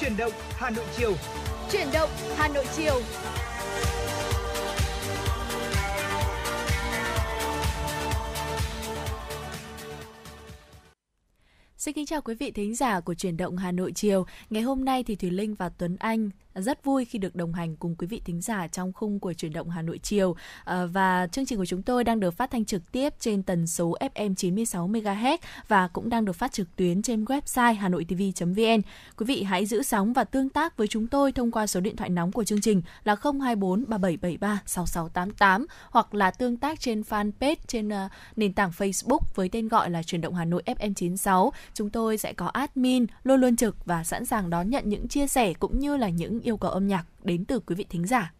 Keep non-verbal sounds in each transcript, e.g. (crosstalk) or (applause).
Chuyển động Hà Nội chiều. Chuyển động Hà Nội chiều. Xin kính chào quý vị thính giả của Chuyển động Hà Nội chiều. Ngày hôm nay thì Thùy Linh và Tuấn Anh rất vui khi được đồng hành cùng quý vị thính giả trong khung của chuyển động Hà Nội chiều à, và chương trình của chúng tôi đang được phát thanh trực tiếp trên tần số FM 96 MHz và cũng đang được phát trực tuyến trên website hanoitv.vn. Quý vị hãy giữ sóng và tương tác với chúng tôi thông qua số điện thoại nóng của chương trình là 024 3773 6688 hoặc là tương tác trên fanpage trên uh, nền tảng Facebook với tên gọi là chuyển động Hà Nội FM 96. Chúng tôi sẽ có admin luôn luôn trực và sẵn sàng đón nhận những chia sẻ cũng như là những yêu cầu âm nhạc đến từ quý vị thính giả.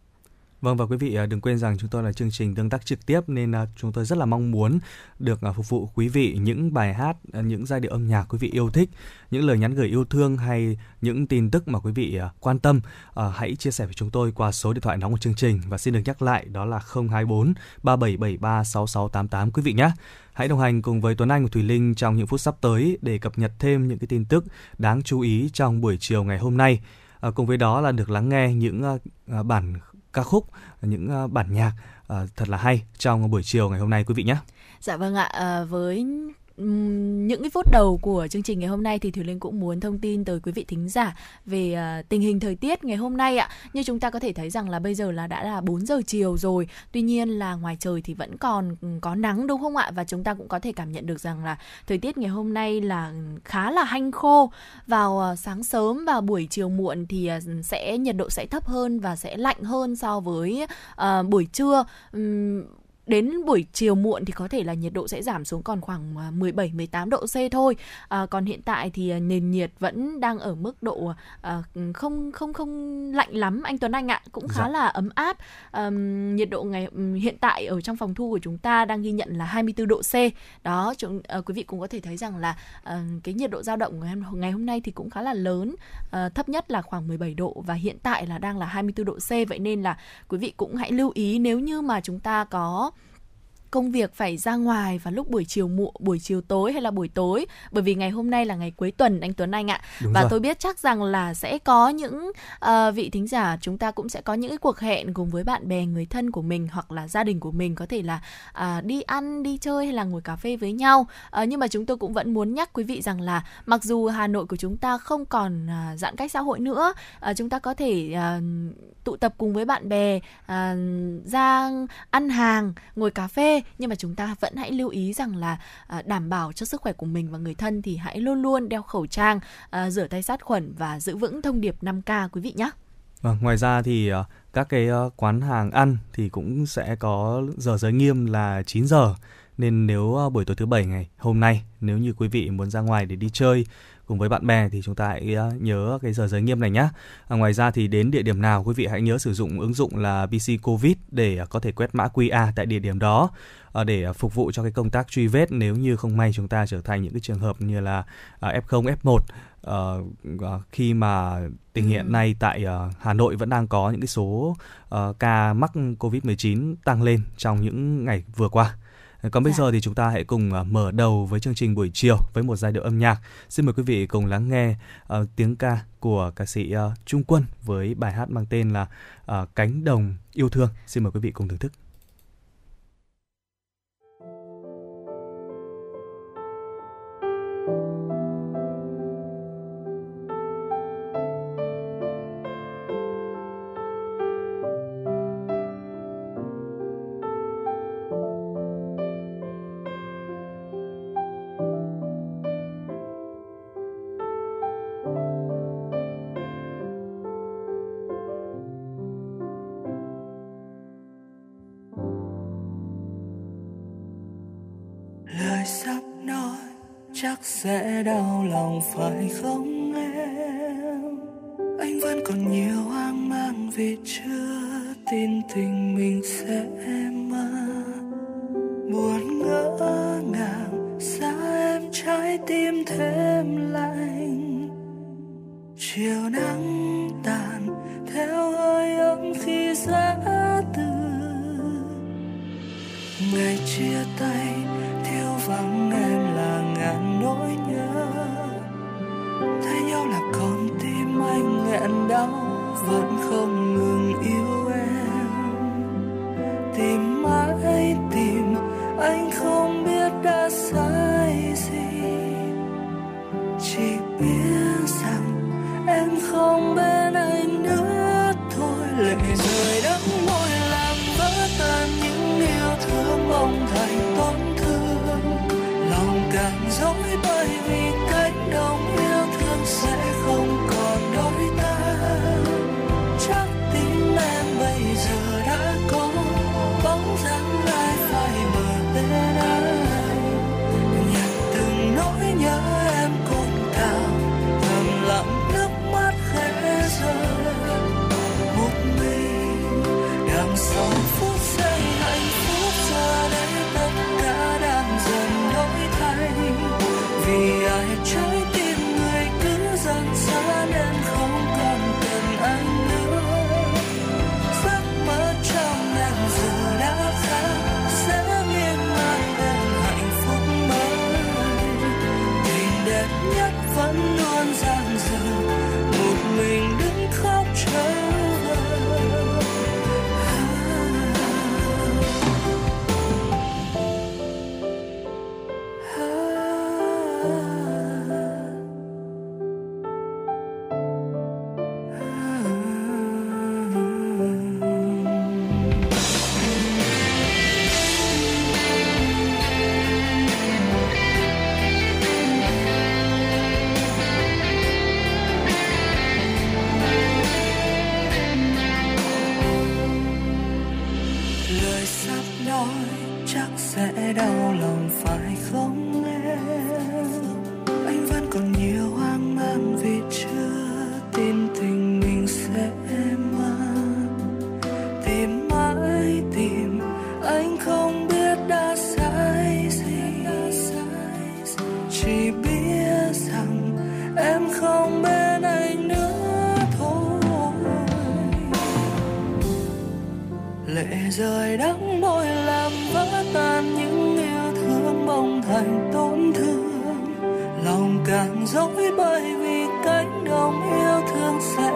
Vâng và quý vị à, đừng quên rằng chúng tôi là chương trình tương tác trực tiếp nên à, chúng tôi rất là mong muốn được à, phục vụ quý vị những bài hát, những giai điệu âm nhạc quý vị yêu thích, những lời nhắn gửi yêu thương hay những tin tức mà quý vị quan tâm. Hãy chia sẻ với chúng tôi qua số điện thoại nóng của chương trình và xin được nhắc lại đó là 024 3773 6688 quý vị nhé. Hãy đồng hành cùng với Tuấn Anh và Thùy Linh trong những phút sắp tới để cập nhật thêm những cái tin tức đáng chú ý trong buổi chiều ngày hôm nay. À, cùng với đó là được lắng nghe những à, bản ca khúc, những à, bản nhạc à, thật là hay trong buổi chiều ngày hôm nay quý vị nhé. Dạ vâng ạ, à, với những cái phút đầu của chương trình ngày hôm nay thì Thủy Linh cũng muốn thông tin tới quý vị thính giả về à, tình hình thời tiết ngày hôm nay ạ. Như chúng ta có thể thấy rằng là bây giờ là đã là 4 giờ chiều rồi. Tuy nhiên là ngoài trời thì vẫn còn ừ, có nắng đúng không ạ? Và chúng ta cũng có thể cảm nhận được rằng là thời tiết ngày hôm nay là khá là hanh khô. Vào à, sáng sớm và buổi chiều muộn thì à, sẽ nhiệt độ sẽ thấp hơn và sẽ lạnh hơn so với uh, buổi trưa. Um, đến buổi chiều muộn thì có thể là nhiệt độ sẽ giảm xuống còn khoảng 17 à, 18 độ C thôi. À, còn hiện tại thì à, nền nhiệt vẫn đang ở mức độ à, không không không lạnh lắm anh Tuấn Anh ạ, cũng khá dạ. là ấm áp. À, nhiệt độ ngày hiện tại ở trong phòng thu của chúng ta đang ghi nhận là 24 độ C. Đó, chúng à, quý vị cũng có thể thấy rằng là à, cái nhiệt độ dao động ngày, ngày hôm nay thì cũng khá là lớn, à, thấp nhất là khoảng 17 độ và hiện tại là đang là 24 độ C vậy nên là quý vị cũng hãy lưu ý nếu như mà chúng ta có công việc phải ra ngoài vào lúc buổi chiều muộn buổi chiều tối hay là buổi tối? Bởi vì ngày hôm nay là ngày cuối tuần anh Tuấn Anh ạ. Đúng và rồi. tôi biết chắc rằng là sẽ có những uh, vị thính giả chúng ta cũng sẽ có những cái cuộc hẹn cùng với bạn bè người thân của mình hoặc là gia đình của mình có thể là uh, đi ăn đi chơi hay là ngồi cà phê với nhau. Uh, nhưng mà chúng tôi cũng vẫn muốn nhắc quý vị rằng là mặc dù Hà Nội của chúng ta không còn uh, giãn cách xã hội nữa uh, chúng ta có thể uh, tụ tập cùng với bạn bè uh, ra ăn hàng ngồi cà phê nhưng mà chúng ta vẫn hãy lưu ý rằng là à, đảm bảo cho sức khỏe của mình và người thân thì hãy luôn luôn đeo khẩu trang, à, rửa tay sát khuẩn và giữ vững thông điệp 5K quý vị nhé. À, ngoài ra thì à, các cái à, quán hàng ăn thì cũng sẽ có giờ giới nghiêm là 9 giờ nên nếu à, buổi tối thứ bảy ngày hôm nay nếu như quý vị muốn ra ngoài để đi chơi cùng với bạn bè thì chúng ta hãy ờ, nhớ cái giờ giới nghiêm này nhé. À, ngoài ra thì đến địa điểm nào quý vị hãy nhớ sử dụng ứng dụng là BC Covid để ờ, có thể quét mã QR tại địa điểm đó ờ, để phục vụ cho cái công tác truy vết nếu như không may chúng ta trở thành những cái trường hợp như là F0, F1 uh, khi mà tình hiện nay tại uh, Hà Nội vẫn đang có những cái số uh, ca mắc COVID-19 tăng lên trong những ngày vừa qua. Còn bây dạ. giờ thì chúng ta hãy cùng uh, mở đầu với chương trình buổi chiều với một giai điệu âm nhạc. Xin mời quý vị cùng lắng nghe uh, tiếng ca của ca sĩ uh, Trung Quân với bài hát mang tên là uh, Cánh đồng yêu thương. Xin mời quý vị cùng thưởng thức. lệ rơi đắng môi làm vỡ tan những yêu thương mong thành tổn thương. Lòng càng dối bởi vì cánh đồng yêu thương sẽ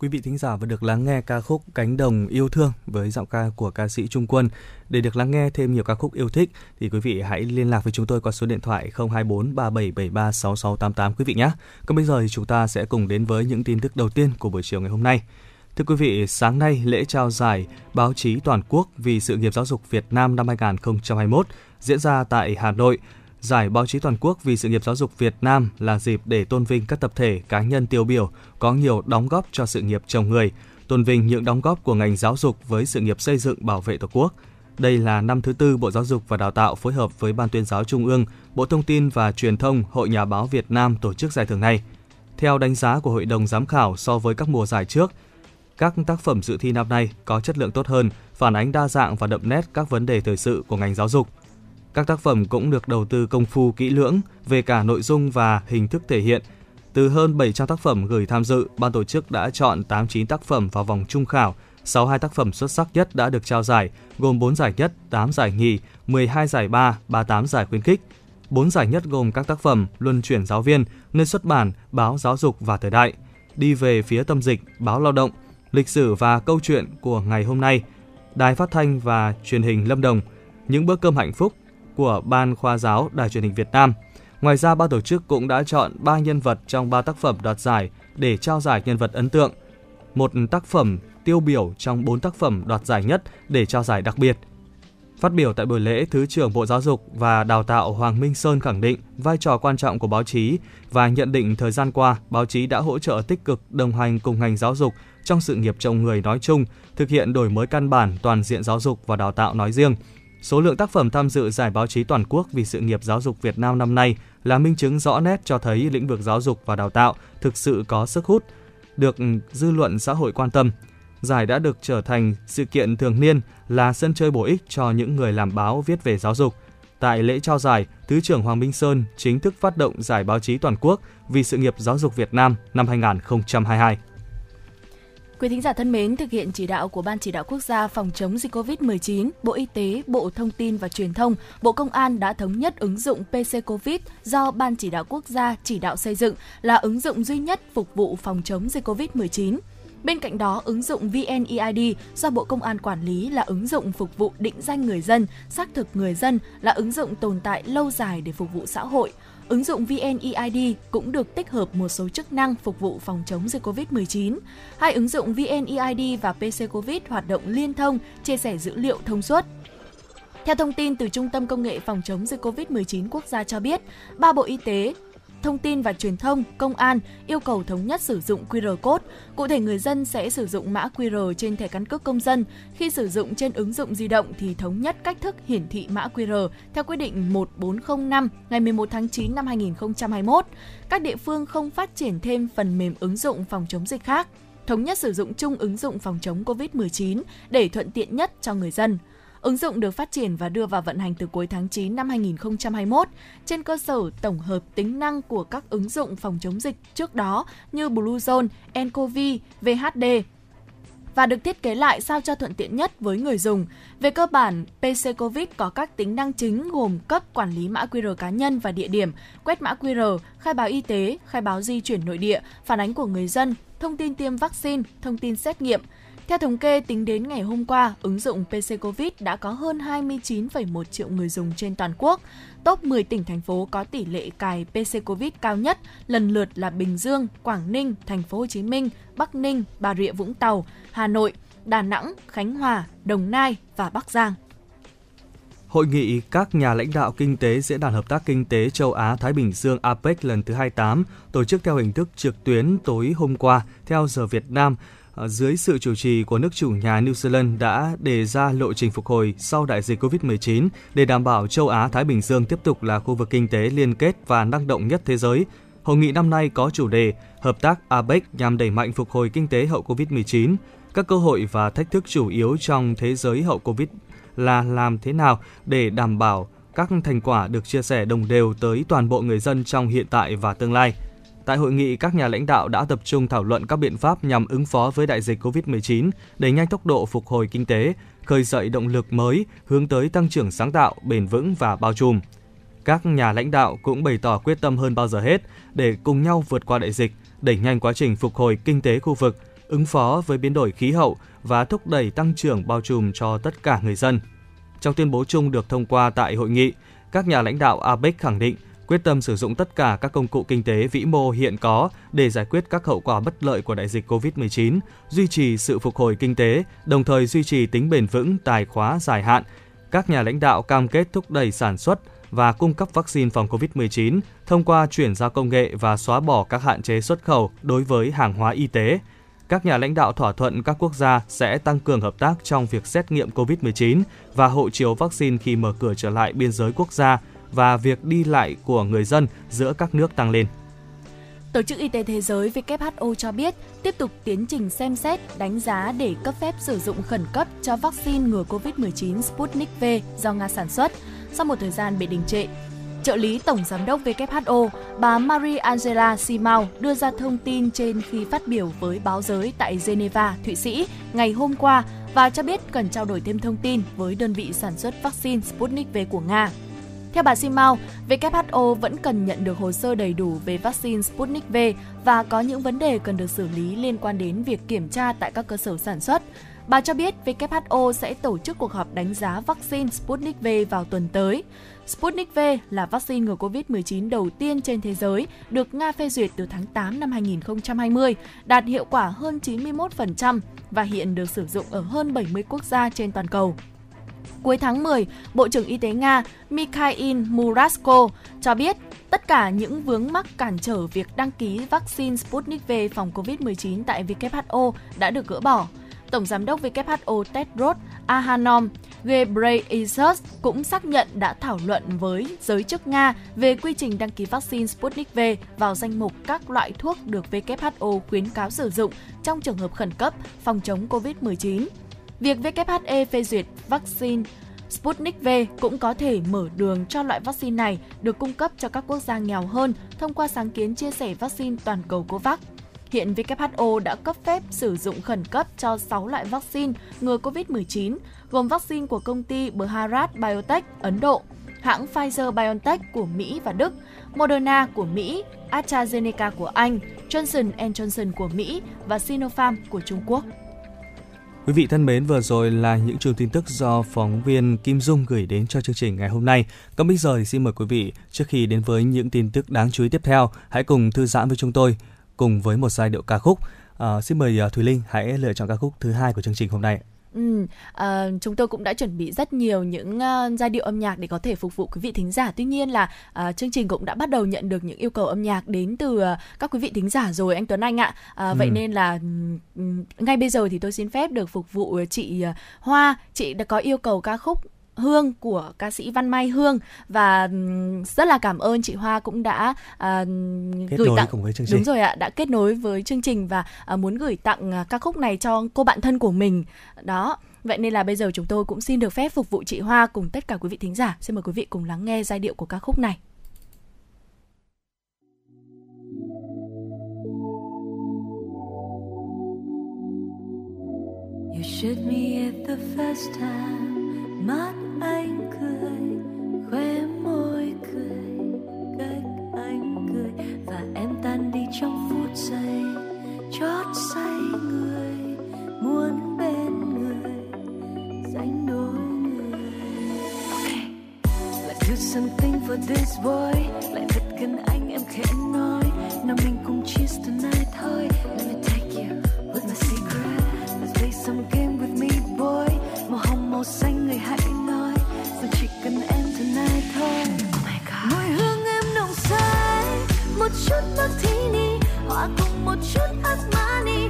Quý vị thính giả vừa được lắng nghe ca khúc Cánh đồng yêu thương với giọng ca của ca sĩ Trung Quân. Để được lắng nghe thêm nhiều ca khúc yêu thích thì quý vị hãy liên lạc với chúng tôi qua số điện thoại 024 3773 6688 quý vị nhé. Còn bây giờ thì chúng ta sẽ cùng đến với những tin tức đầu tiên của buổi chiều ngày hôm nay. Thưa quý vị, sáng nay lễ trao giải báo chí toàn quốc vì sự nghiệp giáo dục Việt Nam năm 2021 diễn ra tại Hà Nội Giải báo chí toàn quốc vì sự nghiệp giáo dục Việt Nam là dịp để tôn vinh các tập thể cá nhân tiêu biểu có nhiều đóng góp cho sự nghiệp chồng người, tôn vinh những đóng góp của ngành giáo dục với sự nghiệp xây dựng bảo vệ Tổ quốc. Đây là năm thứ tư Bộ Giáo dục và Đào tạo phối hợp với Ban tuyên giáo Trung ương, Bộ Thông tin và Truyền thông, Hội Nhà báo Việt Nam tổ chức giải thưởng này. Theo đánh giá của Hội đồng Giám khảo so với các mùa giải trước, các tác phẩm dự thi năm nay có chất lượng tốt hơn, phản ánh đa dạng và đậm nét các vấn đề thời sự của ngành giáo dục – các tác phẩm cũng được đầu tư công phu kỹ lưỡng về cả nội dung và hình thức thể hiện. Từ hơn 700 tác phẩm gửi tham dự, ban tổ chức đã chọn 89 tác phẩm vào vòng trung khảo, 62 tác phẩm xuất sắc nhất đã được trao giải, gồm 4 giải nhất, 8 giải nhì, 12 giải ba, 38 giải khuyến khích. 4 giải nhất gồm các tác phẩm Luân chuyển giáo viên, Nơi xuất bản, Báo giáo dục và thời đại, Đi về phía tâm dịch, Báo lao động, Lịch sử và câu chuyện của ngày hôm nay, Đài phát thanh và truyền hình Lâm Đồng, Những bữa cơm hạnh phúc của Ban khoa giáo Đài truyền hình Việt Nam. Ngoài ra, ban tổ chức cũng đã chọn 3 nhân vật trong 3 tác phẩm đoạt giải để trao giải nhân vật ấn tượng, một tác phẩm tiêu biểu trong 4 tác phẩm đoạt giải nhất để trao giải đặc biệt. Phát biểu tại buổi lễ, Thứ trưởng Bộ Giáo dục và Đào tạo Hoàng Minh Sơn khẳng định vai trò quan trọng của báo chí và nhận định thời gian qua, báo chí đã hỗ trợ tích cực đồng hành cùng ngành giáo dục trong sự nghiệp chồng người nói chung, thực hiện đổi mới căn bản toàn diện giáo dục và đào tạo nói riêng. Số lượng tác phẩm tham dự giải báo chí toàn quốc vì sự nghiệp giáo dục Việt Nam năm nay là minh chứng rõ nét cho thấy lĩnh vực giáo dục và đào tạo thực sự có sức hút, được dư luận xã hội quan tâm. Giải đã được trở thành sự kiện thường niên là sân chơi bổ ích cho những người làm báo viết về giáo dục. Tại lễ trao giải, Thứ trưởng Hoàng Minh Sơn chính thức phát động giải báo chí toàn quốc vì sự nghiệp giáo dục Việt Nam năm 2022. Quý thính giả thân mến, thực hiện chỉ đạo của Ban chỉ đạo quốc gia phòng chống dịch COVID-19, Bộ Y tế, Bộ Thông tin và Truyền thông, Bộ Công an đã thống nhất ứng dụng PC COVID do Ban chỉ đạo quốc gia chỉ đạo xây dựng là ứng dụng duy nhất phục vụ phòng chống dịch COVID-19. Bên cạnh đó, ứng dụng VNEID do Bộ Công an quản lý là ứng dụng phục vụ định danh người dân, xác thực người dân là ứng dụng tồn tại lâu dài để phục vụ xã hội. Ứng dụng VNEID cũng được tích hợp một số chức năng phục vụ phòng chống dịch COVID-19. Hai ứng dụng VNEID và PC COVID hoạt động liên thông, chia sẻ dữ liệu thông suốt. Theo thông tin từ Trung tâm Công nghệ Phòng chống dịch COVID-19 quốc gia cho biết, ba Bộ Y tế, Thông tin và Truyền thông, Công an yêu cầu thống nhất sử dụng QR code. Cụ thể người dân sẽ sử dụng mã QR trên thẻ căn cước công dân. Khi sử dụng trên ứng dụng di động thì thống nhất cách thức hiển thị mã QR theo quyết định 1405 ngày 11 tháng 9 năm 2021. Các địa phương không phát triển thêm phần mềm ứng dụng phòng chống dịch khác thống nhất sử dụng chung ứng dụng phòng chống COVID-19 để thuận tiện nhất cho người dân. Ứng dụng được phát triển và đưa vào vận hành từ cuối tháng 9 năm 2021 trên cơ sở tổng hợp tính năng của các ứng dụng phòng chống dịch trước đó như Bluezone, nCoV, VHD, và được thiết kế lại sao cho thuận tiện nhất với người dùng. Về cơ bản, PC COVID có các tính năng chính gồm cấp quản lý mã QR cá nhân và địa điểm, quét mã QR, khai báo y tế, khai báo di chuyển nội địa, phản ánh của người dân, thông tin tiêm vaccine, thông tin xét nghiệm, theo thống kê, tính đến ngày hôm qua, ứng dụng PC COVID đã có hơn 29,1 triệu người dùng trên toàn quốc. Top 10 tỉnh thành phố có tỷ lệ cài PC COVID cao nhất lần lượt là Bình Dương, Quảng Ninh, Thành phố Hồ Chí Minh, Bắc Ninh, Bà Rịa Vũng Tàu, Hà Nội, Đà Nẵng, Khánh Hòa, Đồng Nai và Bắc Giang. Hội nghị các nhà lãnh đạo kinh tế Diễn đàn Hợp tác Kinh tế Châu Á-Thái Bình Dương APEC lần thứ 28 tổ chức theo hình thức trực tuyến tối hôm qua theo giờ Việt Nam Ờ, dưới sự chủ trì của nước chủ nhà New Zealand đã đề ra lộ trình phục hồi sau đại dịch COVID-19 để đảm bảo châu Á-Thái Bình Dương tiếp tục là khu vực kinh tế liên kết và năng động nhất thế giới. Hội nghị năm nay có chủ đề Hợp tác APEC nhằm đẩy mạnh phục hồi kinh tế hậu COVID-19. Các cơ hội và thách thức chủ yếu trong thế giới hậu COVID là làm thế nào để đảm bảo các thành quả được chia sẻ đồng đều tới toàn bộ người dân trong hiện tại và tương lai – Tại hội nghị, các nhà lãnh đạo đã tập trung thảo luận các biện pháp nhằm ứng phó với đại dịch COVID-19, đẩy nhanh tốc độ phục hồi kinh tế, khơi dậy động lực mới hướng tới tăng trưởng sáng tạo, bền vững và bao trùm. Các nhà lãnh đạo cũng bày tỏ quyết tâm hơn bao giờ hết để cùng nhau vượt qua đại dịch, đẩy nhanh quá trình phục hồi kinh tế khu vực, ứng phó với biến đổi khí hậu và thúc đẩy tăng trưởng bao trùm cho tất cả người dân. Trong tuyên bố chung được thông qua tại hội nghị, các nhà lãnh đạo APEC khẳng định quyết tâm sử dụng tất cả các công cụ kinh tế vĩ mô hiện có để giải quyết các hậu quả bất lợi của đại dịch COVID-19, duy trì sự phục hồi kinh tế, đồng thời duy trì tính bền vững tài khóa dài hạn. Các nhà lãnh đạo cam kết thúc đẩy sản xuất và cung cấp vaccine phòng COVID-19 thông qua chuyển giao công nghệ và xóa bỏ các hạn chế xuất khẩu đối với hàng hóa y tế. các nhà lãnh đạo thỏa thuận các quốc gia sẽ tăng cường hợp tác trong việc xét nghiệm COVID-19 và hộ chiếu vaccine khi mở cửa trở lại biên giới quốc gia và việc đi lại của người dân giữa các nước tăng lên. Tổ chức Y tế Thế giới WHO cho biết tiếp tục tiến trình xem xét, đánh giá để cấp phép sử dụng khẩn cấp cho vaccine ngừa COVID-19 Sputnik V do Nga sản xuất sau một thời gian bị đình trệ. Trợ lý Tổng Giám đốc WHO, bà Marie Angela Simao đưa ra thông tin trên khi phát biểu với báo giới tại Geneva, Thụy Sĩ ngày hôm qua và cho biết cần trao đổi thêm thông tin với đơn vị sản xuất vaccine Sputnik V của Nga. Theo bà Simao, WHO vẫn cần nhận được hồ sơ đầy đủ về vaccine Sputnik V và có những vấn đề cần được xử lý liên quan đến việc kiểm tra tại các cơ sở sản xuất. Bà cho biết WHO sẽ tổ chức cuộc họp đánh giá vaccine Sputnik V vào tuần tới. Sputnik V là vaccine ngừa COVID-19 đầu tiên trên thế giới, được Nga phê duyệt từ tháng 8 năm 2020, đạt hiệu quả hơn 91% và hiện được sử dụng ở hơn 70 quốc gia trên toàn cầu. Cuối tháng 10, Bộ trưởng Y tế Nga Mikhail Murasko cho biết tất cả những vướng mắc cản trở việc đăng ký vaccine Sputnik V phòng COVID-19 tại WHO đã được gỡ bỏ. Tổng giám đốc WHO Tedros Adhanom Ghebreyesus cũng xác nhận đã thảo luận với giới chức Nga về quy trình đăng ký vaccine Sputnik V vào danh mục các loại thuốc được WHO khuyến cáo sử dụng trong trường hợp khẩn cấp phòng chống COVID-19. Việc WHE phê duyệt vaccine Sputnik V cũng có thể mở đường cho loại vaccine này được cung cấp cho các quốc gia nghèo hơn thông qua sáng kiến chia sẻ vaccine toàn cầu COVAX. Hiện WHO đã cấp phép sử dụng khẩn cấp cho 6 loại vaccine ngừa COVID-19, gồm vaccine của công ty Bharat Biotech Ấn Độ, hãng Pfizer-BioNTech của Mỹ và Đức, Moderna của Mỹ, AstraZeneca của Anh, Johnson Johnson của Mỹ và Sinopharm của Trung Quốc. Quý vị thân mến, vừa rồi là những trường tin tức do phóng viên Kim Dung gửi đến cho chương trình ngày hôm nay. Còn bây giờ thì xin mời quý vị, trước khi đến với những tin tức đáng chú ý tiếp theo, hãy cùng thư giãn với chúng tôi, cùng với một giai điệu ca khúc. À, xin mời à, Thùy Linh hãy lựa chọn ca khúc thứ hai của chương trình hôm nay. Ừ, à, chúng tôi cũng đã chuẩn bị rất nhiều những uh, giai điệu âm nhạc để có thể phục vụ quý vị thính giả. Tuy nhiên là uh, chương trình cũng đã bắt đầu nhận được những yêu cầu âm nhạc đến từ uh, các quý vị thính giả rồi anh Tuấn Anh ạ. À, ừ. Vậy nên là um, ngay bây giờ thì tôi xin phép được phục vụ chị uh, Hoa. Chị đã có yêu cầu ca khúc Hương của ca sĩ Văn Mai Hương. Và rất là cảm ơn chị Hoa cũng đã uh, kết gửi tặng cùng với chương trình. đúng rồi ạ đã kết nối với chương trình và uh, muốn gửi tặng uh, ca khúc này cho cô bạn thân của mình. Đó vậy nên là bây giờ chúng tôi cũng xin được phép phục vụ chị Hoa cùng tất cả quý vị thính giả. Xin mời quý vị cùng lắng nghe giai điệu của ca khúc này. You shoot me at the first time mắt anh cười, khóe môi cười, cách anh cười. Và em tan đi trong phút giây, chót say người, muốn bên người dành đôi người. Okay. let's do something for this boy, lại thật gần anh em khẽ nói. Nào mình cùng cheers tonight thôi, let me take you with my secret, let's play some game with me boy. Màu hồng màu xanh người hãy nói. Rằng chỉ cần em tonight thôi. Oh mùi hương em nồng say. Một chút martini hòa cùng một chút Armani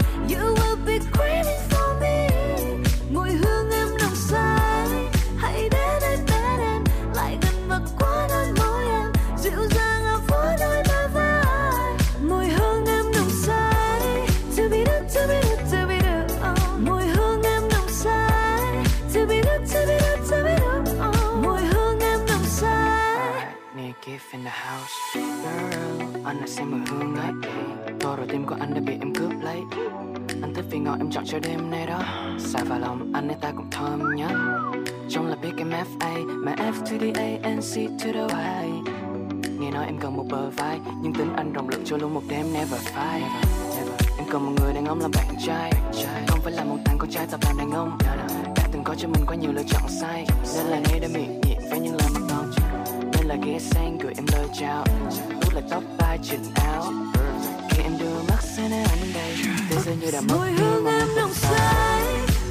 Girl, mùi hương đấy. Tôi rồi tim của anh đã bị em cướp lấy. Anh thích vì ngọt em chọn cho đêm nay đó. Xài vào lòng anh ấy ta cũng thơm nhất Trong là biết em FA Mà F to the A and C to the Y. Nghe nói em cần một bờ vai Nhưng tính anh rộng lượng cho luôn một đêm never fight Em cần một người đàn ông làm bạn trai. Không phải là một thằng con trai tập làm đàn ông. Đã từng có cho mình quá nhiều lựa chọn sai. Nên là nay đã miệng nhiệt với những lời mất ngọt Nên là ghé sang gửi em lời chào là tóc tai chỉnh áo. Khi em đưa mắt sang nơi anh đây. Thế giới như đã mất mùi hương em nồng say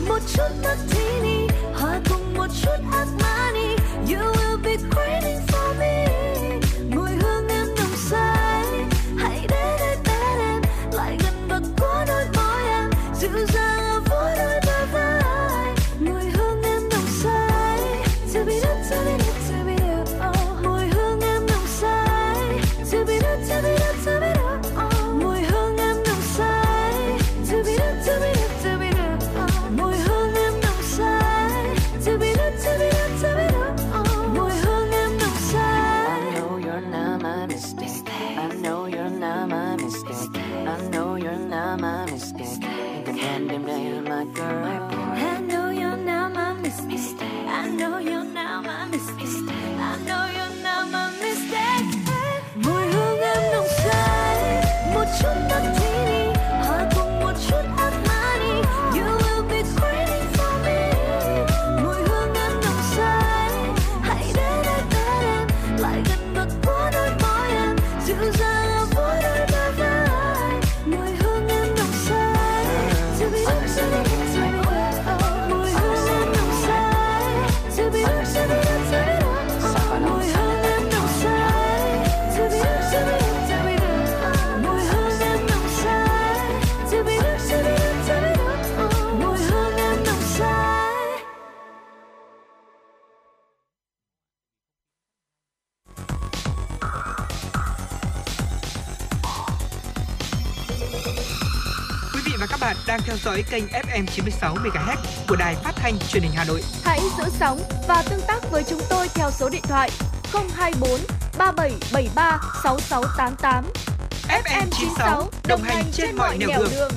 một chút martini hòa cùng một chút Armani you theo dõi kênh FM 96 MHz của đài phát thanh truyền hình Hà Nội. Hãy giữ sóng và tương tác với chúng tôi theo số điện thoại 024 3773 6688. FM 96 đồng hành trên mọi nẻo đường.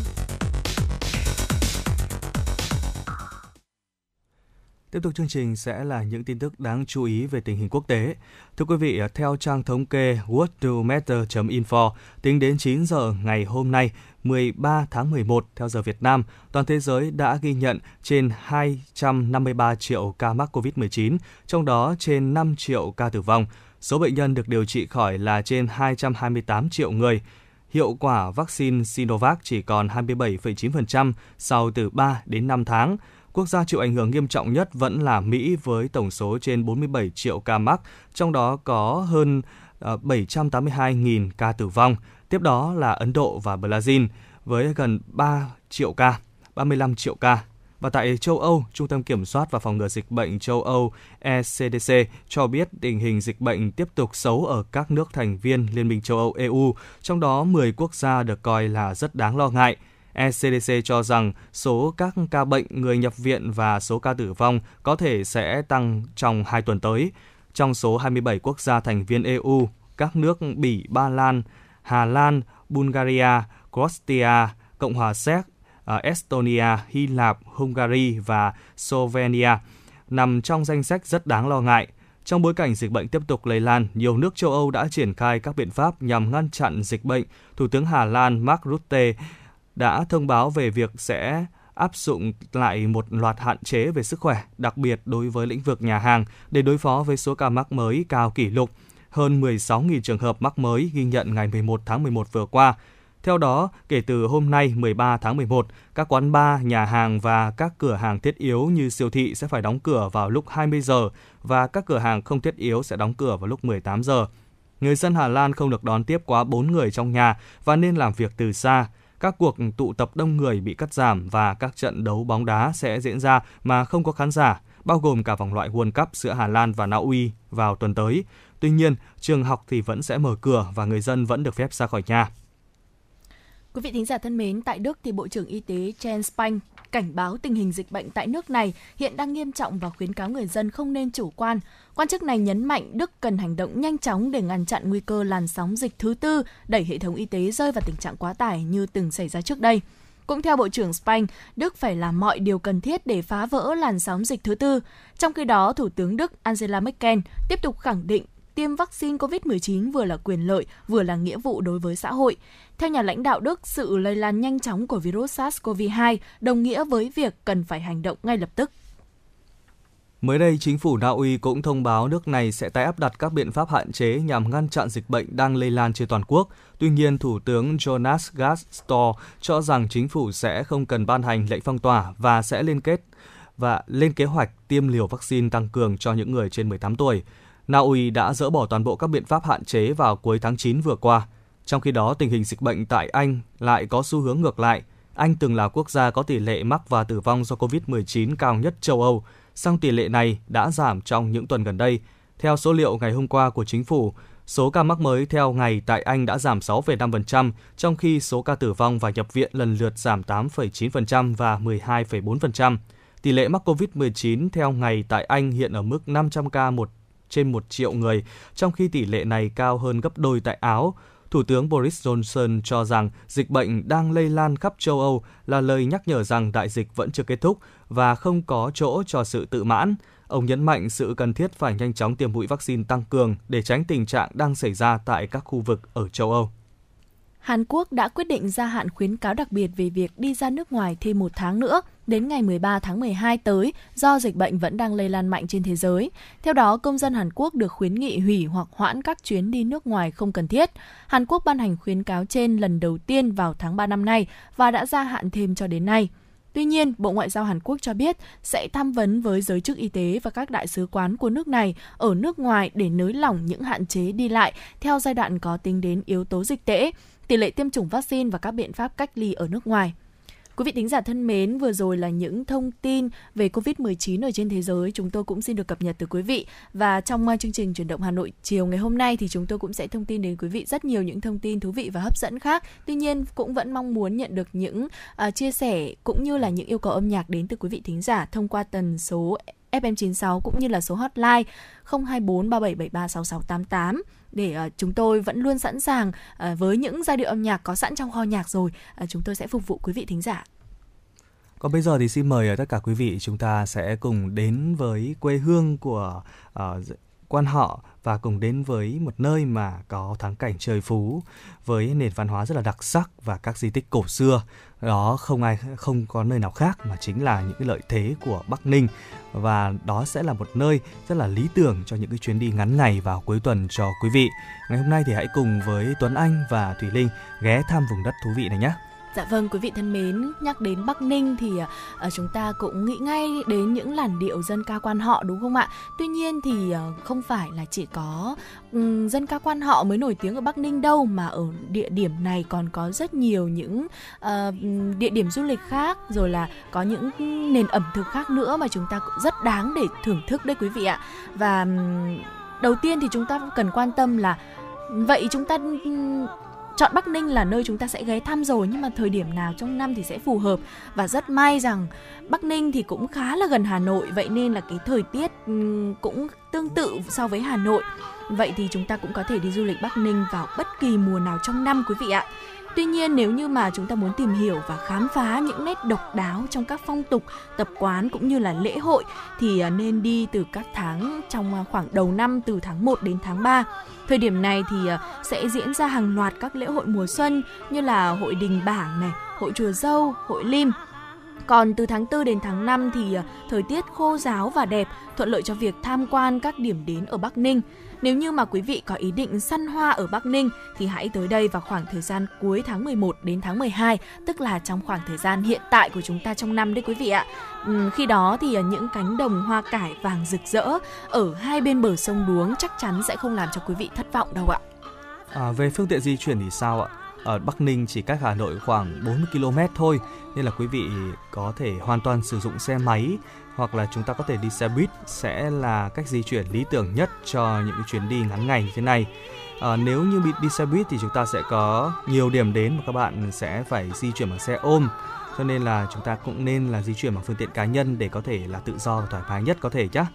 Tiếp tục chương trình sẽ là những tin tức đáng chú ý về tình hình quốc tế. Thưa quý vị, theo trang thống kê worlddomatter.info, tính đến 9 giờ ngày hôm nay, 13 tháng 11 theo giờ Việt Nam, toàn thế giới đã ghi nhận trên 253 triệu ca mắc COVID-19, trong đó trên 5 triệu ca tử vong. Số bệnh nhân được điều trị khỏi là trên 228 triệu người. Hiệu quả vaccine Sinovac chỉ còn 27,9% sau từ 3 đến 5 tháng. Quốc gia chịu ảnh hưởng nghiêm trọng nhất vẫn là Mỹ với tổng số trên 47 triệu ca mắc, trong đó có hơn ờ, 782.000 ca tử vong. Tiếp đó là Ấn Độ và Brazil với gần 3 triệu ca, 35 triệu ca. Và tại châu Âu, Trung tâm Kiểm soát và Phòng ngừa Dịch bệnh châu Âu ECDC cho biết tình hình dịch bệnh tiếp tục xấu ở các nước thành viên Liên minh châu Âu EU, trong đó 10 quốc gia được coi là rất đáng lo ngại. ECDC cho rằng số các ca bệnh, người nhập viện và số ca tử vong có thể sẽ tăng trong 2 tuần tới. Trong số 27 quốc gia thành viên EU, các nước Bỉ, Ba Lan, Hà Lan, Bulgaria, Croatia, Cộng hòa Séc, ờ, Estonia, Hy Lạp, Hungary và Slovenia nằm trong danh sách rất đáng lo ngại. Trong bối cảnh dịch bệnh tiếp tục lây lan, nhiều nước châu Âu đã triển khai các biện pháp nhằm ngăn chặn dịch bệnh. Thủ tướng Hà Lan Mark Rutte đã thông báo về việc sẽ áp dụng lại một loạt hạn chế về sức khỏe, đặc biệt đối với lĩnh vực nhà hàng để đối phó với số ca mắc mới cao kỷ lục. Hơn 16.000 trường hợp mắc mới ghi nhận ngày 11 tháng 11 vừa qua. Theo đó, kể từ hôm nay 13 tháng 11, các quán bar, nhà hàng và các cửa hàng thiết yếu như siêu thị sẽ phải đóng cửa vào lúc 20 giờ và các cửa hàng không thiết yếu sẽ đóng cửa vào lúc 18 giờ. Người dân Hà Lan không được đón tiếp quá 4 người trong nhà và nên làm việc từ xa. Các cuộc tụ tập đông người bị cắt giảm và các trận đấu bóng đá sẽ diễn ra mà không có khán giả, bao gồm cả vòng loại World Cup giữa Hà Lan và Na Uy vào tuần tới. Tuy nhiên, trường học thì vẫn sẽ mở cửa và người dân vẫn được phép ra khỏi nhà. Quý vị thính giả thân mến, tại Đức thì Bộ trưởng Y tế Jens Spahn cảnh báo tình hình dịch bệnh tại nước này hiện đang nghiêm trọng và khuyến cáo người dân không nên chủ quan. Quan chức này nhấn mạnh Đức cần hành động nhanh chóng để ngăn chặn nguy cơ làn sóng dịch thứ tư, đẩy hệ thống y tế rơi vào tình trạng quá tải như từng xảy ra trước đây. Cũng theo Bộ trưởng Spahn, Đức phải làm mọi điều cần thiết để phá vỡ làn sóng dịch thứ tư. Trong khi đó, Thủ tướng Đức Angela Merkel tiếp tục khẳng định tiêm vaccine COVID-19 vừa là quyền lợi, vừa là nghĩa vụ đối với xã hội. Theo nhà lãnh đạo Đức, sự lây lan nhanh chóng của virus SARS-CoV-2 đồng nghĩa với việc cần phải hành động ngay lập tức. Mới đây, chính phủ Na Uy cũng thông báo nước này sẽ tái áp đặt các biện pháp hạn chế nhằm ngăn chặn dịch bệnh đang lây lan trên toàn quốc. Tuy nhiên, Thủ tướng Jonas Gahr cho rằng chính phủ sẽ không cần ban hành lệnh phong tỏa và sẽ liên kết và lên kế hoạch tiêm liều vaccine tăng cường cho những người trên 18 tuổi. Na Uy đã dỡ bỏ toàn bộ các biện pháp hạn chế vào cuối tháng 9 vừa qua. Trong khi đó, tình hình dịch bệnh tại Anh lại có xu hướng ngược lại. Anh từng là quốc gia có tỷ lệ mắc và tử vong do COVID-19 cao nhất châu Âu, song tỷ lệ này đã giảm trong những tuần gần đây. Theo số liệu ngày hôm qua của chính phủ, số ca mắc mới theo ngày tại Anh đã giảm 6,5%, trong khi số ca tử vong và nhập viện lần lượt giảm 8,9% và 12,4%. Tỷ lệ mắc COVID-19 theo ngày tại Anh hiện ở mức 500 ca một trên 1 triệu người, trong khi tỷ lệ này cao hơn gấp đôi tại Áo. Thủ tướng Boris Johnson cho rằng dịch bệnh đang lây lan khắp châu Âu là lời nhắc nhở rằng đại dịch vẫn chưa kết thúc và không có chỗ cho sự tự mãn. Ông nhấn mạnh sự cần thiết phải nhanh chóng tiêm mũi vaccine tăng cường để tránh tình trạng đang xảy ra tại các khu vực ở châu Âu. Hàn Quốc đã quyết định gia hạn khuyến cáo đặc biệt về việc đi ra nước ngoài thêm một tháng nữa, đến ngày 13 tháng 12 tới, do dịch bệnh vẫn đang lây lan mạnh trên thế giới. Theo đó, công dân Hàn Quốc được khuyến nghị hủy hoặc hoãn các chuyến đi nước ngoài không cần thiết. Hàn Quốc ban hành khuyến cáo trên lần đầu tiên vào tháng 3 năm nay và đã gia hạn thêm cho đến nay. Tuy nhiên, Bộ Ngoại giao Hàn Quốc cho biết sẽ tham vấn với giới chức y tế và các đại sứ quán của nước này ở nước ngoài để nới lỏng những hạn chế đi lại theo giai đoạn có tính đến yếu tố dịch tễ, tỷ lệ tiêm chủng vaccine và các biện pháp cách ly ở nước ngoài. Quý vị thính giả thân mến, vừa rồi là những thông tin về Covid-19 ở trên thế giới chúng tôi cũng xin được cập nhật từ quý vị. Và trong à, chương trình chuyển động Hà Nội chiều ngày hôm nay thì chúng tôi cũng sẽ thông tin đến quý vị rất nhiều những thông tin thú vị và hấp dẫn khác. Tuy nhiên cũng vẫn mong muốn nhận được những uh, chia sẻ cũng như là những yêu cầu âm nhạc đến từ quý vị thính giả thông qua tần số FM96 cũng như là số hotline 024 3773 6688 để uh, chúng tôi vẫn luôn sẵn sàng uh, với những giai điệu âm nhạc có sẵn trong kho nhạc rồi uh, chúng tôi sẽ phục vụ quý vị thính giả. Còn bây giờ thì xin mời tất cả quý vị chúng ta sẽ cùng đến với quê hương của uh, quan họ và cùng đến với một nơi mà có thắng cảnh trời phú với nền văn hóa rất là đặc sắc và các di tích cổ xưa đó, không ai, không có nơi nào khác mà chính là những cái lợi thế của Bắc Ninh và đó sẽ là một nơi rất là lý tưởng cho những cái chuyến đi ngắn ngày vào cuối tuần cho quý vị. Ngày hôm nay thì hãy cùng với Tuấn Anh và Thủy Linh ghé thăm vùng đất thú vị này nhé. Dạ vâng, quý vị thân mến, nhắc đến Bắc Ninh thì uh, chúng ta cũng nghĩ ngay đến những làn điệu dân ca quan họ đúng không ạ? Tuy nhiên thì uh, không phải là chỉ có um, dân ca quan họ mới nổi tiếng ở Bắc Ninh đâu mà ở địa điểm này còn có rất nhiều những uh, địa điểm du lịch khác rồi là có những nền ẩm thực khác nữa mà chúng ta cũng rất đáng để thưởng thức đấy quý vị ạ. Và um, đầu tiên thì chúng ta cần quan tâm là vậy chúng ta chọn Bắc Ninh là nơi chúng ta sẽ ghé thăm rồi nhưng mà thời điểm nào trong năm thì sẽ phù hợp và rất may rằng Bắc Ninh thì cũng khá là gần Hà Nội vậy nên là cái thời tiết ừ, cũng tương tự so với Hà Nội. Vậy thì chúng ta cũng có thể đi du lịch Bắc Ninh vào bất kỳ mùa nào trong năm quý vị ạ. Tuy nhiên nếu như mà chúng ta muốn tìm hiểu và khám phá những nét độc đáo trong các phong tục, tập quán cũng như là lễ hội thì à, nên đi từ các tháng trong à, khoảng đầu năm từ tháng 1 đến tháng 3. Thời điểm này thì ờ, sẽ diễn ra hàng loạt các lễ hội mùa xuân như là hội đình bảng này, hội chùa dâu, hội lim, còn từ tháng 4 đến tháng 5 thì ờ, thời tiết khô giáo và đẹp, thuận lợi cho việc tham quan các điểm đến ở Bắc Ninh. Nếu như mà quý vị có ý định săn hoa ở Bắc Ninh thì hãy tới đây vào khoảng thời gian cuối tháng 11 đến tháng 12, tức là trong khoảng thời gian hiện tại của chúng ta trong năm đấy quý vị ạ. Ừ, khi đó thì ờ, những cánh đồng hoa cải vàng rực rỡ ở hai bên bờ sông Đuống chắc chắn sẽ không làm cho quý vị thất vọng đâu ạ. À, về phương tiện di chuyển thì sao ạ? Ở Bắc Ninh chỉ cách Hà Nội khoảng 40 km thôi nên là quý vị có thể hoàn toàn sử dụng xe máy hoặc là chúng ta có thể đi xe buýt sẽ là cách di chuyển lý tưởng nhất cho những cái chuyến đi ngắn ngày như thế này. À, nếu như đi, đi xe buýt thì chúng ta sẽ có nhiều điểm đến mà các bạn sẽ phải di chuyển bằng xe ôm cho nên là chúng ta cũng nên là di chuyển bằng phương tiện cá nhân để có thể là tự do và thoải mái nhất có thể nhé. À,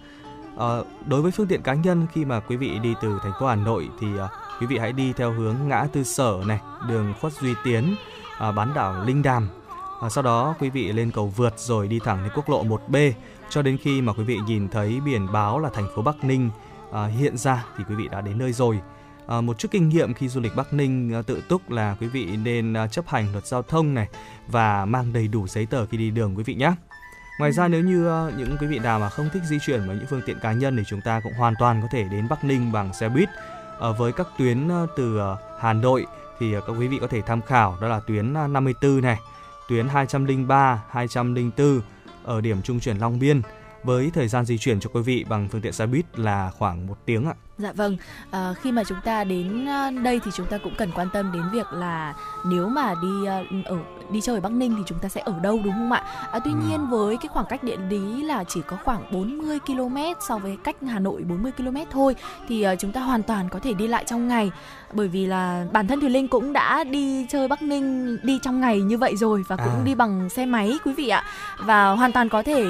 ờ, đối với phương tiện cá nhân khi mà quý vị đi từ thành phố Hà Nội thì à, quý vị hãy đi theo hướng ngã tư sở này, đường Khuất Duy Tiến, à, bán đảo Linh Đàm À, sau đó quý vị lên cầu vượt rồi đi thẳng đến quốc lộ 1B cho đến khi mà quý vị nhìn thấy biển báo là thành phố Bắc Ninh à, hiện ra thì quý vị đã đến nơi rồi. À, một chút kinh nghiệm khi du lịch Bắc Ninh à, tự túc là quý vị nên à, chấp hành luật giao thông này và mang đầy đủ giấy tờ khi đi đường quý vị nhé. Ngoài ra nếu như à, những quý vị nào mà không thích di chuyển với những phương tiện cá nhân thì chúng ta cũng hoàn toàn có thể đến Bắc Ninh bằng xe buýt. À, với các tuyến à, từ à, Hà Nội thì à, các quý vị có thể tham khảo đó là tuyến à, 54 này, tuyến 203, 204 ở điểm trung chuyển Long Biên với thời gian di chuyển cho quý vị bằng phương tiện xe buýt là khoảng một tiếng ạ. Dạ vâng, à, khi mà chúng ta đến ờ, đây thì chúng ta cũng cần quan tâm đến việc là nếu mà đi ờ, ở đi chơi ở Bắc Ninh thì chúng ta sẽ ở đâu đúng không ạ? À, tuy ừ. nhiên với cái khoảng cách địa lý là chỉ có khoảng 40 km so với cách Hà Nội 40 km thôi thì chúng ta hoàn toàn có thể đi lại trong ngày bởi vì là bản thân Thùy Linh cũng đã đi chơi Bắc Ninh đi trong ngày như vậy rồi và cũng à. đi bằng xe máy quý vị ạ và hoàn toàn có thể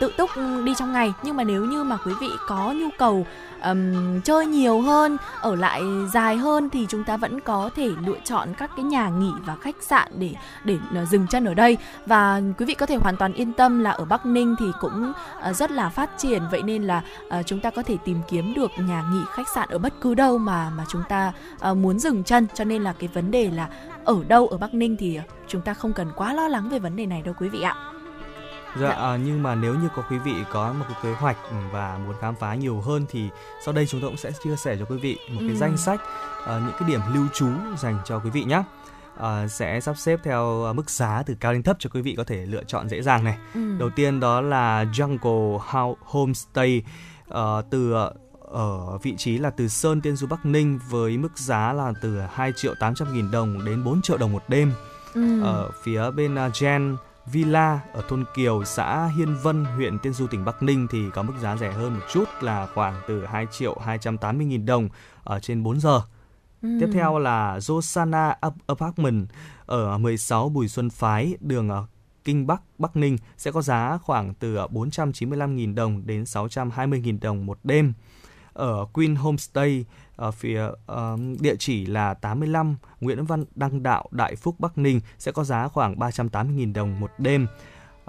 tự túc đi trong ngày nhưng mà nếu như mà quý vị có nhu cầu um, chơi nhiều hơn ở lại dài hơn thì chúng ta vẫn có thể lựa chọn các cái nhà nghỉ và khách sạn để để uh, dừng chân ở đây. Và quý vị có thể hoàn toàn yên tâm là ở Bắc Ninh thì cũng uh, rất là phát triển. Vậy nên là uh, chúng ta có thể tìm kiếm được nhà nghỉ khách sạn ở bất cứ đâu mà mà chúng ta uh, muốn dừng chân. Cho nên là cái vấn đề là ở đâu ở Bắc Ninh thì chúng ta không cần quá lo lắng về vấn đề này đâu quý vị ạ. Dạ, dạ. À, nhưng mà nếu như có quý vị có một cái kế hoạch và muốn khám phá nhiều hơn thì sau đây chúng tôi cũng sẽ chia sẻ cho quý vị một cái ừ. danh sách uh, những cái điểm lưu trú dành cho quý vị nhé. Uh, sẽ sắp xếp theo mức giá từ cao đến thấp cho quý vị có thể lựa chọn dễ dàng này. Ừ. Đầu tiên đó là Jungle Homestay uh, từ ở vị trí là từ Sơn Tiên Du Bắc Ninh với mức giá là từ 2 triệu 800 nghìn đồng đến 4 triệu đồng một đêm. Ừ. Ở phía bên uh, Gen Villa ở thôn Kiều, xã Hiên Vân, huyện Tiên Du, tỉnh Bắc Ninh thì có mức giá rẻ hơn một chút là khoảng từ 2 triệu 280 nghìn đồng ở trên 4 giờ. Ừ. Tiếp theo là Josana Apartment ở 16 Bùi Xuân Phái, đường Kinh Bắc, Bắc Ninh sẽ có giá khoảng từ 495.000 đồng đến 620.000 đồng một đêm. Ở Queen Homestay ở phía uh, địa chỉ là 85 Nguyễn Văn Đăng Đạo, Đại Phúc, Bắc Ninh sẽ có giá khoảng 380.000 đồng một đêm.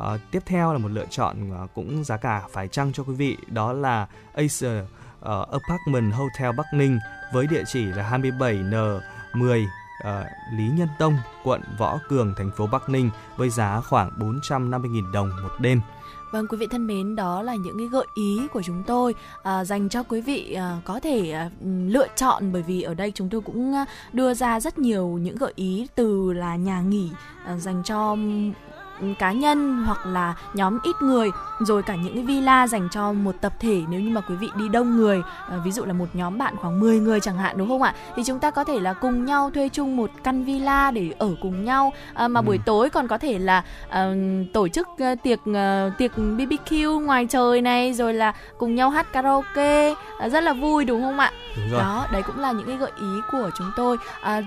Uh, tiếp theo là một lựa chọn uh, cũng giá cả phải chăng cho quý vị đó là Acer uh, Apartment Hotel Bắc Ninh với địa chỉ là 27N 10 uh, Lý Nhân Tông, quận Võ Cường, thành phố Bắc Ninh với giá khoảng 450.000 đồng một đêm. Vâng quý vị thân mến, đó là những cái gợi ý của chúng tôi à, dành cho quý vị à, có thể à, lựa chọn bởi vì ở đây chúng tôi cũng à, đưa ra rất nhiều những gợi ý từ là nhà nghỉ à, dành cho cá nhân hoặc là nhóm ít người rồi cả những cái villa dành cho một tập thể nếu như mà quý vị đi đông người à, ví dụ là một nhóm bạn khoảng 10 người chẳng hạn đúng không ạ thì chúng ta có thể là cùng nhau thuê chung một căn villa để ở cùng nhau à, mà ừ. buổi tối còn có thể là à, tổ chức uh, tiệc uh, tiệc BBQ ngoài trời này rồi là cùng nhau hát karaoke à, rất là vui đúng không ạ đó đấy cũng là những cái gợi ý của chúng tôi. À,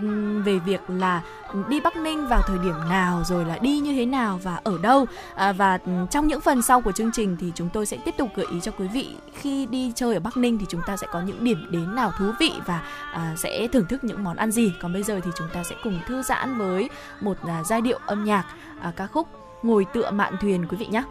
về việc là đi Bắc Ninh vào thời điểm nào rồi là đi như thế nào và ở đâu. À, và trong những phần sau của chương trình thì chúng tôi sẽ tiếp tục gợi ý cho quý vị. Khi đi chơi ở Bắc Ninh thì chúng ta sẽ có những điểm đến nào thú vị và à, sẽ thưởng thức những món ăn gì. Còn bây giờ thì chúng ta sẽ cùng thư giãn với một à, giai điệu âm nhạc à, ca khúc ngồi tựa mạn thuyền quý vị nhé.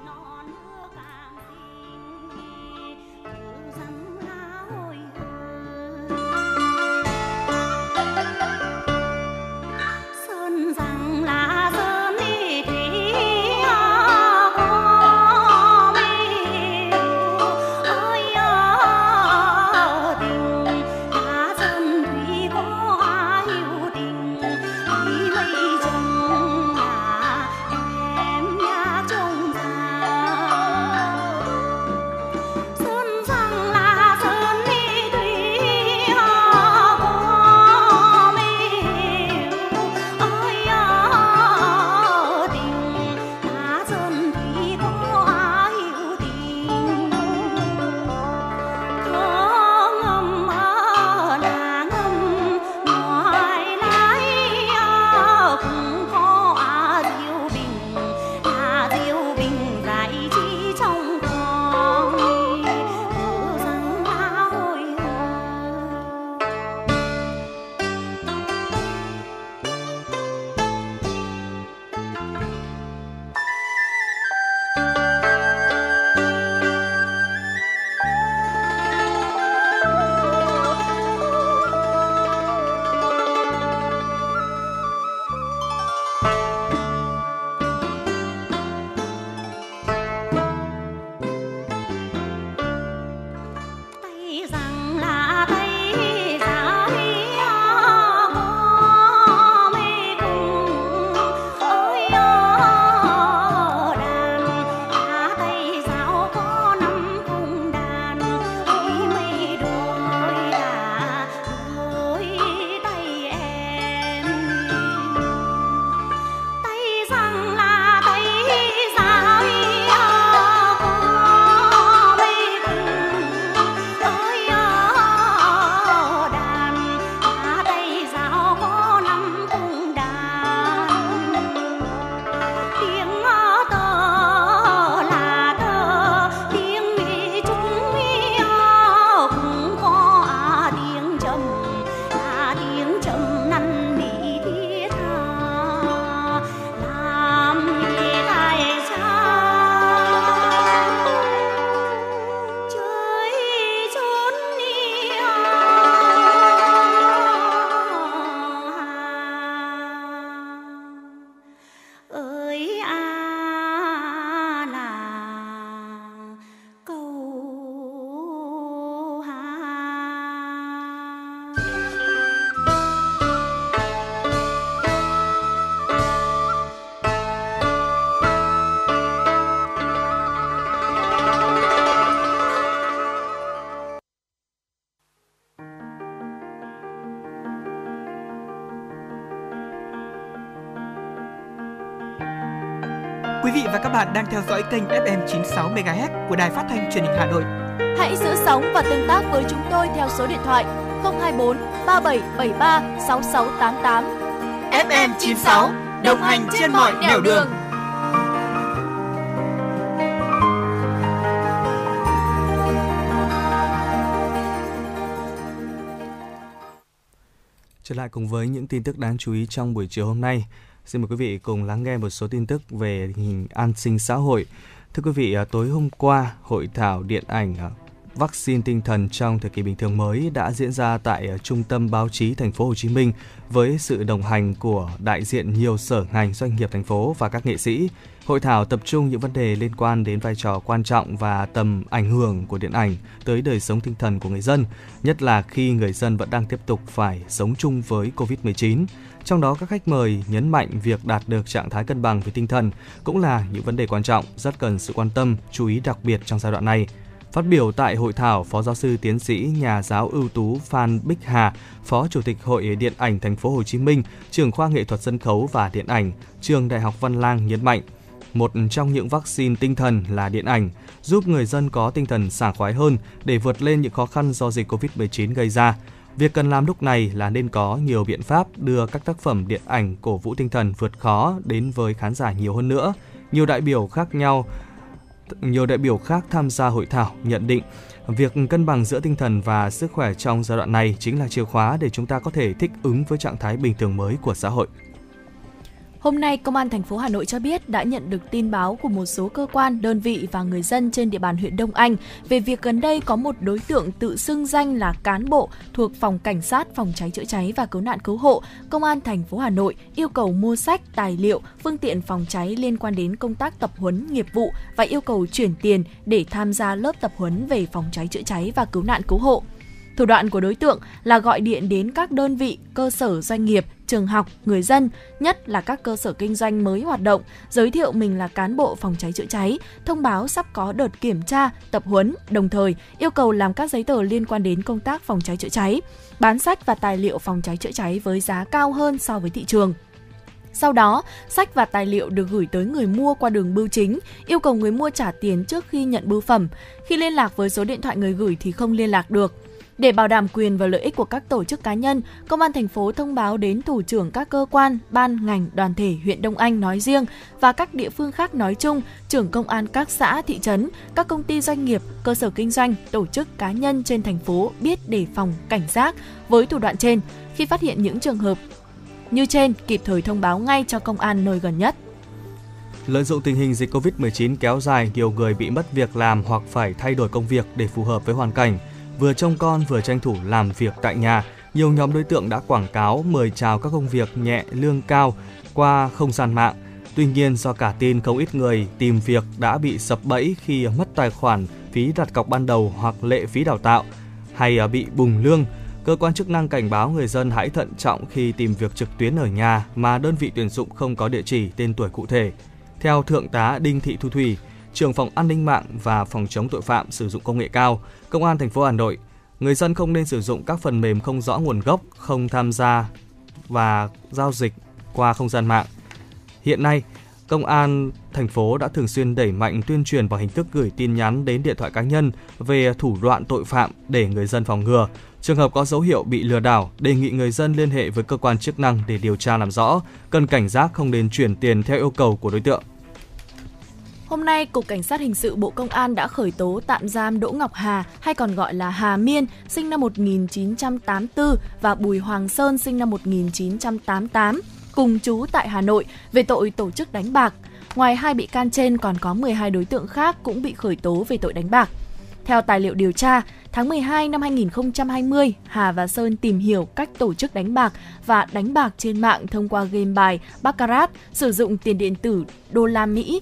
Và các bạn đang theo dõi kênh FM 96 MHz của đài phát thanh truyền hình Hà Nội. Hãy giữ sóng và tương tác với chúng tôi theo số điện thoại 024 3773 6688. FM 96 đồng hành trên mọi nẻo đường. Trở lại cùng với những tin tức đáng chú ý trong buổi chiều hôm nay. Xin mời quý vị cùng lắng nghe một số tin tức về hình an sinh xã hội. Thưa quý vị, à, tối hôm qua, hội thảo điện ảnh à, vaccine tinh thần trong thời kỳ bình thường mới đã diễn ra tại ờ, Trung tâm Báo chí Thành phố Hồ Chí Minh với sự đồng hành của đại diện nhiều sở ngành doanh nghiệp thành phố và các nghệ sĩ. Hội thảo tập trung những vấn đề liên quan đến vai trò quan trọng và tầm ảnh hưởng của điện ảnh tới đời sống tinh thần của người dân, nhất là khi người dân vẫn đang tiếp tục phải sống chung với Covid-19. Trong đó các khách mời nhấn mạnh việc đạt được trạng thái cân bằng về tinh thần cũng là những vấn đề quan trọng rất cần sự quan tâm, chú ý đặc biệt trong giai đoạn này. Phát biểu tại hội thảo, Phó giáo sư tiến sĩ nhà giáo ưu tú Phan Bích Hà, Phó Chủ tịch Hội Điện ảnh Thành phố Hồ Chí Minh, trường khoa nghệ thuật sân khấu và điện ảnh, trường Đại học Văn Lang nhấn mạnh, một trong những vaccine tinh thần là điện ảnh, giúp người dân có tinh thần sảng khoái hơn để vượt lên những khó khăn do dịch Covid-19 gây ra. Việc cần làm lúc này là nên có nhiều biện pháp đưa các tác phẩm điện ảnh cổ vũ tinh thần vượt khó đến với khán giả nhiều hơn nữa. Nhiều đại biểu khác nhau nhiều đại biểu khác tham gia hội thảo nhận định việc cân bằng giữa tinh thần và sức khỏe trong giai đoạn này chính là chìa khóa để chúng ta có thể thích ứng với trạng thái bình thường mới của xã hội. Hôm nay, Công an thành phố Hà Nội cho biết đã nhận được tin báo của một số cơ quan, đơn vị và người dân trên địa bàn huyện Đông Anh về việc gần đây có một đối tượng tự xưng danh là cán bộ thuộc phòng cảnh sát phòng cháy chữa cháy và cứu nạn cứu hộ Công an thành phố Hà Nội yêu cầu mua sách, tài liệu, phương tiện phòng cháy liên quan đến công tác tập huấn nghiệp vụ và yêu cầu chuyển tiền để tham gia lớp tập huấn về phòng cháy chữa cháy và cứu nạn cứu hộ. Thủ đoạn của đối tượng là gọi điện đến các đơn vị, cơ sở doanh nghiệp, trường học, người dân, nhất là các cơ sở kinh doanh mới hoạt động, giới thiệu mình là cán bộ phòng cháy chữa cháy, thông báo sắp có đợt kiểm tra, tập huấn, đồng thời yêu cầu làm các giấy tờ liên quan đến công tác phòng cháy chữa cháy, bán sách và tài liệu phòng cháy chữa cháy với giá cao hơn so với thị trường. Sau đó, sách và tài liệu được gửi tới người mua qua đường bưu chính, yêu cầu người mua trả tiền trước khi nhận bưu phẩm. Khi liên lạc với số điện thoại người gửi thì không liên lạc được. Để bảo đảm quyền và lợi ích của các tổ chức cá nhân, Công an thành phố thông báo đến thủ trưởng các cơ quan, ban, ngành, đoàn thể huyện Đông Anh nói riêng và các địa phương khác nói chung, trưởng công an các xã, thị trấn, các công ty doanh nghiệp, cơ sở kinh doanh, tổ chức cá nhân trên thành phố biết đề phòng, cảnh giác với thủ đoạn trên. Khi phát hiện những trường hợp như trên, kịp thời thông báo ngay cho công an nơi gần nhất. Lợi dụng tình hình dịch Covid-19 kéo dài, nhiều người bị mất việc làm hoặc phải thay đổi công việc để phù hợp với hoàn cảnh – vừa trông con vừa tranh thủ làm việc tại nhà, nhiều nhóm đối tượng đã quảng cáo mời chào các công việc nhẹ lương cao qua không gian mạng. Tuy nhiên do cả tin không ít người tìm việc đã bị sập bẫy khi mất tài khoản phí đặt cọc ban đầu hoặc lệ phí đào tạo hay à, bị bùng lương, cơ quan chức năng cảnh báo người dân hãy thận trọng khi tìm việc trực tuyến ở nhà mà đơn vị tuyển dụng không có địa chỉ, tên tuổi cụ thể. Theo Thượng tá Đinh Thị Thu Thủy, trưởng phòng an ninh mạng và phòng chống tội phạm sử dụng công nghệ cao, Công an thành phố Hà Nội, người dân không nên sử dụng các phần mềm không rõ nguồn gốc, không tham gia và giao dịch qua không gian mạng. Hiện nay, Công an thành phố đã thường xuyên đẩy mạnh tuyên truyền bằng hình thức gửi tin nhắn đến điện thoại cá nhân về thủ đoạn tội phạm để người dân phòng ngừa. Trường hợp có dấu hiệu bị lừa đảo, đề nghị người dân liên hệ với cơ quan chức năng để điều tra làm rõ, cần cảnh giác không nên chuyển tiền theo yêu cầu của đối tượng. Hôm nay, Cục Cảnh sát Hình sự Bộ Công an đã khởi tố tạm giam Đỗ Ngọc Hà, hay còn gọi là Hà Miên, sinh năm 1984 và Bùi Hoàng Sơn, sinh năm 1988, cùng chú tại Hà Nội về tội tổ chức đánh bạc. Ngoài hai bị can trên còn có 12 đối tượng khác cũng bị khởi tố về tội đánh bạc. Theo tài liệu điều tra, tháng 12 năm 2020, Hà và Sơn tìm hiểu cách tổ chức đánh bạc và đánh bạc trên mạng thông qua game bài Baccarat sử dụng tiền điện tử đô la Mỹ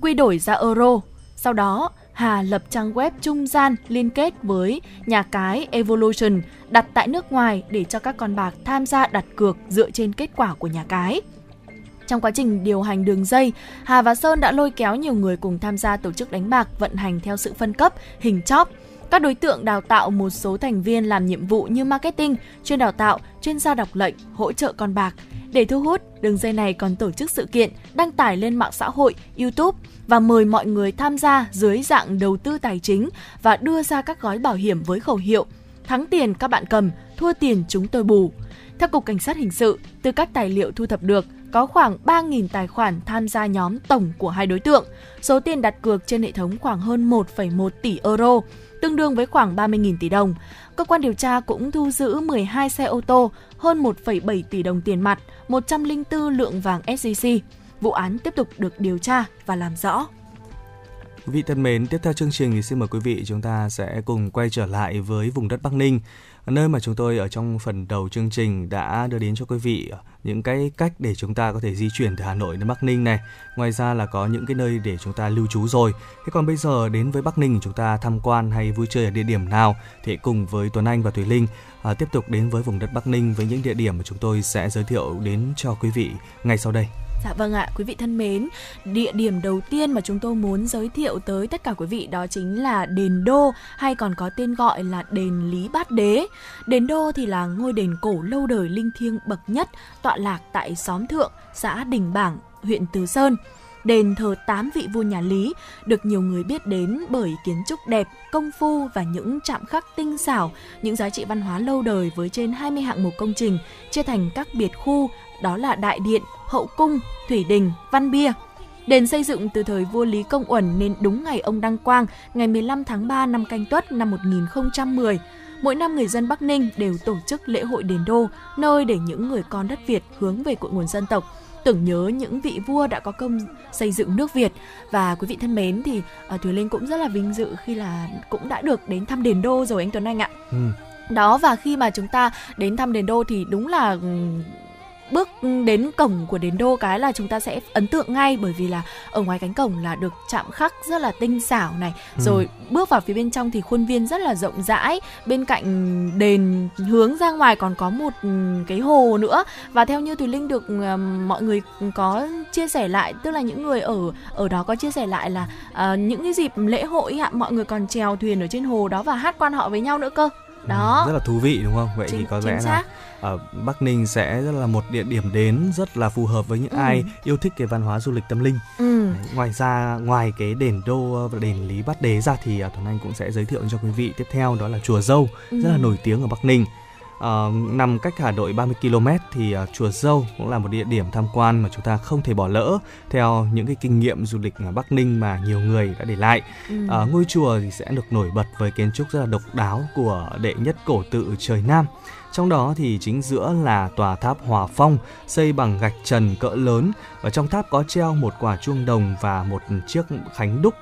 quy đổi ra euro. Sau đó, Hà lập trang web trung gian liên kết với nhà cái Evolution đặt tại nước ngoài để cho các con bạc tham gia đặt cược dựa trên kết quả của nhà cái. Trong quá trình điều hành đường dây, Hà và Sơn đã lôi kéo nhiều người cùng tham gia tổ chức đánh bạc vận hành theo sự phân cấp, hình chóp. Các đối tượng đào tạo một số thành viên làm nhiệm vụ như marketing, chuyên đào tạo, chuyên gia đọc lệnh, hỗ trợ con bạc. Để thu hút, đường dây này còn tổ chức sự kiện, đăng tải lên mạng xã hội, YouTube và mời mọi người tham gia dưới dạng đầu tư tài chính và đưa ra các gói bảo hiểm với khẩu hiệu thắng tiền các bạn cầm, thua tiền chúng tôi bù. Theo Cục Cảnh sát Hình sự, từ các tài liệu thu thập được, có khoảng 3.000 tài khoản tham gia nhóm tổng của hai đối tượng. Số tiền đặt cược trên hệ thống khoảng hơn 1,1 tỷ euro, tương đương với khoảng 30.000 tỷ đồng. Cơ quan điều tra cũng thu giữ 12 xe ô tô, hơn 1,7 tỷ đồng tiền mặt, 104 lượng vàng SJC. Vụ án tiếp tục được điều tra và làm rõ. Quý vị thân mến, tiếp theo chương trình thì xin mời quý vị chúng ta sẽ cùng quay trở lại với vùng đất Bắc Ninh, nơi mà chúng tôi ở trong phần đầu chương trình đã đưa đến cho quý vị những cái cách để chúng ta có thể di chuyển từ Hà Nội đến Bắc Ninh này. Ngoài ra là có những cái nơi để chúng ta lưu trú rồi. Thế còn bây giờ đến với Bắc Ninh chúng ta tham quan hay vui chơi ở địa điểm nào thì cùng với Tuấn Anh và Thùy Linh à, tiếp tục đến với vùng đất Bắc Ninh với những địa điểm mà chúng tôi sẽ giới thiệu đến cho quý vị ngay sau đây. Dạ vâng ạ, quý vị thân mến, địa điểm đầu tiên mà chúng tôi muốn giới thiệu tới tất cả quý vị đó chính là đền Đô hay còn có tên gọi là đền Lý Bát Đế. Đền Đô thì là ngôi đền cổ lâu đời linh thiêng bậc nhất tọa lạc tại xóm Thượng, xã Đình Bảng, huyện Từ Sơn. Đền thờ 8 vị vua nhà Lý được nhiều người biết đến bởi kiến trúc đẹp, công phu và những chạm khắc tinh xảo, những giá trị văn hóa lâu đời với trên 20 hạng mục công trình chia thành các biệt khu đó là Đại Điện, Hậu Cung, Thủy Đình, Văn Bia. Đền xây dựng từ thời vua Lý Công Uẩn nên đúng ngày ông đăng quang, ngày 15 tháng 3 năm Canh Tuất năm 1010. Mỗi năm người dân Bắc Ninh đều tổ chức lễ hội đền đô, nơi để những người con đất Việt hướng về cội nguồn dân tộc, tưởng nhớ những vị vua đã có công xây dựng nước Việt và quý vị thân mến thì uh, Thùy Linh cũng rất là vinh dự khi là cũng đã được đến thăm đền đô rồi anh Tuấn Anh ạ. Ừ. Đó và khi mà chúng ta đến thăm đền đô thì đúng là bước đến cổng của đền đô cái là chúng ta sẽ ấn tượng ngay bởi vì là ở ngoài cánh cổng là được chạm khắc rất là tinh xảo này. Ừ. rồi bước vào phía bên trong thì khuôn viên rất là rộng rãi. Bên cạnh đền hướng ra ngoài còn có một cái hồ nữa. Và theo như thùy linh được uh, mọi người có chia sẻ lại tức là những người ở ở đó có chia sẻ lại là uh, những cái dịp lễ hội ạ mọi người còn chèo thuyền ở trên hồ đó và hát quan họ với nhau nữa cơ. Đó. ừ, rất là thú vị đúng không? Vậy chính, thì có lẽ là ở Bắc Ninh sẽ rất là một địa điểm đến rất là phù hợp với những ừ. ai yêu thích cái văn hóa du lịch tâm linh. Ừ. Đấy, ngoài ra ngoài cái đền đô và đền Lý Bát Đế ra thì uh, Tuấn Anh cũng sẽ giới thiệu cho quý vị tiếp theo đó là chùa Dâu ừ. rất là nổi tiếng ở Bắc Ninh. Uh, nằm cách Hà Nội 30 km thì uh, chùa Dâu cũng là một địa điểm tham quan mà chúng ta không thể bỏ lỡ theo những cái kinh nghiệm du lịch ở Bắc Ninh mà nhiều người đã để lại. Ừ. Uh, ngôi chùa thì sẽ được nổi bật với kiến trúc rất là độc đáo của đệ nhất cổ tự trời Nam. Trong đó thì chính giữa là tòa tháp Hòa Phong xây bằng gạch trần cỡ lớn và trong tháp có treo một quả chuông đồng và một chiếc khánh đúc.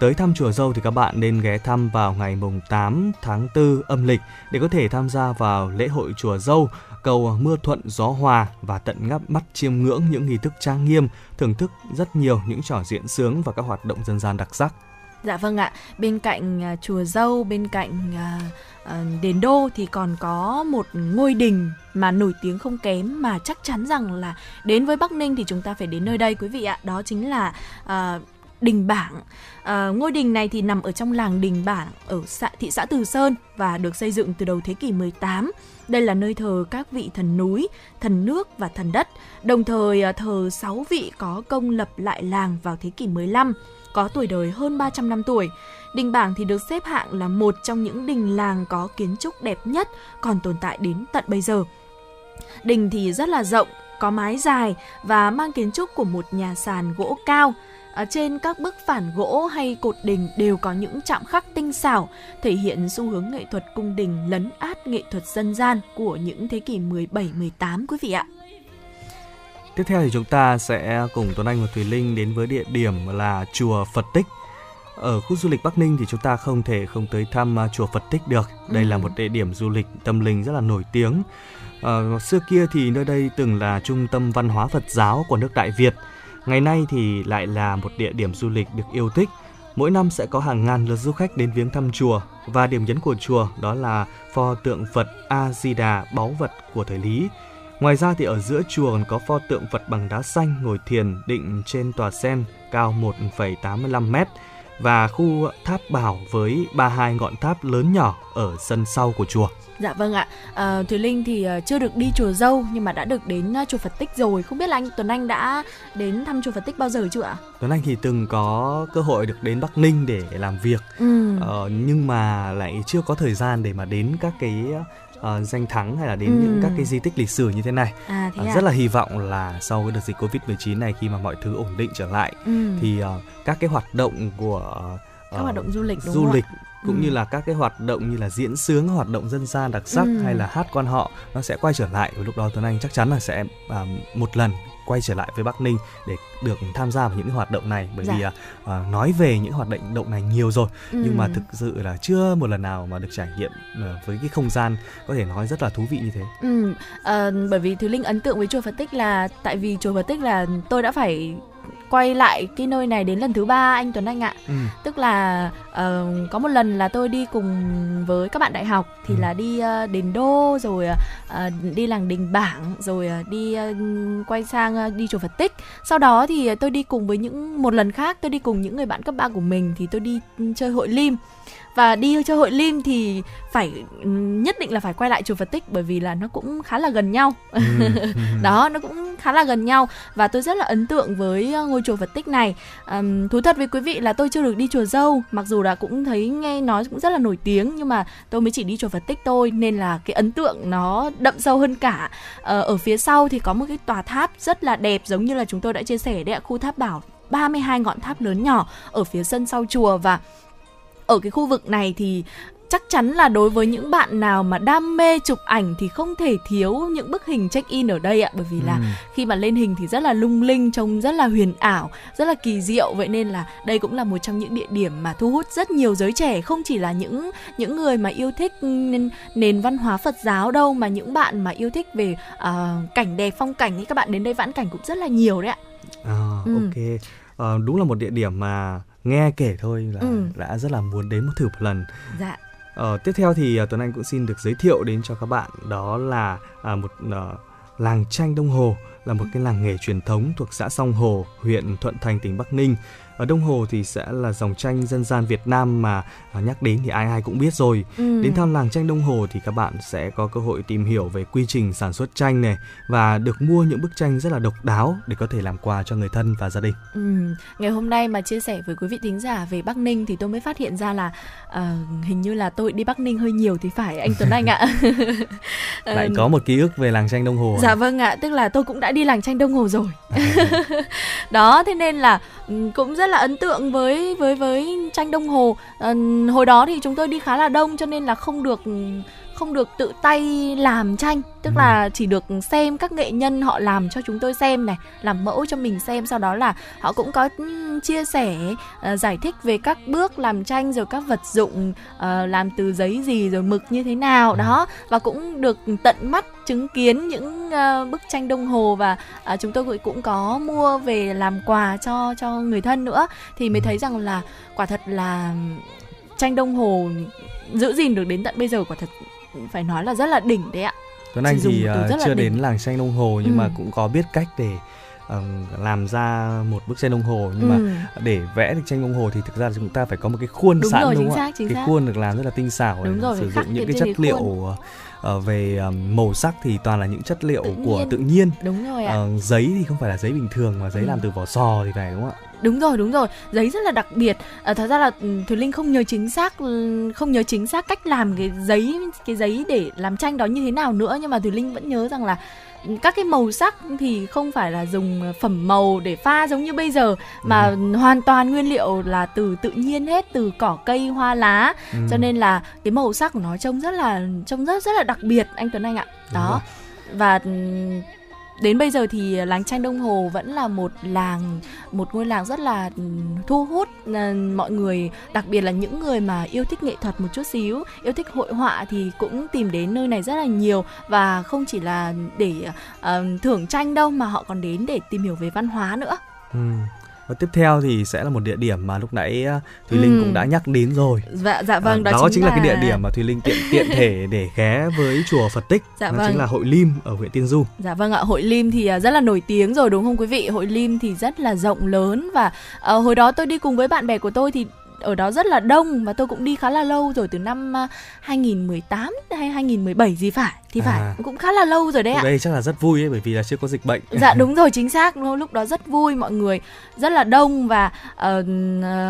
Tới thăm chùa Dâu thì các bạn nên ghé thăm vào ngày mùng 8 tháng 4 âm lịch để có thể tham gia vào lễ hội chùa Dâu, cầu mưa thuận gió hòa và tận ngắp mắt chiêm ngưỡng những nghi thức trang nghiêm, thưởng thức rất nhiều những trò diễn sướng và các hoạt động dân gian đặc sắc. Dạ vâng ạ, bên cạnh uh, chùa Dâu, bên cạnh uh, uh, đền Đô thì còn có một ngôi đình mà nổi tiếng không kém mà chắc chắn rằng là đến với Bắc Ninh thì chúng ta phải đến nơi đây quý vị ạ. Đó chính là uh, đình Bảng. À, ngôi đình này thì nằm ở trong làng Đình Bảng ở xã, thị xã Từ Sơn và được xây dựng từ đầu thế kỷ 18. Đây là nơi thờ các vị thần núi, thần nước và thần đất, đồng thời thờ 6 vị có công lập lại làng vào thế kỷ 15 có tuổi đời hơn 300 năm tuổi. Đình Bảng thì được xếp hạng là một trong những đình làng có kiến trúc đẹp nhất còn tồn tại đến tận bây giờ. Đình thì rất là rộng, có mái dài và mang kiến trúc của một nhà sàn gỗ cao. Ở trên các bức phản gỗ hay cột đình đều có những chạm khắc tinh xảo, thể hiện xu hướng nghệ thuật cung đình lấn át nghệ thuật dân gian của những thế kỷ 17-18 quý vị ạ. Tiếp theo thì chúng ta sẽ cùng Tuấn Anh và Thùy Linh đến với địa điểm là chùa Phật Tích. Ở khu du lịch Bắc Ninh thì chúng ta không thể không tới thăm à, chùa Phật Tích được. Đây ừ. là một địa điểm du lịch tâm linh rất là nổi tiếng. À, xưa kia thì nơi đây từng là trung tâm văn hóa Phật giáo của nước Đại Việt. Ngày nay thì lại là một địa điểm du lịch được yêu thích. Mỗi năm sẽ có hàng ngàn lượt du khách đến viếng thăm chùa và điểm nhấn của chùa đó là pho tượng Phật A Di Đà báu vật của thời Lý Ngoài ra thì ở giữa chùa còn có pho tượng Phật bằng đá xanh ngồi thiền định trên tòa sen cao 1,85 m. và khu tháp Bảo với 32 ngọn tháp lớn nhỏ ở sân sau của chùa. Dạ vâng ạ. À, Thùy Linh thì uh, chưa được đi chùa Dâu nhưng mà đã được đến uh, chùa Phật Tích rồi. Không biết là anh Tuấn Anh đã đến thăm chùa Phật Tích bao giờ chưa ạ? Tuấn Anh thì từng có cơ hội được đến Bắc Ninh để làm việc, ừ. ờ, nhưng mà lại chưa có thời gian để mà đến các cái uh, danh thắng hay là đến ừ. những các cái di tích lịch sử như thế này. À, thế uh, à? Rất là hy vọng là sau cái đợt dịch Covid-19 này khi mà mọi thứ ổn định trở lại ừ. thì uh, các cái hoạt động của uh, các hoạt động du lịch đúng du không lịch ạ? cũng ừ. như là các cái hoạt động như là diễn sướng hoạt động dân gian đặc sắc ừ. hay là hát quan họ nó sẽ quay trở lại và lúc đó Tuấn Anh chắc chắn là sẽ à, một lần quay trở lại với Bắc Ninh để được tham gia vào những hoạt động này bởi dạ. vì à, nói về những hoạt động này nhiều rồi ừ. nhưng mà thực sự là chưa một lần nào mà được trải nghiệm à, với cái không gian có thể nói rất là thú vị như thế. Ừ, à, bởi vì Thúy Linh ấn tượng với chùa Phật Tích là tại vì chùa Phật Tích là tôi đã phải quay lại cái nơi này đến lần thứ ba anh Tuấn Anh ạ. Ừ. Tức là uh, có một lần là tôi đi cùng với các bạn đại học thì ừ. là đi uh, đền đô rồi uh, đi làng đình bảng rồi uh, đi uh, quay sang uh, đi chùa Phật Tích. Sau đó thì tôi đi cùng với những một lần khác tôi đi cùng những người bạn cấp 3 của mình thì tôi đi chơi hội lim và đi chơi hội lim thì phải nhất định là phải quay lại chùa Phật Tích bởi vì là nó cũng khá là gần nhau. Ừ, ừ. (laughs) đó nó cũng khá là gần nhau. Và tôi rất là ấn tượng với ờ, ngôi chùa Phật Tích này. Um, thú thật với quý vị là tôi chưa được đi chùa dâu mặc dù là cũng thấy nghe nói cũng rất là nổi tiếng nhưng mà tôi mới chỉ đi chùa Phật Tích thôi nên là cái ấn tượng nó đậm sâu hơn cả. Uh, ở phía sau thì có một cái tòa tháp rất là đẹp giống như là chúng tôi đã chia sẻ đấy ạ khu tháp bảo 32 ngọn tháp lớn nhỏ ở phía sân sau chùa. Và ở cái khu vực này thì chắc chắn là đối với những bạn nào mà đam mê chụp ảnh thì không thể thiếu những bức hình check in ở đây ạ bởi vì là ừ. khi mà lên hình thì rất là lung linh trông rất là huyền ảo rất là kỳ diệu vậy nên là đây cũng là một trong những địa điểm mà thu hút rất nhiều giới trẻ không chỉ là những những người mà yêu thích nền, văn hóa Phật giáo đâu mà những bạn mà yêu thích về uh, cảnh đẹp phong cảnh thì các bạn đến đây vãn cảnh cũng rất là nhiều đấy ạ. À, ừ. ok. Uh, đúng là một địa điểm mà nghe kể thôi là ừ. đã rất là muốn đến một thử một lần. Dạ. Ờ, tiếp theo thì uh, Tuấn Anh cũng xin được giới thiệu đến cho các bạn đó là uh, một uh, làng tranh Đông Hồ là một cái làng nghề truyền thống thuộc xã Song Hồ, huyện Thuận Thành, tỉnh Bắc Ninh ở Đông Hồ thì sẽ là dòng tranh dân gian Việt Nam mà à, nhắc đến thì ai ai cũng biết rồi. Ừ. Đến thăm làng tranh Đông Hồ thì các bạn sẽ có cơ hội tìm hiểu về quy trình sản xuất tranh này và được mua những bức tranh rất là độc đáo để có thể làm quà cho người thân và gia đình. Ừ. Ngày hôm nay mà chia sẻ với quý vị thính giả về Bắc Ninh thì tôi mới phát hiện ra là uh, hình như là tôi đi Bắc Ninh hơi nhiều thì phải anh Tuấn Anh ạ. (laughs) Lại có một ký ức về làng tranh Đông Hồ. Dạ vâng ạ, tức là tôi cũng đã đi làng tranh Đông Hồ rồi. À. (laughs) Đó, thế nên là ừ, cũng rất là ấn tượng với với với tranh đông hồ. À, hồi đó thì chúng tôi đi khá là đông cho nên là không được không được tự tay làm tranh tức ừ. là chỉ được xem các nghệ nhân họ làm cho chúng tôi xem này làm mẫu cho mình xem sau đó là họ cũng có chia sẻ uh, giải thích về các bước làm tranh rồi các vật dụng uh, làm từ giấy gì rồi mực như thế nào ừ. đó và cũng được tận mắt chứng kiến những uh, bức tranh đồng hồ và uh, chúng tôi cũng có mua về làm quà cho cho người thân nữa thì mới ừ. thấy rằng là quả thật là tranh đồng hồ giữ gìn được đến tận bây giờ quả thật phải nói là rất là đỉnh đấy ạ Tuấn Anh thì uh, chưa đến làng tranh đồng hồ nhưng ừ. mà cũng có biết cách để làm ra một bức tranh đồng hồ nhưng ừ. mà để vẽ được tranh đồng hồ thì thực ra chúng ta phải có một cái khuôn đúng sẵn rồi, đúng không ạ? cái xác. khuôn được làm rất là tinh xảo đúng rồi, sử dụng những cái chất liệu khuôn uh, về um, màu sắc thì toàn là những chất liệu tự của tự nhiên đúng rồi ạ. Uh, giấy thì không phải là giấy bình thường mà giấy ừ. làm từ vỏ sò thì phải đúng không ạ đúng rồi đúng rồi. Giấy rất là đặc biệt. À, thật ra là ừ, thùy linh không nhớ chính xác không nhớ chính xác cách làm cái giấy cái giấy để làm tranh đó như thế nào nữa nhưng mà thùy linh vẫn nhớ rằng là các cái màu sắc thì không phải là dùng phẩm màu để pha giống như bây giờ mà ừ. hoàn toàn nguyên liệu là từ tự nhiên hết từ cỏ cây hoa lá. Ừ. cho nên là cái màu sắc của nó trông rất là trông rất rất là đặc biệt anh Tuấn Anh ạ. Đó. và đến bây giờ thì làng tranh Đông Hồ vẫn là một làng một ngôi làng rất là thu hút ờ, mọi người đặc biệt là những người mà yêu thích nghệ thuật một chút xíu yêu thích hội họa thì cũng tìm đến nơi này rất là nhiều và không chỉ là để uh, thưởng tranh đâu mà họ còn đến để tìm hiểu về văn hóa nữa. Ừ. Và tiếp theo thì sẽ là một địa điểm mà lúc nãy à, Thùy Linh ừ. cũng đã nhắc đến rồi. Dạ dạ vâng, à, đó, đó chính, chính là... là cái địa điểm mà Thùy Linh tiện tiện thể để ghé với chùa Phật Tích. Dạ đó vâng. chính là hội Lim ở huyện Tiên Du. Dạ vâng ạ, hội Lim thì à, rất là nổi tiếng rồi đúng không quý vị? Hội Lim thì rất là rộng lớn và uh, hồi đó tôi đi cùng với bạn bè của tôi thì ở đó rất là đông và tôi cũng đi khá là lâu rồi từ năm à, 2018 hay 2017 gì phải thì phải À. cũng khá là lâu rồi đấy ạ. đây chắc là rất vui ấy bởi vì là chưa có dịch bệnh. Dạ (laughs) đúng rồi chính xác. Lúc đó rất vui mọi người rất là đông và ờ,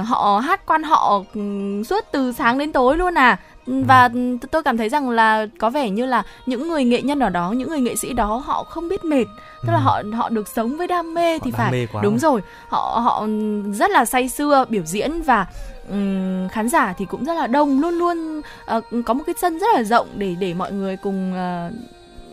họ hát quan họ ừm, suốt từ sáng đến tối luôn à. Và t- tôi cảm thấy rằng là có vẻ như là những người nghệ nhân ở đó những người nghệ sĩ đó họ không biết mệt. Tức là Ừ. họ họ được sống với đam mê thì đam phải. mê quá. Đúng rồi họ họ rất là say sưa biểu diễn và khán giả thì cũng rất là đông luôn luôn ờ, có một cái sân rất là rộng để để mọi người cùng ờ,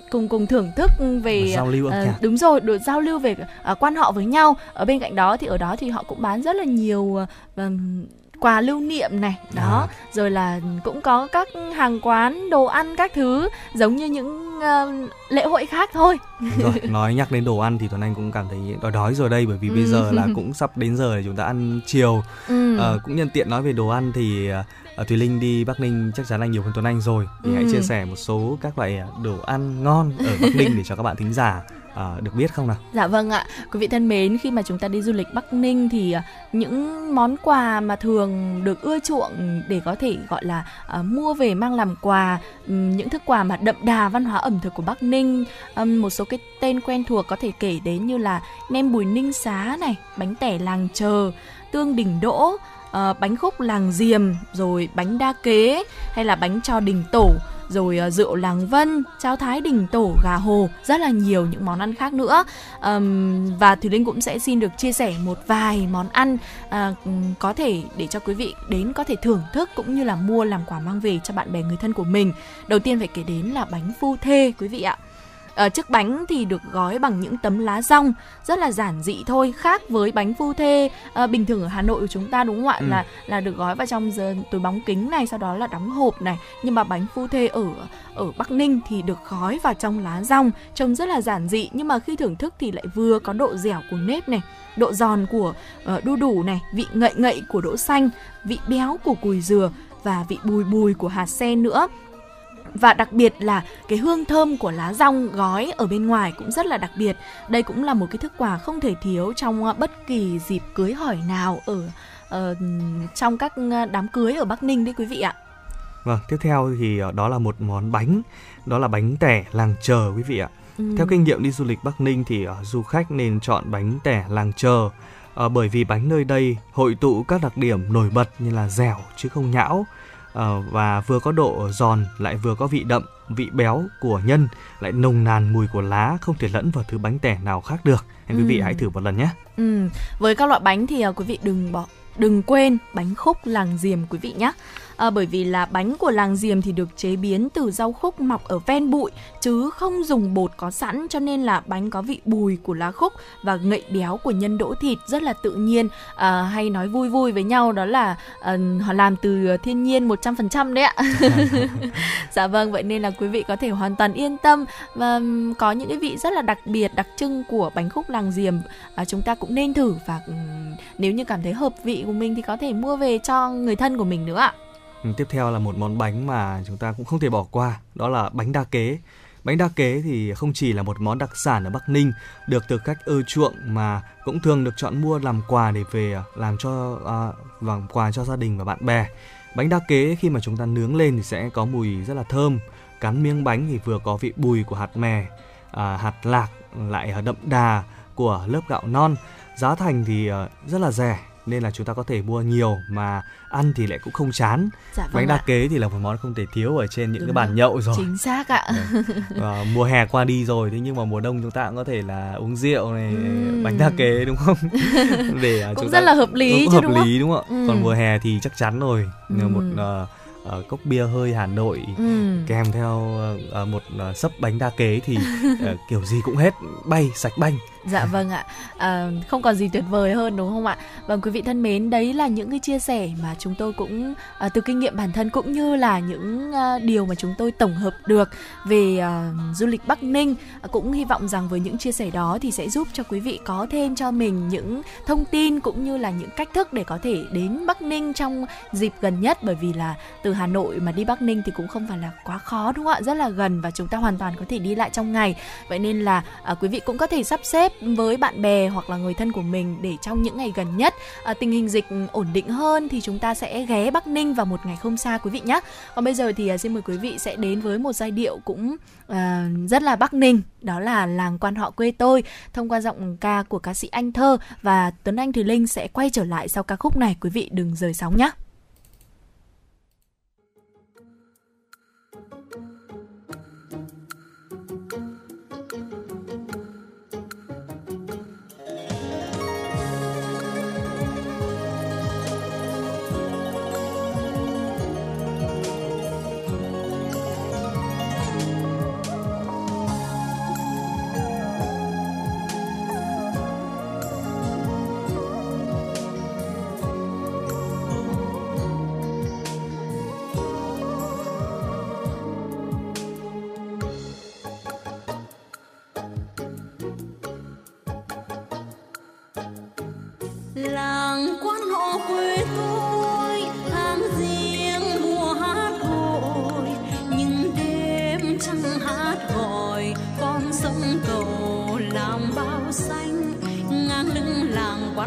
cùng cùng thưởng thức về Giao lưu âm nhạc. đúng rồi được giao lưu về ờ, quan họ với nhau ở bên cạnh đó thì ở đó thì họ cũng bán rất là nhiều ừm, quà lưu niệm này đó À. rồi là cũng có các hàng quán đồ ăn các thứ giống như những ờ, lễ hội khác thôi rồi nói nhắc đến đồ ăn thì tuấn anh cũng cảm thấy đói đói rồi đây bởi vì bây Ừ. giờ là cũng sắp đến giờ để chúng ta ăn chiều ừ. Ờ, cũng nhân tiện nói về đồ ăn thì uh, Thùy Linh đi Bắc Ninh chắc chắn là nhiều hơn Tuấn Anh rồi thì hãy Ừ. chia sẻ một số các loại ờ, đồ ăn ngon ở Bắc Ninh để cho các bạn thính giả ờ, được biết không nào? Dạ vâng ạ, quý vị thân mến, khi mà chúng ta đi du lịch Bắc Ninh thì ờ, những món quà mà thường được ưa chuộng để có thể gọi là à, mua về mang làm quà, những thức quà mà đậm đà văn hóa ẩm thực của Bắc Ninh, Ừm, một số cái tên quen thuộc có thể kể đến như là nem bùi ninh xá này, bánh tẻ làng chờ, tương đỉnh đỗ, ờ, bánh khúc làng diềm, rồi bánh đa kế hay là bánh cho đình tổ rồi uh, rượu làng vân cháo thái đình tổ gà hồ rất là nhiều những món ăn khác nữa. Um, và thùy linh cũng sẽ xin được chia sẻ một vài món ăn uh, có thể để cho quý vị đến có thể thưởng thức cũng như là mua làm quà mang về cho bạn bè người thân của mình. Đầu tiên phải kể đến là bánh phu thê quý vị ạ. Ờ, chiếc bánh thì được gói bằng những tấm lá rong rất là giản dị thôi khác với bánh phu thê. Ờ, bình thường ở Hà Nội của chúng ta đúng không ạ? Ừ. là là được gói vào trong túi bóng kính này sau đó là đóng hộp này. Nhưng mà bánh phu thê ở ở Bắc Ninh thì được gói vào trong lá rong trông rất là giản dị. Nhưng mà khi thưởng thức thì lại vừa có độ dẻo của nếp này độ giòn của ờ, đu đủ này vị ngậy ngậy của đỗ xanh vị béo của cùi dừa và vị bùi bùi của hạt sen nữa và đặc biệt là cái hương thơm của lá rong gói ở bên ngoài cũng rất là đặc biệt. Đây cũng là một cái thức quà không thể thiếu trong ờ, bất kỳ dịp cưới hỏi nào ở ờ, trong các ờ, đám cưới ở Bắc Ninh đấy quý vị ạ. Vâng tiếp theo thì đó là một món bánh. Đó là bánh tẻ làng chờ quý vị ạ. Ừ. theo kinh nghiệm đi du lịch Bắc Ninh thì ờ, du khách nên chọn bánh tẻ làng chờ Ờ, bởi vì bánh nơi đây hội tụ các đặc điểm nổi bật như là dẻo chứ không nhão và vừa có độ giòn lại vừa có vị đậm vị béo của nhân lại nồng nàn mùi của lá không thể lẫn vào thứ bánh tẻ nào khác được nên quý vị Ừ. hãy thử một lần nhé Ừ, với các loại bánh thì à, quý vị đừng bỏ đừng quên bánh khúc làng diềm quý vị nhé. À, bởi vì là bánh của làng diềm thì được chế biến từ rau khúc mọc ở ven bụi chứ không dùng bột có sẵn cho nên là bánh có vị bùi của lá khúc và ngậy béo của nhân đỗ thịt rất là tự nhiên. À, hay nói vui vui với nhau đó là à, họ làm từ thiên nhiên 100% đấy ạ. (laughs) dạ vâng, vậy nên là quý vị có thể hoàn toàn yên tâm và có những cái vị rất là đặc biệt đặc trưng của bánh khúc làng diềm à, chúng ta cũng nên thử và nếu như cảm thấy hợp vị của mình thì có thể mua về cho người thân của mình nữa ạ. Ừ, tiếp theo là một món bánh mà chúng ta cũng không thể bỏ qua đó là bánh đa kế. Bánh đa kế thì không chỉ là một món đặc sản ở Bắc Ninh được thực khách ưa chuộng mà cũng thường được chọn mua làm quà để về à, làm cho à, làm quà cho gia đình và bạn bè. Bánh đa kế khi mà chúng ta nướng lên thì sẽ có mùi rất là thơm cắn miếng bánh thì vừa có vị bùi của hạt mè à, hạt lạc lại đậm đà của lớp gạo non. Giá thành thì à, rất là rẻ nên là chúng ta có thể mua nhiều mà ăn thì lại cũng không chán Dạ vâng bánh đa ạ. kế thì là một món không thể thiếu ở trên những Đúng cái bàn nhậu rồi Chính xác ạ. Ờ, mùa hè qua đi rồi thế nhưng mà mùa đông chúng ta cũng có thể là uống rượu này Ừm. bánh đa kế đúng không (laughs) để à, Cũng chúng rất ta- là hợp lý cũng chứ hợp đúng không? lý đúng không ạ Ừm. còn mùa hè thì chắc chắn rồi Ừm. một ờ, ờ, cốc bia hơi Hà Nội Ừm. kèm theo ờ, một ờ, sấp bánh đa kế thì ờ, kiểu gì cũng hết bay sạch banh Dạ (laughs) vâng ạ, à, không còn gì tuyệt vời hơn đúng không ạ? Vâng quý vị thân mến, đấy là những cái chia sẻ mà chúng tôi cũng à, từ kinh nghiệm bản thân cũng như là những à, điều mà chúng tôi tổng hợp được về à, du lịch Bắc Ninh. À, cũng hy vọng rằng với những chia sẻ đó thì sẽ giúp cho quý vị có thêm cho mình những thông tin cũng như là những cách thức để có thể đến Bắc Ninh trong dịp gần nhất bởi vì là từ Hà Nội mà đi Bắc Ninh thì cũng không phải là quá khó đúng không ạ? Rất là gần và chúng ta hoàn toàn có thể đi lại trong ngày. Vậy nên là à, quý vị cũng có thể sắp xếp với bạn bè hoặc là người thân của mình để trong những ngày gần nhất à, tình hình dịch ổn định hơn thì chúng ta sẽ ghé Bắc Ninh vào một ngày không xa quý vị nhé. Còn bây giờ thì à, xin mời quý vị sẽ đến với một giai điệu cũng à, rất là Bắc Ninh, đó là làng quan họ quê tôi thông qua giọng ca của ca sĩ Anh Thơ và Tuấn Anh Thùy Linh sẽ quay trở lại sau ca khúc này quý vị đừng rời sóng nhé.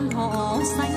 Làng quan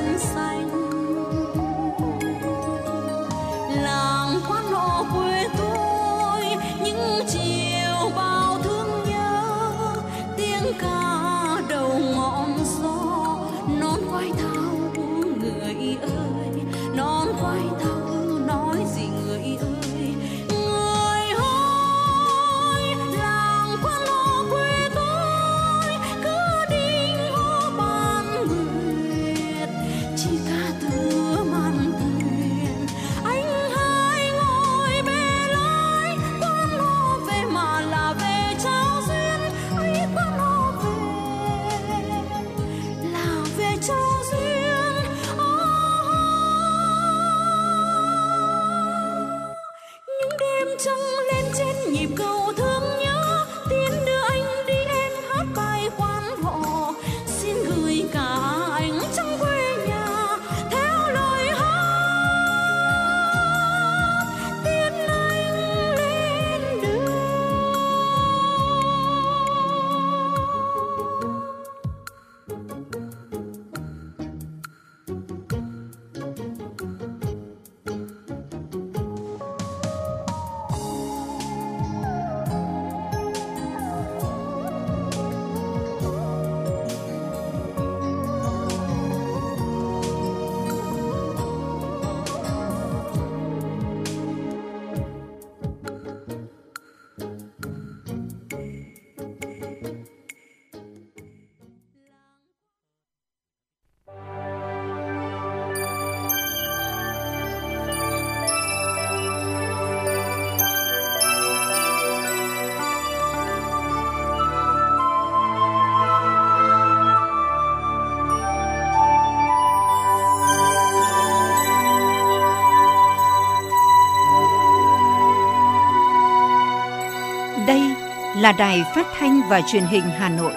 là đài phát thanh và truyền hình Hà Nội.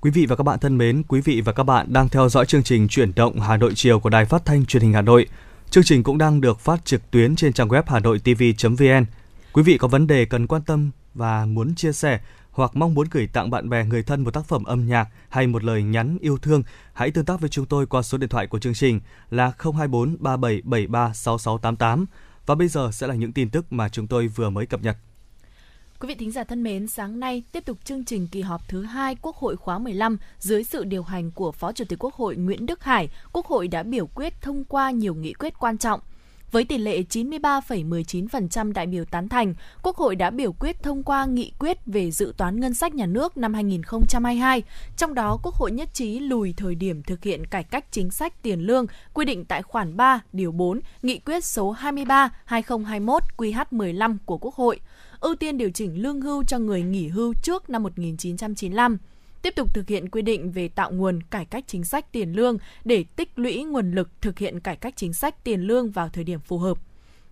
Quý vị và các bạn thân mến, quý vị và các bạn đang theo dõi chương trình Chuyển động Hà Nội chiều của Đài Phát thanh Truyền hình Hà Nội. Chương trình cũng đang được phát trực tuyến trên trang web hanoitv.vn. Quý vị có vấn đề cần quan tâm và muốn chia sẻ hoặc mong muốn gửi tặng bạn bè người thân một tác phẩm âm nhạc hay một lời nhắn yêu thương, hãy tương tác với chúng tôi qua số điện thoại của chương trình là 024 3773 6688. Và bây giờ sẽ là những tin tức mà chúng tôi vừa mới cập nhật. Quý vị thính giả thân mến, sáng nay tiếp tục chương trình kỳ họp thứ hai Quốc hội khóa 15 dưới sự điều hành của Phó Chủ tịch Quốc hội Nguyễn Đức Hải, Quốc hội đã biểu quyết thông qua nhiều nghị quyết quan trọng. Với tỷ lệ 93,19% đại biểu tán thành, Quốc hội đã biểu quyết thông qua nghị quyết về dự toán ngân sách nhà nước năm 2022. Trong đó, Quốc hội nhất trí lùi thời điểm thực hiện cải cách chính sách tiền lương quy định tại khoản 3, điều 4, nghị quyết số 23/2021 QH15 của Quốc hội ưu tiên điều chỉnh lương hưu cho người nghỉ hưu trước năm 1995 tiếp tục thực hiện quy định về tạo nguồn cải cách chính sách tiền lương để tích lũy nguồn lực thực hiện cải cách chính sách tiền lương vào thời điểm phù hợp.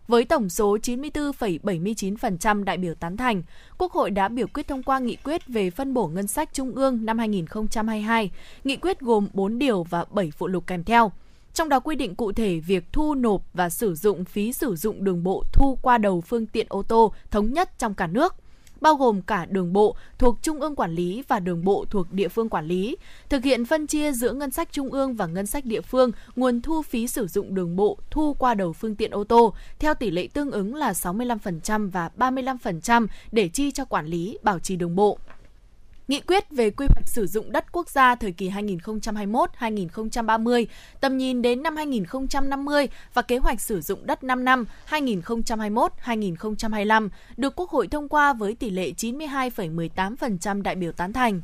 Với tổng số 94,79% đại biểu tán thành, Quốc hội đã biểu quyết thông qua nghị quyết về phân bổ ngân sách trung ương năm 2022. Nghị quyết gồm 4 điều và 7 phụ lục kèm theo. Trong đó quy định cụ thể việc thu nộp và sử dụng phí sử dụng đường bộ thu qua đầu phương tiện ô tô thống nhất trong cả nước – bao gồm cả đường bộ thuộc trung ương quản lý và đường bộ thuộc địa phương quản lý, thực hiện phân chia giữa ngân sách trung ương và ngân sách địa phương nguồn thu phí sử dụng đường bộ thu qua đầu phương tiện ô tô theo tỷ lệ tương ứng là 65% và 35% để chi cho quản lý bảo trì đường bộ. Nghị quyết về quy hoạch sử dụng đất quốc gia thời kỳ 2021-2030, tầm nhìn đến năm 2050 và kế hoạch sử dụng đất 5 năm 2021-2025 được Quốc hội thông qua với tỷ lệ 92,18% đại biểu tán thành.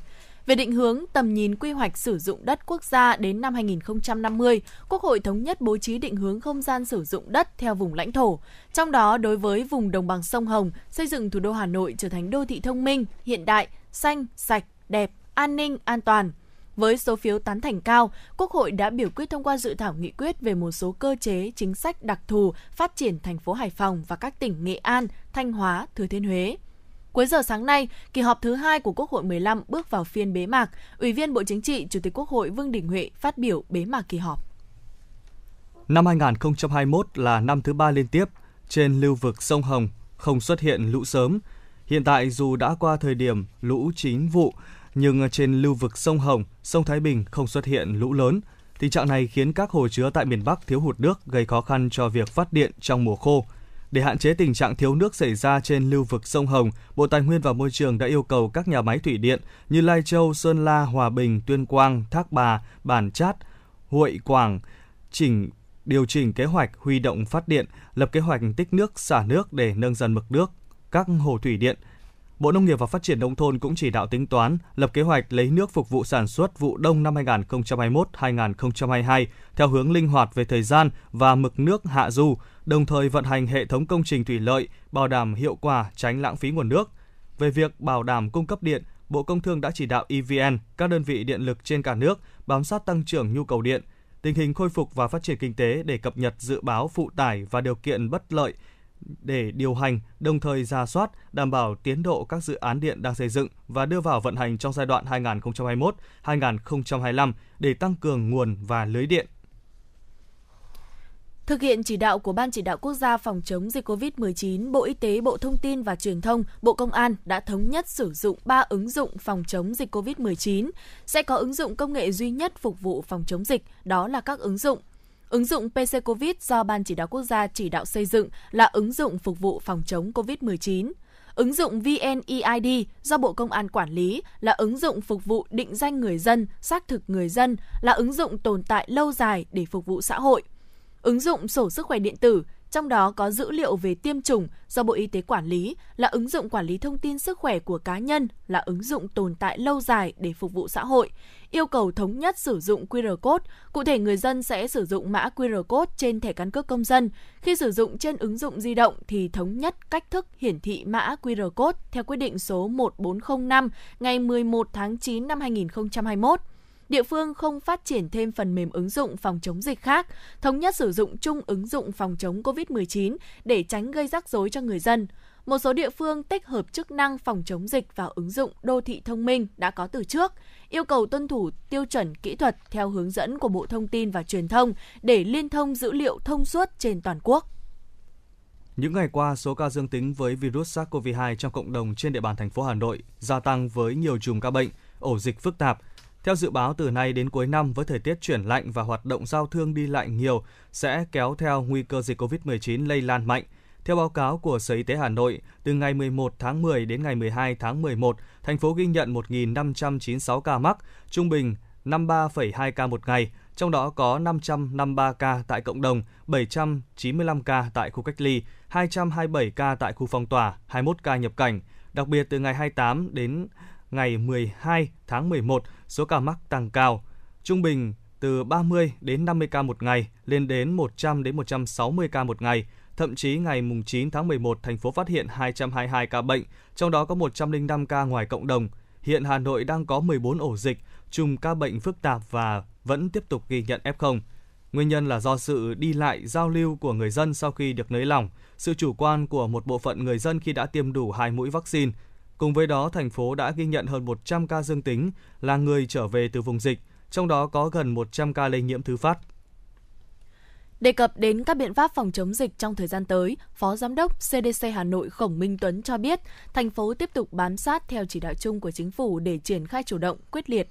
Về định hướng tầm nhìn quy hoạch sử dụng đất quốc gia đến năm 2050, Quốc hội thống nhất bố trí định hướng không gian sử dụng đất theo vùng lãnh thổ. Trong đó, đối với vùng đồng bằng sông Hồng, xây dựng thủ đô Hà Nội trở thành đô thị thông minh, hiện đại, xanh, sạch, đẹp, an ninh, an toàn. Với số phiếu tán thành cao, Quốc hội đã biểu quyết thông qua dự thảo nghị quyết về một số cơ chế, chính sách đặc thù phát triển thành phố Hải Phòng và các tỉnh Nghệ An, Thanh Hóa, Thừa Thiên Huế. Cuối giờ sáng nay, kỳ họp thứ hai của Quốc hội 15 bước vào phiên bế mạc. Ủy viên Bộ Chính trị, Chủ tịch Quốc hội Vương Đình Huệ phát biểu bế mạc kỳ họp. Năm 2021 là năm thứ ba liên tiếp trên lưu vực sông Hồng không xuất hiện lũ sớm. Hiện tại dù đã qua thời điểm lũ chín vụ, nhưng trên lưu vực sông Hồng, sông Thái Bình không xuất hiện lũ lớn. Tình trạng này khiến các hồ chứa tại miền Bắc thiếu hụt nước, gây khó khăn cho việc phát điện trong mùa khô. Để hạn chế tình trạng thiếu nước xảy ra trên lưu vực sông Hồng, Bộ Tài nguyên và Môi trường đã yêu cầu các nhà máy thủy điện như Lai Châu, Sơn La, Hòa Bình, Tuyên Quang, Thác Bà, Bản Chát, Huệ Quảng chỉnh điều chỉnh kế hoạch huy động phát điện, lập kế hoạch tích nước xả nước để nâng dần mực nước các hồ thủy điện. Bộ Nông nghiệp và Phát triển Nông thôn cũng chỉ đạo tính toán, lập kế hoạch lấy nước phục vụ sản xuất vụ đông năm 2021-2022 theo hướng linh hoạt về thời gian và mực nước hạ du, đồng thời vận hành hệ thống công trình thủy lợi, bảo đảm hiệu quả tránh lãng phí nguồn nước. Về việc bảo đảm cung cấp điện, Bộ Công Thương đã chỉ đạo EVN, các đơn vị điện lực trên cả nước bám sát tăng trưởng nhu cầu điện, tình hình khôi phục và phát triển kinh tế để cập nhật dự báo phụ tải và điều kiện bất lợi để điều hành, đồng thời ra soát, đảm bảo tiến độ các dự án điện đang xây dựng và đưa vào vận hành trong giai đoạn 2021-2025 để tăng cường nguồn và lưới điện Thực hiện chỉ đạo của Ban chỉ đạo quốc gia phòng chống dịch COVID-19, Bộ Y tế, Bộ Thông tin và Truyền thông, Bộ Công an đã thống nhất sử dụng 3 ứng dụng phòng chống dịch COVID-19. Sẽ có ứng dụng công nghệ duy nhất phục vụ phòng chống dịch, đó là các ứng dụng Ứng dụng PC COVID do Ban chỉ đạo quốc gia chỉ đạo xây dựng là ứng dụng phục vụ phòng chống COVID-19. Ứng dụng VNEID do Bộ Công an quản lý là ứng dụng phục vụ định danh người dân, xác thực người dân, là ứng dụng tồn tại lâu dài để phục vụ xã hội. Ứng dụng sổ sức khỏe điện tử, trong đó có dữ liệu về tiêm chủng do Bộ Y tế quản lý, là ứng dụng quản lý thông tin sức khỏe của cá nhân, là ứng dụng tồn tại lâu dài để phục vụ xã hội. Yêu cầu thống nhất sử dụng QR code, cụ thể người dân sẽ sử dụng mã QR code trên thẻ căn cước công dân. Khi sử dụng trên ứng dụng di động thì thống nhất cách thức hiển thị mã QR code theo quyết định số 1405 ngày 11 tháng 9 năm 2021 địa phương không phát triển thêm phần mềm ứng dụng phòng chống dịch khác, thống nhất sử dụng chung ứng dụng phòng chống COVID-19 để tránh gây rắc rối cho người dân. Một số địa phương tích hợp chức năng phòng chống dịch vào ứng dụng đô thị thông minh đã có từ trước, yêu cầu tuân thủ tiêu chuẩn kỹ thuật theo hướng dẫn của Bộ Thông tin và Truyền thông để liên thông dữ liệu thông suốt trên toàn quốc. Những ngày qua, số ca dương tính với virus SARS-CoV-2 trong cộng đồng trên địa bàn thành phố Hà Nội gia tăng với nhiều chùm ca bệnh, ổ dịch phức tạp – theo dự báo từ nay đến cuối năm với thời tiết chuyển lạnh và hoạt động giao thương đi lại nhiều sẽ kéo theo nguy cơ dịch COVID-19 lây lan mạnh. Theo báo cáo của Sở Y tế Hà Nội, từ ngày 11 tháng 10 đến ngày 12 tháng 11, thành phố ghi nhận 1.596 ca mắc, trung bình 53,2 ca một ngày, trong đó có 553 ca tại cộng đồng, 795 ca tại khu cách ly, 227 ca tại khu phong tỏa, 21 ca nhập cảnh. Đặc biệt từ ngày 28 đến ngày 12 tháng 11, số ca mắc tăng cao, trung bình từ 30 đến 50 ca một ngày lên đến 100 đến 160 ca một ngày. Thậm chí ngày 9 tháng 11, thành phố phát hiện 222 ca bệnh, trong đó có 105 ca ngoài cộng đồng. Hiện Hà Nội đang có 14 ổ dịch, chùm ca bệnh phức tạp và vẫn tiếp tục ghi nhận F0. Nguyên nhân là do sự đi lại, giao lưu của người dân sau khi được nới lỏng, sự chủ quan của một bộ phận người dân khi đã tiêm đủ hai mũi vaccine. Cùng với đó, thành phố đã ghi nhận hơn 100 ca dương tính là người trở về từ vùng dịch, trong đó có gần 100 ca lây nhiễm thứ phát. Đề cập đến các biện pháp phòng chống dịch trong thời gian tới, Phó Giám đốc CDC Hà Nội Khổng Minh Tuấn cho biết, thành phố tiếp tục bám sát theo chỉ đạo chung của chính phủ để triển khai chủ động, quyết liệt.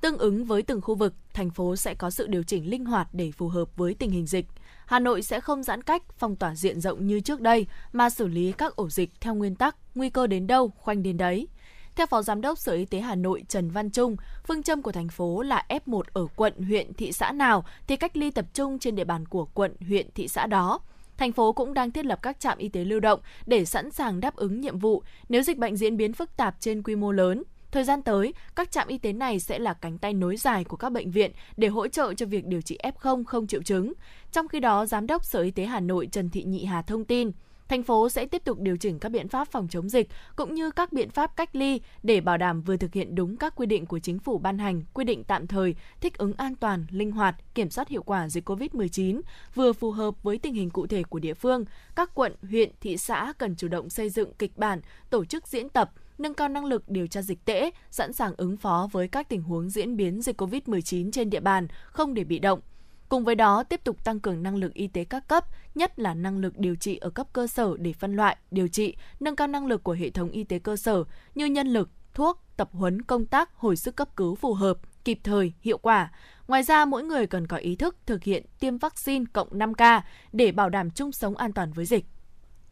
Tương ứng với từng khu vực, thành phố sẽ có sự điều chỉnh linh hoạt để phù hợp với tình hình dịch. Hà Nội sẽ không giãn cách, phong tỏa diện rộng như trước đây, mà xử lý các ổ dịch theo nguyên tắc nguy cơ đến đâu, khoanh đến đấy. Theo Phó Giám đốc Sở Y tế Hà Nội Trần Văn Trung, phương châm của thành phố là F1 ở quận, huyện, thị xã nào thì cách ly tập trung trên địa bàn của quận, huyện, thị xã đó. Thành phố cũng đang thiết lập các trạm y tế lưu động để sẵn sàng đáp ứng nhiệm vụ nếu dịch bệnh diễn biến phức tạp trên quy mô lớn. Thời gian tới, các trạm y tế này sẽ là cánh tay nối dài của các bệnh viện để hỗ trợ cho việc điều trị F0 không triệu chứng. Trong khi đó, Giám đốc Sở Y tế Hà Nội Trần Thị Nhị Hà thông tin, thành phố sẽ tiếp tục điều chỉnh các biện pháp phòng chống dịch cũng như các biện pháp cách ly để bảo đảm vừa thực hiện đúng các quy định của chính phủ ban hành, quy định tạm thời, thích ứng an toàn, linh hoạt, kiểm soát hiệu quả dịch COVID-19, vừa phù hợp với tình hình cụ thể của địa phương. Các quận, huyện, thị xã cần chủ động xây dựng kịch bản, tổ chức diễn tập, nâng cao năng lực điều tra dịch tễ, sẵn sàng ứng phó với các tình huống diễn biến dịch COVID-19 trên địa bàn, không để bị động. Cùng với đó, tiếp tục tăng cường năng lực y tế các cấp, nhất là năng lực điều trị ở cấp cơ sở để phân loại, điều trị, nâng cao năng lực của hệ thống y tế cơ sở như nhân lực, thuốc, tập huấn công tác hồi sức cấp cứu phù hợp, kịp thời, hiệu quả. Ngoài ra, mỗi người cần có ý thức thực hiện tiêm vaccine cộng 5K để bảo đảm chung sống an toàn với dịch.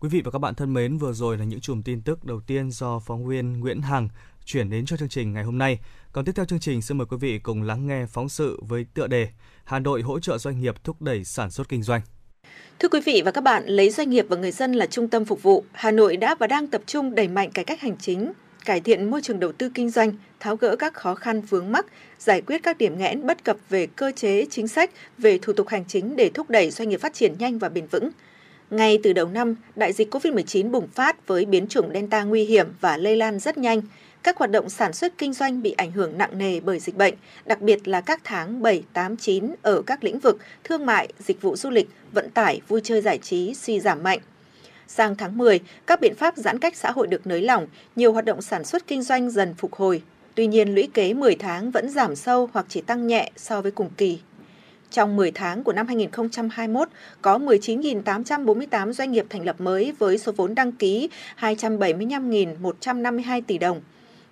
Quý vị và các bạn thân mến, vừa rồi là những chùm tin tức đầu tiên do phóng viên Nguyễn Hằng chuyển đến cho chương trình ngày hôm nay. Còn tiếp theo chương trình, xin mời quý vị cùng lắng nghe phóng sự với tựa đề Hà Nội hỗ trợ doanh nghiệp thúc đẩy sản xuất kinh doanh. Thưa quý vị và các bạn, lấy doanh nghiệp và người dân là trung tâm phục vụ, Hà Nội đã và đang tập trung đẩy mạnh cải cách hành chính, cải thiện môi trường đầu tư kinh doanh, tháo gỡ các khó khăn vướng mắc, giải quyết các điểm nghẽn bất cập về cơ chế, chính sách, về thủ tục hành chính để thúc đẩy doanh nghiệp phát triển nhanh và bền vững. Ngay từ đầu năm, đại dịch COVID-19 bùng phát với biến chủng Delta nguy hiểm và lây lan rất nhanh. Các hoạt động sản xuất kinh doanh bị ảnh hưởng nặng nề bởi dịch bệnh, đặc biệt là các tháng 7, 8, 9 ở các lĩnh vực thương mại, dịch vụ du lịch, vận tải, vui chơi giải trí suy giảm mạnh. Sang tháng 10, các biện pháp giãn cách xã hội được nới lỏng, nhiều hoạt động sản xuất kinh doanh dần phục hồi. Tuy nhiên, lũy kế 10 tháng vẫn giảm sâu hoặc chỉ tăng nhẹ so với cùng kỳ trong 10 tháng của năm 2021, có 19.848 doanh nghiệp thành lập mới với số vốn đăng ký 275.152 tỷ đồng.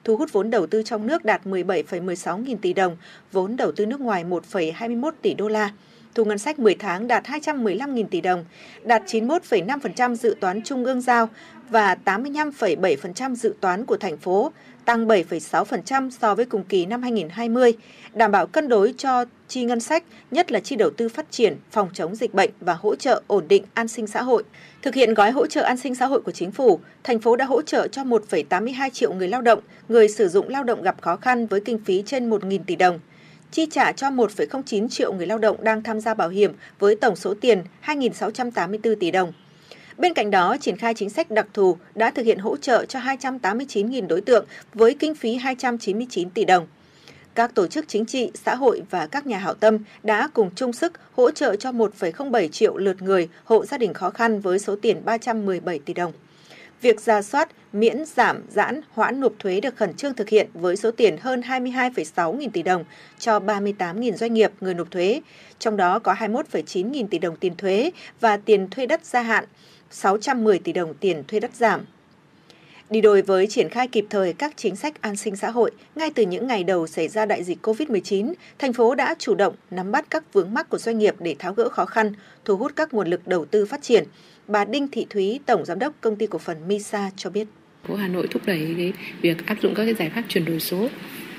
Thu hút vốn đầu tư trong nước đạt 17,16 nghìn tỷ đồng, vốn đầu tư nước ngoài 1,21 tỷ đô la. Thu ngân sách 10 tháng đạt 215.000 tỷ đồng, đạt 91,5% dự toán trung ương giao và 85,7% dự toán của thành phố, tăng 7,6% so với cùng kỳ năm 2020, đảm bảo cân đối cho chi ngân sách, nhất là chi đầu tư phát triển, phòng chống dịch bệnh và hỗ trợ ổn định an sinh xã hội. Thực hiện gói hỗ trợ an sinh xã hội của chính phủ, thành phố đã hỗ trợ cho 1,82 triệu người lao động, người sử dụng lao động gặp khó khăn với kinh phí trên 1.000 tỷ đồng chi trả cho 1,09 triệu người lao động đang tham gia bảo hiểm với tổng số tiền 2.684 tỷ đồng. Bên cạnh đó, triển khai chính sách đặc thù đã thực hiện hỗ trợ cho 289.000 đối tượng với kinh phí 299 tỷ đồng. Các tổ chức chính trị, xã hội và các nhà hảo tâm đã cùng chung sức hỗ trợ cho 1,07 triệu lượt người hộ gia đình khó khăn với số tiền 317 tỷ đồng. Việc ra soát, miễn, giảm, giãn, hoãn nộp thuế được khẩn trương thực hiện với số tiền hơn 22,6 nghìn tỷ đồng cho 38 nghìn doanh nghiệp người nộp thuế, trong đó có 21,9 nghìn tỷ đồng tiền thuế và tiền thuê đất gia hạn, 610 tỷ đồng tiền thuê đất giảm. Đi đôi với triển khai kịp thời các chính sách an sinh xã hội, ngay từ những ngày đầu xảy ra đại dịch COVID-19, thành phố đã chủ động nắm bắt các vướng mắc của doanh nghiệp để tháo gỡ khó khăn, thu hút các nguồn lực đầu tư phát triển. Bà Đinh Thị Thúy, Tổng Giám đốc Công ty Cổ phần Misa cho biết. Phố Hà Nội thúc đẩy cái việc áp dụng các cái giải pháp chuyển đổi số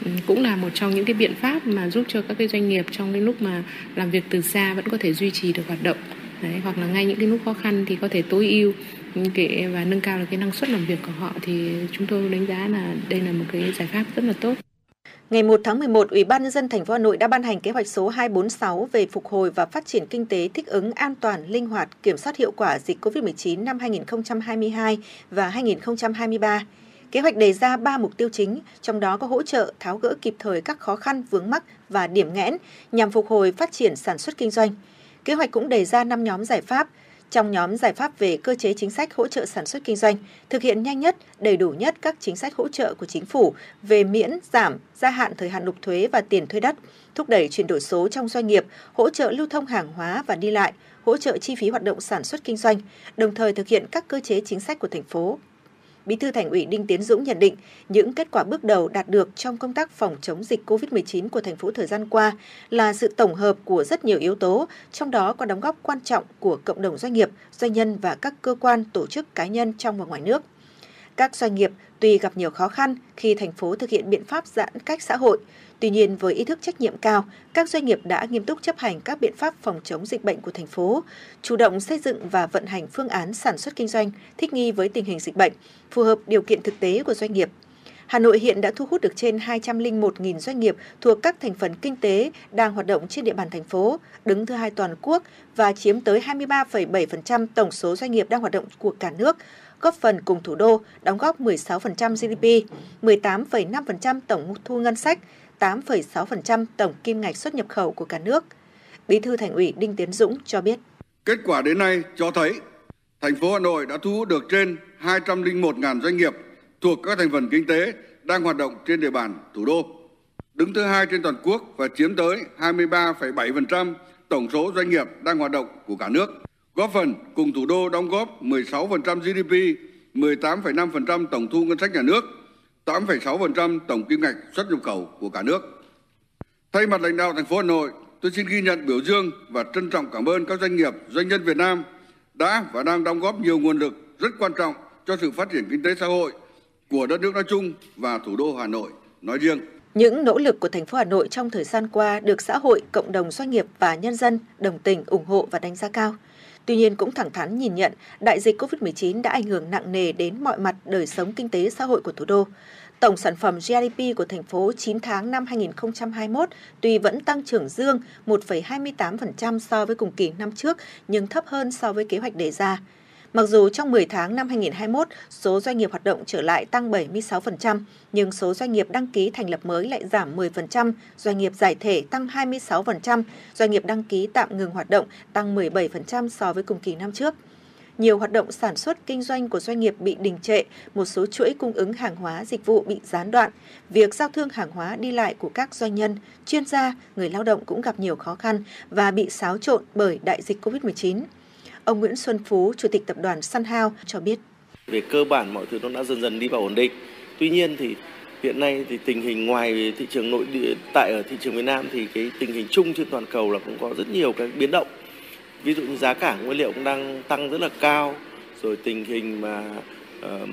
ừ, cũng là một trong những cái biện pháp mà giúp cho các cái doanh nghiệp trong cái lúc mà làm việc từ xa vẫn có thể duy trì được hoạt động Đấy, hoặc là ngay những cái lúc khó khăn thì có thể tối ưu Vâng, kể và nâng cao được cái năng suất làm việc của họ thì chúng tôi đánh giá là đây là một cái giải pháp rất là tốt. Ngày 1 tháng 11, Ủy ban nhân dân thành phố Hà Nội đã ban hành kế hoạch số 246 về phục hồi và phát triển kinh tế thích ứng an toàn, linh hoạt, kiểm soát hiệu quả dịch COVID-19 năm 2022 và 2023. Kế hoạch đề ra 3 mục tiêu chính, trong đó có hỗ trợ tháo gỡ kịp thời các khó khăn vướng mắc và điểm nghẽn nhằm phục hồi phát triển sản xuất kinh doanh. Kế hoạch cũng đề ra 5 nhóm giải pháp, trong nhóm giải pháp về cơ chế chính sách hỗ trợ sản xuất kinh doanh, thực hiện nhanh nhất, đầy đủ nhất các chính sách hỗ trợ của chính phủ về miễn, giảm, gia hạn thời hạn nộp thuế và tiền thuê đất, thúc đẩy chuyển đổi số trong doanh nghiệp, hỗ trợ lưu thông hàng hóa và đi lại, hỗ trợ chi phí hoạt động sản xuất kinh doanh, đồng thời thực hiện các cơ chế chính sách của thành phố. Bí thư Thành ủy Đinh Tiến Dũng nhận định, những kết quả bước đầu đạt được trong công tác phòng chống dịch COVID-19 của thành phố thời gian qua là sự tổng hợp của rất nhiều yếu tố, trong đó có đóng góp quan trọng của cộng đồng doanh nghiệp, doanh nhân và các cơ quan, tổ chức cá nhân trong và ngoài nước. Các doanh nghiệp tuy gặp nhiều khó khăn khi thành phố thực hiện biện pháp giãn cách xã hội, Tuy nhiên, với ý thức trách nhiệm cao, các doanh nghiệp đã nghiêm túc chấp hành các biện pháp phòng chống dịch bệnh của thành phố, chủ động xây dựng và vận hành phương án sản xuất kinh doanh thích nghi với tình hình dịch bệnh, phù hợp điều kiện thực tế của doanh nghiệp. Hà Nội hiện đã thu hút được trên 201.000 doanh nghiệp thuộc các thành phần kinh tế đang hoạt động trên địa bàn thành phố, đứng thứ hai toàn quốc và chiếm tới 23,7% tổng số doanh nghiệp đang hoạt động của cả nước, góp phần cùng thủ đô đóng góp 16% GDP, 18,5% tổng thu ngân sách, 8,6% tổng kim ngạch xuất nhập khẩu của cả nước. Bí thư Thành ủy Đinh Tiến Dũng cho biết. Kết quả đến nay cho thấy thành phố Hà Nội đã thu hút được trên 201.000 doanh nghiệp thuộc các thành phần kinh tế đang hoạt động trên địa bàn thủ đô. Đứng thứ hai trên toàn quốc và chiếm tới 23,7% tổng số doanh nghiệp đang hoạt động của cả nước. Góp phần cùng thủ đô đóng góp 16% GDP, 18,5% tổng thu ngân sách nhà nước 8,6% tổng kim ngạch xuất nhập khẩu của cả nước. Thay mặt lãnh đạo thành phố Hà Nội, tôi xin ghi nhận biểu dương và trân trọng cảm ơn các doanh nghiệp, doanh nhân Việt Nam đã và đang đóng góp nhiều nguồn lực rất quan trọng cho sự phát triển kinh tế xã hội của đất nước nói chung và thủ đô Hà Nội nói riêng. Những nỗ lực của thành phố Hà Nội trong thời gian qua được xã hội, cộng đồng doanh nghiệp và nhân dân đồng tình, ủng hộ và đánh giá cao. Tuy nhiên cũng thẳng thắn nhìn nhận đại dịch COVID-19 đã ảnh hưởng nặng nề đến mọi mặt đời sống kinh tế xã hội của thủ đô. Tổng sản phẩm GDP của thành phố 9 tháng năm 2021 tuy vẫn tăng trưởng dương 1,28% so với cùng kỳ năm trước nhưng thấp hơn so với kế hoạch đề ra. Mặc dù trong 10 tháng năm 2021, số doanh nghiệp hoạt động trở lại tăng 76%, nhưng số doanh nghiệp đăng ký thành lập mới lại giảm 10%, doanh nghiệp giải thể tăng 26%, doanh nghiệp đăng ký tạm ngừng hoạt động tăng 17% so với cùng kỳ năm trước nhiều hoạt động sản xuất kinh doanh của doanh nghiệp bị đình trệ, một số chuỗi cung ứng hàng hóa dịch vụ bị gián đoạn. Việc giao thương hàng hóa đi lại của các doanh nhân, chuyên gia, người lao động cũng gặp nhiều khó khăn và bị xáo trộn bởi đại dịch COVID-19. Ông Nguyễn Xuân Phú, Chủ tịch Tập đoàn Sun Hao cho biết. Về cơ bản mọi thứ nó đã dần dần đi vào ổn định. Tuy nhiên thì hiện nay thì tình hình ngoài thị trường nội địa tại ở thị trường Việt Nam thì cái tình hình chung trên toàn cầu là cũng có rất nhiều cái biến động ví dụ như giá cả nguyên liệu cũng đang tăng rất là cao rồi tình hình mà uh,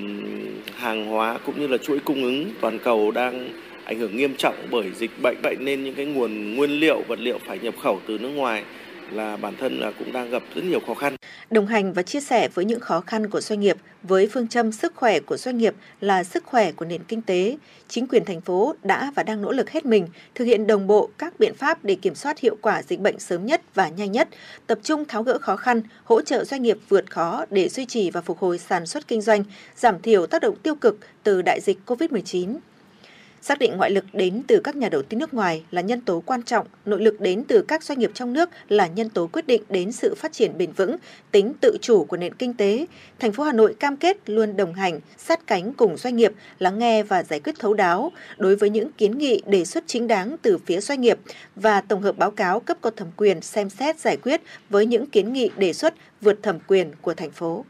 hàng hóa cũng như là chuỗi cung ứng toàn cầu đang ảnh hưởng nghiêm trọng bởi dịch bệnh vậy nên những cái nguồn nguyên liệu vật liệu phải nhập khẩu từ nước ngoài là bản thân là cũng đang gặp rất nhiều khó khăn. Đồng hành và chia sẻ với những khó khăn của doanh nghiệp với phương châm sức khỏe của doanh nghiệp là sức khỏe của nền kinh tế, chính quyền thành phố đã và đang nỗ lực hết mình thực hiện đồng bộ các biện pháp để kiểm soát hiệu quả dịch bệnh sớm nhất và nhanh nhất, tập trung tháo gỡ khó khăn, hỗ trợ doanh nghiệp vượt khó để duy trì và phục hồi sản xuất kinh doanh, giảm thiểu tác động tiêu cực từ đại dịch COVID-19. Xác định ngoại lực đến từ các nhà đầu tư nước ngoài là nhân tố quan trọng, nội lực đến từ các doanh nghiệp trong nước là nhân tố quyết định đến sự phát triển bền vững, tính tự chủ của nền kinh tế. Thành phố Hà Nội cam kết luôn đồng hành, sát cánh cùng doanh nghiệp, lắng nghe và giải quyết thấu đáo đối với những kiến nghị đề xuất chính đáng từ phía doanh nghiệp và tổng hợp báo cáo cấp có thẩm quyền xem xét giải quyết với những kiến nghị đề xuất vượt thẩm quyền của thành phố.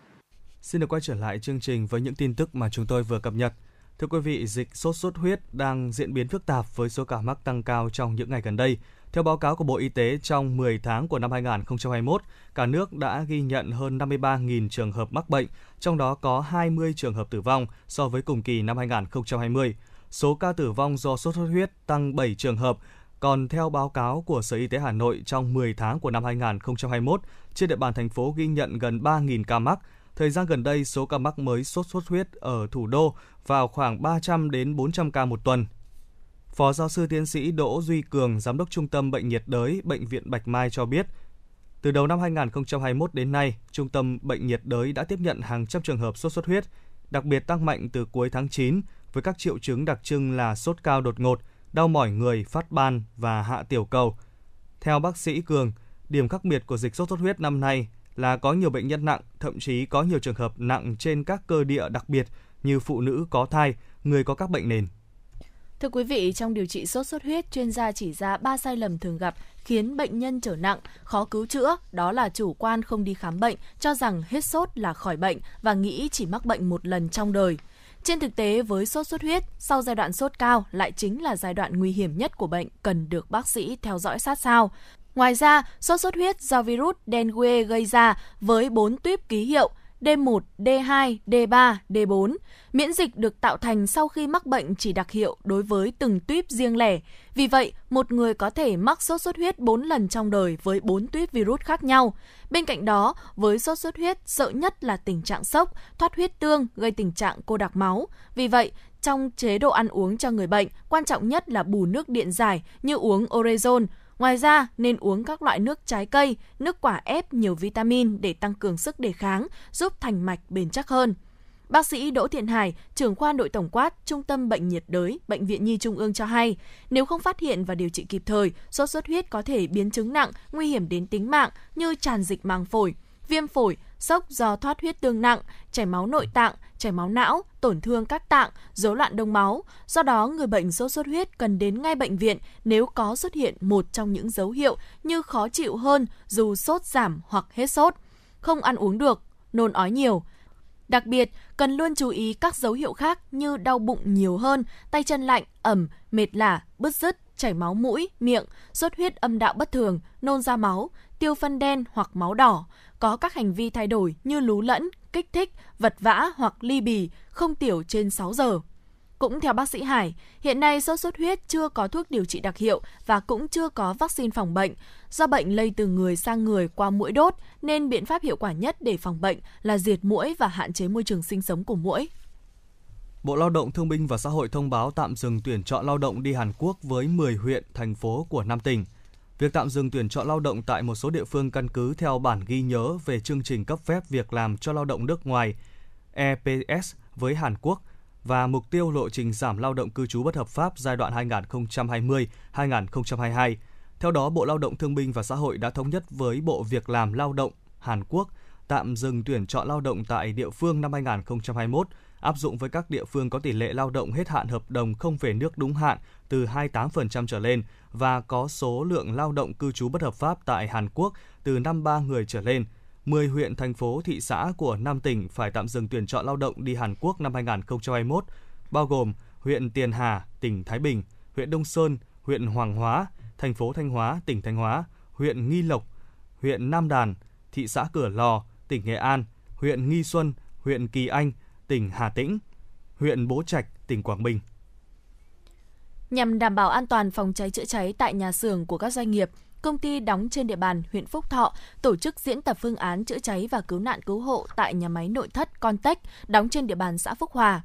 Xin được quay trở lại chương trình với những tin tức mà chúng tôi vừa cập nhật. Thưa quý vị, dịch sốt xuất huyết đang diễn biến phức tạp với số ca mắc tăng cao trong những ngày gần đây. Theo báo cáo của Bộ Y tế, trong 10 tháng của năm 2021, cả nước đã ghi nhận hơn 53.000 trường hợp mắc bệnh, trong đó có 20 trường hợp tử vong so với cùng kỳ năm 2020. Số ca tử vong do sốt xuất huyết tăng 7 trường hợp, còn theo báo cáo của Sở Y tế Hà Nội trong 10 tháng của năm 2021, trên địa bàn thành phố ghi nhận gần 3.000 ca mắc, Thời gian gần đây, số ca mắc mới sốt xuất huyết ở thủ đô vào khoảng 300 đến 400 ca một tuần. Phó giáo sư tiến sĩ Đỗ Duy Cường, giám đốc Trung tâm Bệnh nhiệt đới Bệnh viện Bạch Mai cho biết, từ đầu năm 2021 đến nay, Trung tâm Bệnh nhiệt đới đã tiếp nhận hàng trăm trường hợp sốt xuất huyết, đặc biệt tăng mạnh từ cuối tháng 9 với các triệu chứng đặc trưng là sốt cao đột ngột, đau mỏi người, phát ban và hạ tiểu cầu. Theo bác sĩ Cường, Điểm khác biệt của dịch sốt xuất huyết năm nay là có nhiều bệnh nhân nặng, thậm chí có nhiều trường hợp nặng trên các cơ địa đặc biệt như phụ nữ có thai, người có các bệnh nền. Thưa quý vị, trong điều trị sốt xuất huyết, chuyên gia chỉ ra 3 sai lầm thường gặp khiến bệnh nhân trở nặng, khó cứu chữa, đó là chủ quan không đi khám bệnh, cho rằng hết sốt là khỏi bệnh và nghĩ chỉ mắc bệnh một lần trong đời. Trên thực tế, với sốt xuất huyết, sau giai đoạn sốt cao lại chính là giai đoạn nguy hiểm nhất của bệnh cần được bác sĩ theo dõi sát sao. Ngoài ra, sốt xuất huyết do virus dengue gây ra với 4 tuyếp ký hiệu D1, D2, D3, D4. Miễn dịch được tạo thành sau khi mắc bệnh chỉ đặc hiệu đối với từng tuyếp riêng lẻ. Vì vậy, một người có thể mắc sốt xuất huyết 4 lần trong đời với 4 tuyếp virus khác nhau. Bên cạnh đó, với sốt xuất huyết, sợ nhất là tình trạng sốc, thoát huyết tương gây tình trạng cô đặc máu. Vì vậy, trong chế độ ăn uống cho người bệnh, quan trọng nhất là bù nước điện giải như uống orezon, Ngoài ra, nên uống các loại nước trái cây, nước quả ép nhiều vitamin để tăng cường sức đề kháng, giúp thành mạch bền chắc hơn. Bác sĩ Đỗ Thiện Hải, trưởng khoa nội tổng quát, Trung tâm Bệnh nhiệt đới, Bệnh viện Nhi Trung ương cho hay, nếu không phát hiện và điều trị kịp thời, sốt xuất huyết có thể biến chứng nặng, nguy hiểm đến tính mạng như tràn dịch màng phổi, viêm phổi, sốc do thoát huyết tương nặng, chảy máu nội tạng, chảy máu não, tổn thương các tạng, rối loạn đông máu. Do đó, người bệnh sốt xuất huyết cần đến ngay bệnh viện nếu có xuất hiện một trong những dấu hiệu như khó chịu hơn dù sốt giảm hoặc hết sốt, không ăn uống được, nôn ói nhiều. Đặc biệt, cần luôn chú ý các dấu hiệu khác như đau bụng nhiều hơn, tay chân lạnh, ẩm, mệt lả, bứt rứt, chảy máu mũi, miệng, xuất huyết âm đạo bất thường, nôn ra máu, tiêu phân đen hoặc máu đỏ, có các hành vi thay đổi như lú lẫn, kích thích, vật vã hoặc ly bì, không tiểu trên 6 giờ. Cũng theo bác sĩ Hải, hiện nay sốt xuất huyết chưa có thuốc điều trị đặc hiệu và cũng chưa có vaccine phòng bệnh. Do bệnh lây từ người sang người qua mũi đốt, nên biện pháp hiệu quả nhất để phòng bệnh là diệt mũi và hạn chế môi trường sinh sống của mũi. Bộ Lao động Thương binh và Xã hội thông báo tạm dừng tuyển chọn lao động đi Hàn Quốc với 10 huyện, thành phố của năm tỉnh. Việc tạm dừng tuyển chọn lao động tại một số địa phương căn cứ theo bản ghi nhớ về chương trình cấp phép việc làm cho lao động nước ngoài EPS với Hàn Quốc và mục tiêu lộ trình giảm lao động cư trú bất hợp pháp giai đoạn 2020-2022. Theo đó, Bộ Lao động Thương binh và Xã hội đã thống nhất với Bộ Việc làm Lao động Hàn Quốc tạm dừng tuyển chọn lao động tại địa phương năm 2021 áp dụng với các địa phương có tỷ lệ lao động hết hạn hợp đồng không về nước đúng hạn từ 28% trở lên và có số lượng lao động cư trú bất hợp pháp tại Hàn Quốc từ 53 người trở lên. 10 huyện, thành phố, thị xã của 5 tỉnh phải tạm dừng tuyển chọn lao động đi Hàn Quốc năm 2021, bao gồm huyện Tiền Hà, tỉnh Thái Bình, huyện Đông Sơn, huyện Hoàng Hóa, thành phố Thanh Hóa, tỉnh Thanh Hóa, huyện Nghi Lộc, huyện Nam Đàn, thị xã Cửa Lò, tỉnh Nghệ An, huyện Nghi Xuân, huyện Kỳ Anh, tỉnh Hà Tĩnh, huyện Bố Trạch, tỉnh Quảng Bình. Nhằm đảm bảo an toàn phòng cháy chữa cháy tại nhà xưởng của các doanh nghiệp, công ty đóng trên địa bàn huyện Phúc Thọ tổ chức diễn tập phương án chữa cháy và cứu nạn cứu hộ tại nhà máy nội thất Contech đóng trên địa bàn xã Phúc Hòa.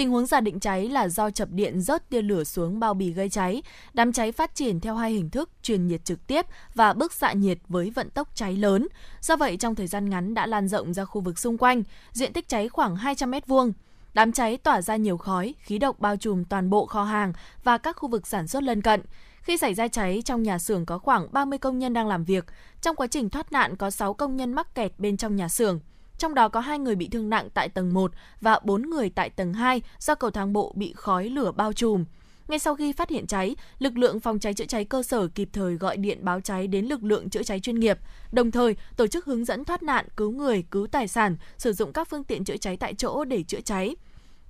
Tình huống giả định cháy là do chập điện rớt tia lửa xuống bao bì gây cháy. Đám cháy phát triển theo hai hình thức truyền nhiệt trực tiếp và bức xạ nhiệt với vận tốc cháy lớn. Do vậy, trong thời gian ngắn đã lan rộng ra khu vực xung quanh, diện tích cháy khoảng 200 m2. Đám cháy tỏa ra nhiều khói, khí độc bao trùm toàn bộ kho hàng và các khu vực sản xuất lân cận. Khi xảy ra cháy, trong nhà xưởng có khoảng 30 công nhân đang làm việc. Trong quá trình thoát nạn có 6 công nhân mắc kẹt bên trong nhà xưởng. Trong đó có hai người bị thương nặng tại tầng 1 và 4 người tại tầng 2 do cầu thang bộ bị khói lửa bao trùm. Ngay sau khi phát hiện cháy, lực lượng phòng cháy chữa cháy cơ sở kịp thời gọi điện báo cháy đến lực lượng chữa cháy chuyên nghiệp, đồng thời tổ chức hướng dẫn thoát nạn, cứu người, cứu tài sản, sử dụng các phương tiện chữa cháy tại chỗ để chữa cháy.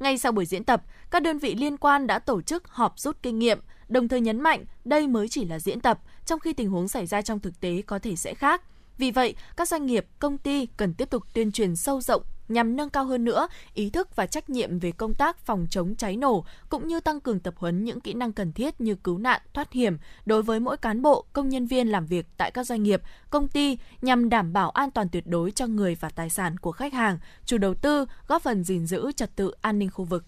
Ngay sau buổi diễn tập, các đơn vị liên quan đã tổ chức họp rút kinh nghiệm, đồng thời nhấn mạnh đây mới chỉ là diễn tập, trong khi tình huống xảy ra trong thực tế có thể sẽ khác. Vì vậy, các doanh nghiệp, công ty cần tiếp tục tuyên truyền sâu rộng nhằm nâng cao hơn nữa ý thức và trách nhiệm về công tác phòng chống cháy nổ cũng như tăng cường tập huấn những kỹ năng cần thiết như cứu nạn, thoát hiểm đối với mỗi cán bộ, công nhân viên làm việc tại các doanh nghiệp, công ty nhằm đảm bảo an toàn tuyệt đối cho người và tài sản của khách hàng, chủ đầu tư, góp phần gìn giữ trật tự an ninh khu vực.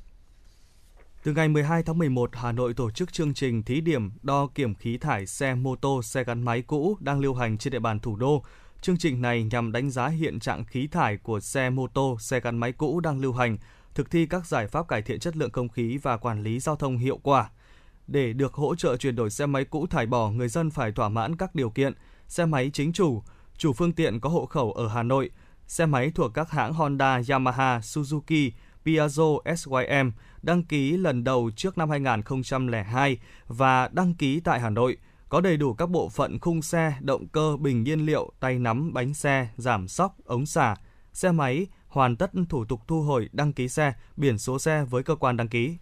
Từ ngày 12 tháng 11, Hà Nội tổ chức chương trình thí điểm đo kiểm khí thải xe mô tô, xe gắn máy cũ đang lưu hành trên địa bàn thủ đô Chương trình này nhằm đánh giá hiện trạng khí thải của xe mô tô, xe gắn máy cũ đang lưu hành, thực thi các giải pháp cải thiện chất lượng không khí và quản lý giao thông hiệu quả. Để được hỗ trợ chuyển đổi xe máy cũ thải bỏ, người dân phải thỏa mãn các điều kiện. xe máy chính chủ, chủ phương tiện có hộ khẩu ở Hà Nội, xe máy thuộc các hãng Honda, Yamaha, Suzuki, Piaggio, SYM đăng ký lần đầu trước năm 2002 và đăng ký tại Hà Nội, có đầy đủ các bộ phận khung xe, động cơ, bình nhiên liệu, tay nắm, bánh xe, giảm sóc, ống xả, xe máy, hoàn tất thủ tục thu hồi đăng ký xe, biển số xe với cơ quan đăng ký.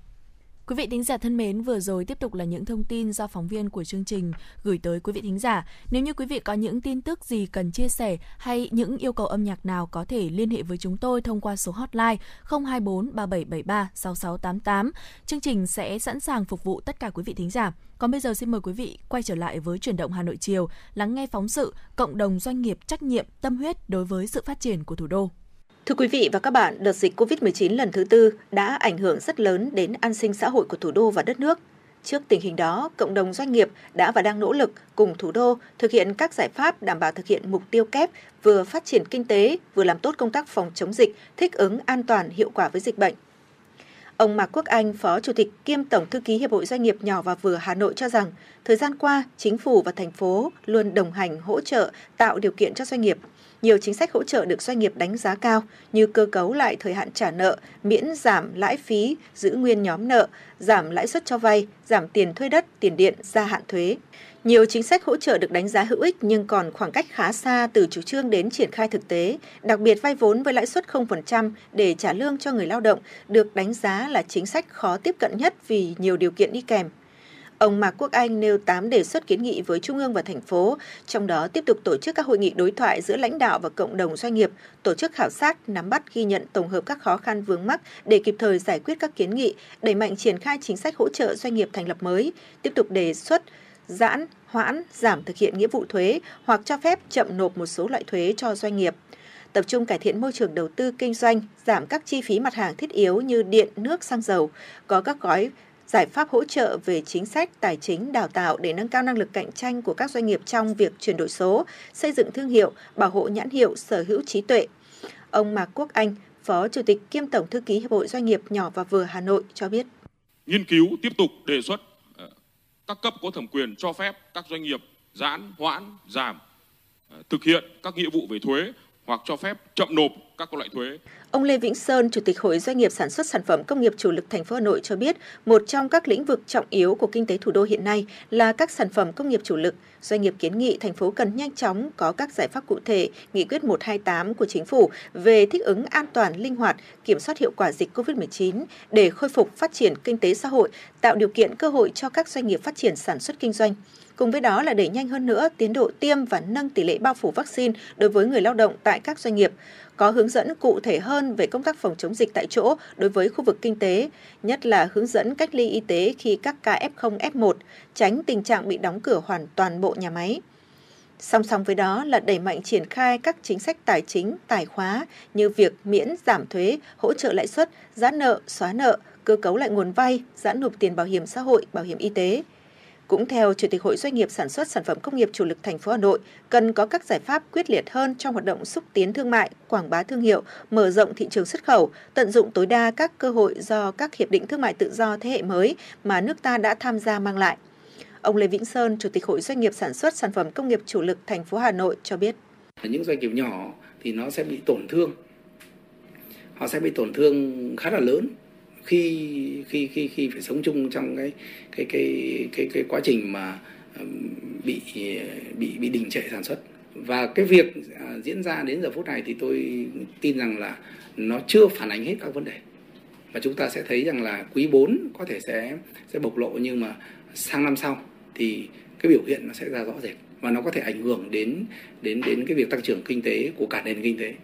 Quý vị thính giả thân mến, vừa rồi tiếp tục là những thông tin do phóng viên của chương trình gửi tới quý vị thính giả. Nếu như quý vị có những tin tức gì cần chia sẻ hay những yêu cầu âm nhạc nào có thể liên hệ với chúng tôi thông qua số hotline 024 3773 6688. Chương trình sẽ sẵn sàng phục vụ tất cả quý vị thính giả. Còn bây giờ xin mời quý vị quay trở lại với chuyển động Hà Nội chiều, lắng nghe phóng sự cộng đồng doanh nghiệp trách nhiệm tâm huyết đối với sự phát triển của thủ đô. Thưa quý vị và các bạn, đợt dịch COVID-19 lần thứ tư đã ảnh hưởng rất lớn đến an sinh xã hội của thủ đô và đất nước. Trước tình hình đó, cộng đồng doanh nghiệp đã và đang nỗ lực cùng thủ đô thực hiện các giải pháp đảm bảo thực hiện mục tiêu kép vừa phát triển kinh tế, vừa làm tốt công tác phòng chống dịch, thích ứng an toàn hiệu quả với dịch bệnh. Ông Mạc Quốc Anh, Phó Chủ tịch kiêm Tổng Thư ký Hiệp hội Doanh nghiệp nhỏ và vừa Hà Nội cho rằng, thời gian qua, chính phủ và thành phố luôn đồng hành hỗ trợ tạo điều kiện cho doanh nghiệp nhiều chính sách hỗ trợ được doanh nghiệp đánh giá cao như cơ cấu lại thời hạn trả nợ, miễn giảm lãi phí, giữ nguyên nhóm nợ, giảm lãi suất cho vay, giảm tiền thuê đất, tiền điện, gia hạn thuế. Nhiều chính sách hỗ trợ được đánh giá hữu ích nhưng còn khoảng cách khá xa từ chủ trương đến triển khai thực tế, đặc biệt vay vốn với lãi suất 0% để trả lương cho người lao động được đánh giá là chính sách khó tiếp cận nhất vì nhiều điều kiện đi kèm. Ông Mạc Quốc Anh nêu 8 đề xuất kiến nghị với Trung ương và thành phố, trong đó tiếp tục tổ chức các hội nghị đối thoại giữa lãnh đạo và cộng đồng doanh nghiệp, tổ chức khảo sát, nắm bắt ghi nhận tổng hợp các khó khăn vướng mắc để kịp thời giải quyết các kiến nghị, đẩy mạnh triển khai chính sách hỗ trợ doanh nghiệp thành lập mới, tiếp tục đề xuất giãn, hoãn, giảm thực hiện nghĩa vụ thuế hoặc cho phép chậm nộp một số loại thuế cho doanh nghiệp. Tập trung cải thiện môi trường đầu tư kinh doanh, giảm các chi phí mặt hàng thiết yếu như điện, nước, xăng dầu, có các gói giải pháp hỗ trợ về chính sách, tài chính, đào tạo để nâng cao năng lực cạnh tranh của các doanh nghiệp trong việc chuyển đổi số, xây dựng thương hiệu, bảo hộ nhãn hiệu, sở hữu trí tuệ. Ông Mạc Quốc Anh, Phó Chủ tịch kiêm Tổng Thư ký Hiệp hội Doanh nghiệp nhỏ và vừa Hà Nội cho biết. Nghiên cứu tiếp tục đề xuất ờ, các cấp có thẩm quyền cho phép các doanh nghiệp giãn, hoãn, giảm, ờ, thực hiện các nghĩa vụ về thuế hoặc cho phép chậm nộp các loại thuế. Ông Lê Vĩnh Sơn, Chủ tịch Hội Doanh nghiệp sản xuất sản phẩm công nghiệp chủ lực thành phố Hà Nội cho biết, một trong các lĩnh vực trọng yếu của kinh tế thủ đô hiện nay là các sản phẩm công nghiệp chủ lực. Doanh nghiệp kiến nghị thành phố cần nhanh chóng có các giải pháp cụ thể, nghị quyết 128 của chính phủ về thích ứng an toàn, linh hoạt, kiểm soát hiệu quả dịch COVID-19 để khôi phục phát triển kinh tế xã hội, tạo điều kiện cơ hội cho các doanh nghiệp phát triển sản xuất kinh doanh. Cùng với đó là đẩy nhanh hơn nữa tiến độ tiêm và nâng tỷ lệ bao phủ vaccine đối với người lao động tại các doanh nghiệp có hướng dẫn cụ thể hơn về công tác phòng chống dịch tại chỗ đối với khu vực kinh tế, nhất là hướng dẫn cách ly y tế khi các ca F0, F1, tránh tình trạng bị đóng cửa hoàn toàn bộ nhà máy. Song song với đó là đẩy mạnh triển khai các chính sách tài chính, tài khóa như việc miễn giảm thuế, hỗ trợ lãi suất, giãn nợ, xóa nợ, cơ cấu lại nguồn vay, giãn nộp tiền bảo hiểm xã hội, bảo hiểm y tế – cũng theo Chủ tịch Hội Doanh nghiệp sản xuất sản phẩm công nghiệp chủ lực thành phố Hà Nội, cần có các giải pháp quyết liệt hơn trong hoạt động xúc tiến thương mại, quảng bá thương hiệu, mở rộng thị trường xuất khẩu, tận dụng tối đa các cơ hội do các hiệp định thương mại tự do thế hệ mới mà nước ta đã tham gia mang lại. Ông Lê Vĩnh Sơn, Chủ tịch Hội Doanh nghiệp sản xuất sản phẩm công nghiệp chủ lực thành phố Hà Nội cho biết. Những doanh nghiệp nhỏ thì nó sẽ bị tổn thương. Họ sẽ bị tổn thương khá là lớn khi khi khi khi phải sống chung trong cái cái cái cái cái quá trình mà bị bị bị đình trệ sản xuất. Và cái việc à, diễn ra đến giờ phút này thì tôi tin rằng là nó chưa phản ánh hết các vấn đề. Và chúng ta sẽ thấy rằng là quý 4 có thể sẽ sẽ bộc lộ nhưng mà sang năm sau thì cái biểu hiện nó sẽ ra rõ rệt. Và nó có thể ảnh hưởng đến đến đến cái việc tăng trưởng kinh tế của cả nền kinh tế.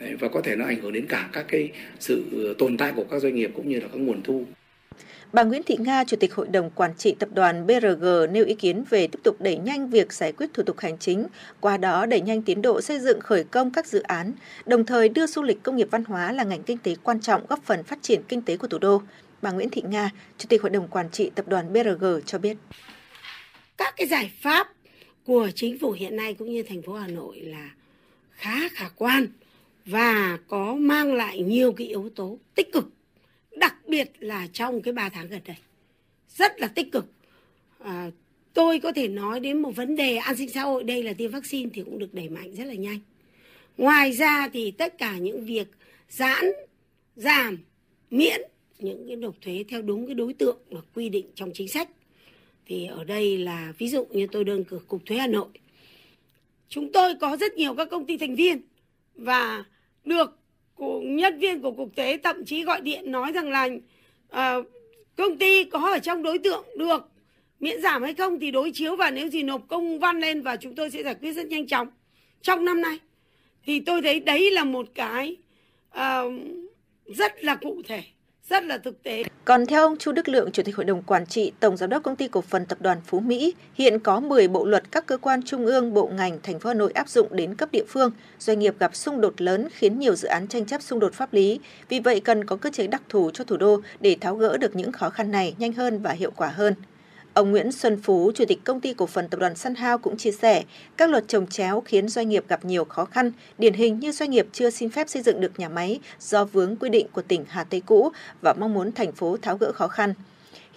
Đấy, và có thể nó ảnh hưởng đến cả các cái sự tồn tại của các doanh nghiệp cũng như là các nguồn thu. Bà Nguyễn Thị Nga, Chủ tịch Hội đồng Quản trị Tập đoàn BRG nêu ý kiến về tiếp tục đẩy nhanh việc giải quyết thủ tục hành chính, qua đó đẩy nhanh tiến độ xây dựng khởi công các dự án, đồng thời đưa du lịch công nghiệp văn hóa là ngành kinh tế quan trọng góp phần phát triển kinh tế của thủ đô. Bà Nguyễn Thị Nga, Chủ tịch Hội đồng Quản trị Tập đoàn BRG cho biết. Các cái giải pháp của chính phủ hiện nay cũng như thành phố Hà Nội là khá khả quan và có mang lại nhiều cái yếu tố tích cực đặc biệt là trong cái 3 tháng gần đây. Rất là tích cực. À, tôi có thể nói đến một vấn đề an sinh xã hội đây là tiêm vaccine thì cũng được đẩy mạnh rất là nhanh. Ngoài ra thì tất cả những việc giãn giảm miễn những cái nộp thuế theo đúng cái đối tượng và quy định trong chính sách. Thì ở đây là ví dụ như tôi đơn cử cục thuế hà nội. Chúng tôi có rất nhiều các công ty thành viên và được của nhân viên của cục thuế thậm chí gọi điện nói rằng là uh, công ty có ở trong đối tượng được miễn giảm hay không thì đối chiếu và nếu gì nộp công văn lên và chúng tôi sẽ giải quyết rất nhanh chóng. Trong năm nay thì tôi thấy đấy là một cái uh, rất là cụ thể rất là thực tế. Còn theo ông Chu Đức Lượng, Chủ tịch Hội đồng Quản trị, Tổng Giám đốc Công ty Cổ phần Tập đoàn Phú Mỹ, hiện có 10 bộ luật các cơ quan trung ương, bộ ngành, thành phố Hà Nội áp dụng đến cấp địa phương. Doanh nghiệp gặp xung đột lớn khiến nhiều dự án tranh chấp xung đột pháp lý. Vì vậy cần có cơ chế đặc thù cho thủ đô để tháo gỡ được những khó khăn này nhanh hơn và hiệu quả hơn. Ông Nguyễn Xuân Phú, Chủ tịch Công ty Cổ phần Tập đoàn Sun Hao cũng chia sẻ, các luật trồng chéo khiến doanh nghiệp gặp nhiều khó khăn, điển hình như doanh nghiệp chưa xin phép xây dựng được nhà máy do vướng quy định của tỉnh Hà Tây cũ và mong muốn thành phố tháo gỡ khó khăn.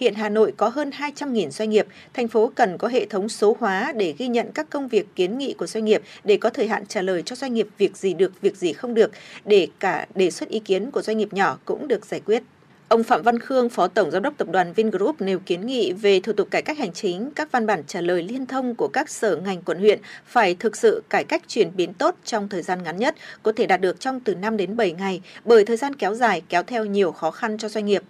Hiện Hà Nội có hơn 200.000 doanh nghiệp, thành phố cần có hệ thống số hóa để ghi nhận các công việc kiến nghị của doanh nghiệp để có thời hạn trả lời cho doanh nghiệp việc gì được, việc gì không được, để cả đề xuất ý kiến của doanh nghiệp nhỏ cũng được giải quyết. Ông Phạm Văn Khương, Phó Tổng Giám đốc Tập đoàn Vingroup nêu kiến nghị về thủ tục cải cách hành chính, các văn bản trả lời liên thông của các sở ngành quận huyện phải thực sự cải cách chuyển biến tốt trong thời gian ngắn nhất, có thể đạt được trong từ 5 đến 7 ngày, bởi thời gian kéo dài kéo theo nhiều khó khăn cho doanh nghiệp.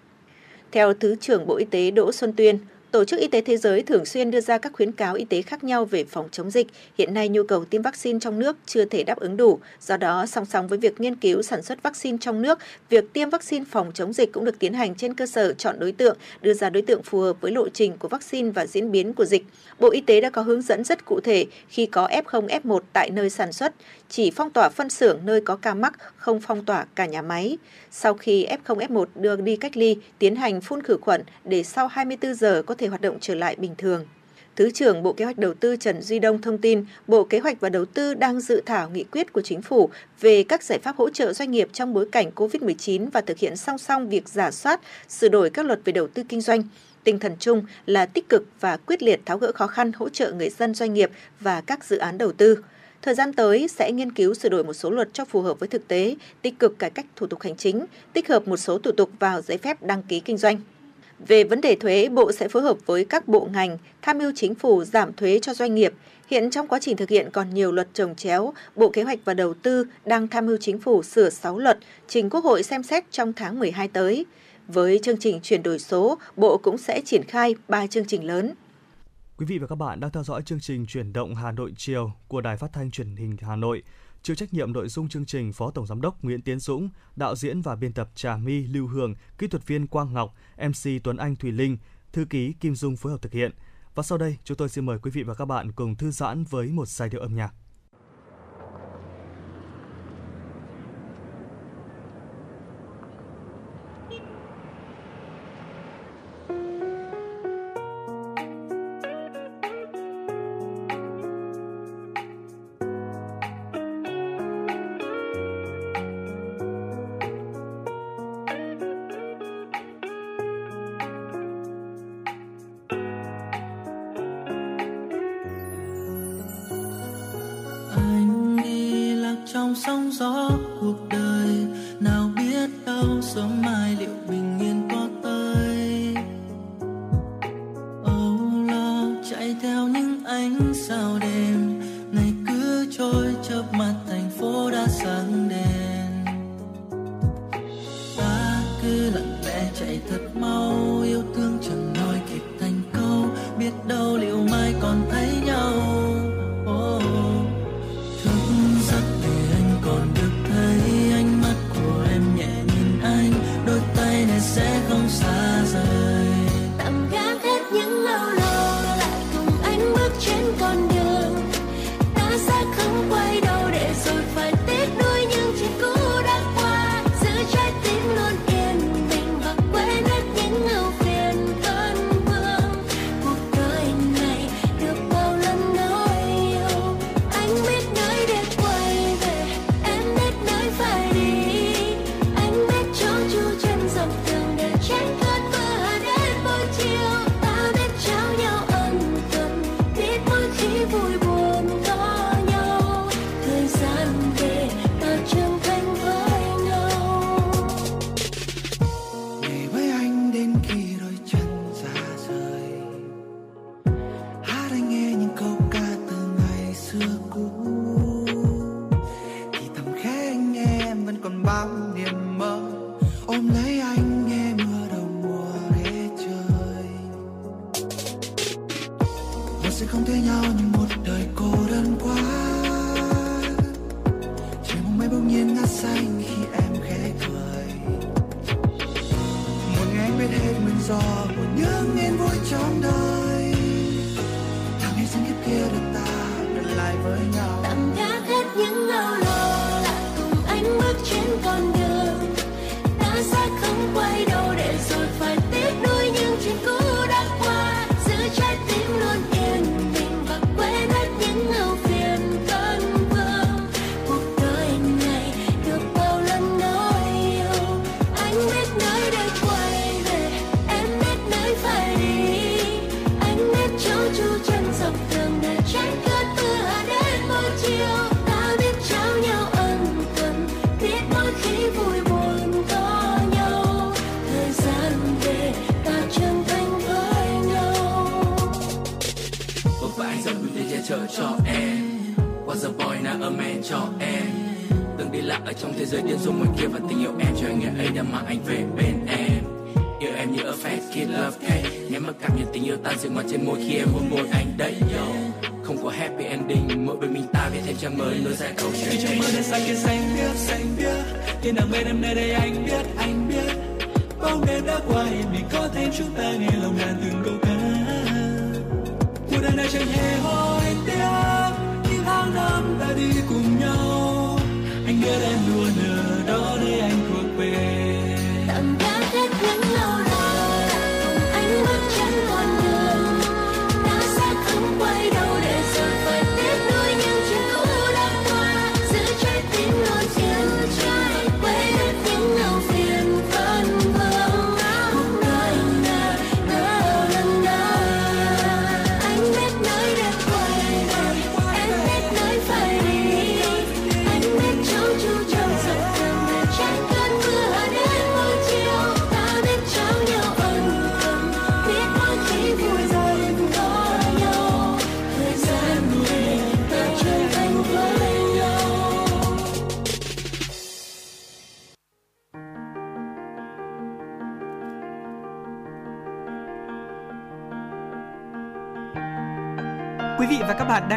Theo Thứ trưởng Bộ Y tế Đỗ Xuân Tuyên, Tổ chức Y tế Thế giới thường xuyên đưa ra các khuyến cáo y tế khác nhau về phòng chống dịch. Hiện nay nhu cầu tiêm vaccine trong nước chưa thể đáp ứng đủ. Do đó, song song với việc nghiên cứu sản xuất vaccine trong nước, việc tiêm vaccine phòng chống dịch cũng được tiến hành trên cơ sở chọn đối tượng, đưa ra đối tượng phù hợp với lộ trình của vaccine và diễn biến của dịch. Bộ Y tế đã có hướng dẫn rất cụ thể khi có F0, F1 tại nơi sản xuất, chỉ phong tỏa phân xưởng nơi có ca mắc, không phong tỏa cả nhà máy. Sau khi F0, F1 đưa đi cách ly, tiến hành phun khử khuẩn để sau 24 giờ có thể hoạt động trở lại bình thường. Thứ trưởng Bộ Kế hoạch Đầu tư Trần Duy Đông thông tin, Bộ Kế hoạch và Đầu tư đang dự thảo nghị quyết của chính phủ về các giải pháp hỗ trợ doanh nghiệp trong bối cảnh COVID-19 và thực hiện song song việc giả soát, sửa đổi các luật về đầu tư kinh doanh. Tinh thần chung là tích cực và quyết liệt tháo gỡ khó khăn hỗ trợ người dân doanh nghiệp và các dự án đầu tư. Thời gian tới sẽ nghiên cứu sửa đổi một số luật cho phù hợp với thực tế, tích cực cải cách thủ tục hành chính, tích hợp một số thủ tục vào giấy phép đăng ký kinh doanh. Về vấn đề thuế, Bộ sẽ phối hợp với các bộ ngành tham mưu chính phủ giảm thuế cho doanh nghiệp. Hiện trong quá trình thực hiện còn nhiều luật trồng chéo, Bộ Kế hoạch và Đầu tư đang tham mưu chính phủ sửa 6 luật, trình Quốc hội xem xét trong tháng 12 tới. Với chương trình chuyển đổi số, Bộ cũng sẽ triển khai 3 chương trình lớn. Quý vị và các bạn đang theo dõi chương trình Chuyển động Hà Nội chiều của Đài Phát thanh Truyền hình Hà Nội. Chịu trách nhiệm nội dung chương trình Phó Tổng Giám đốc Nguyễn Tiến Dũng, đạo diễn và biên tập Trà My Lưu Hương, kỹ thuật viên Quang Ngọc, MC Tuấn Anh Thùy Linh, thư ký Kim Dung phối hợp thực hiện. Và sau đây, chúng tôi xin mời quý vị và các bạn cùng thư giãn với một giai điệu âm nhạc. Cuộc đời này chẳng hề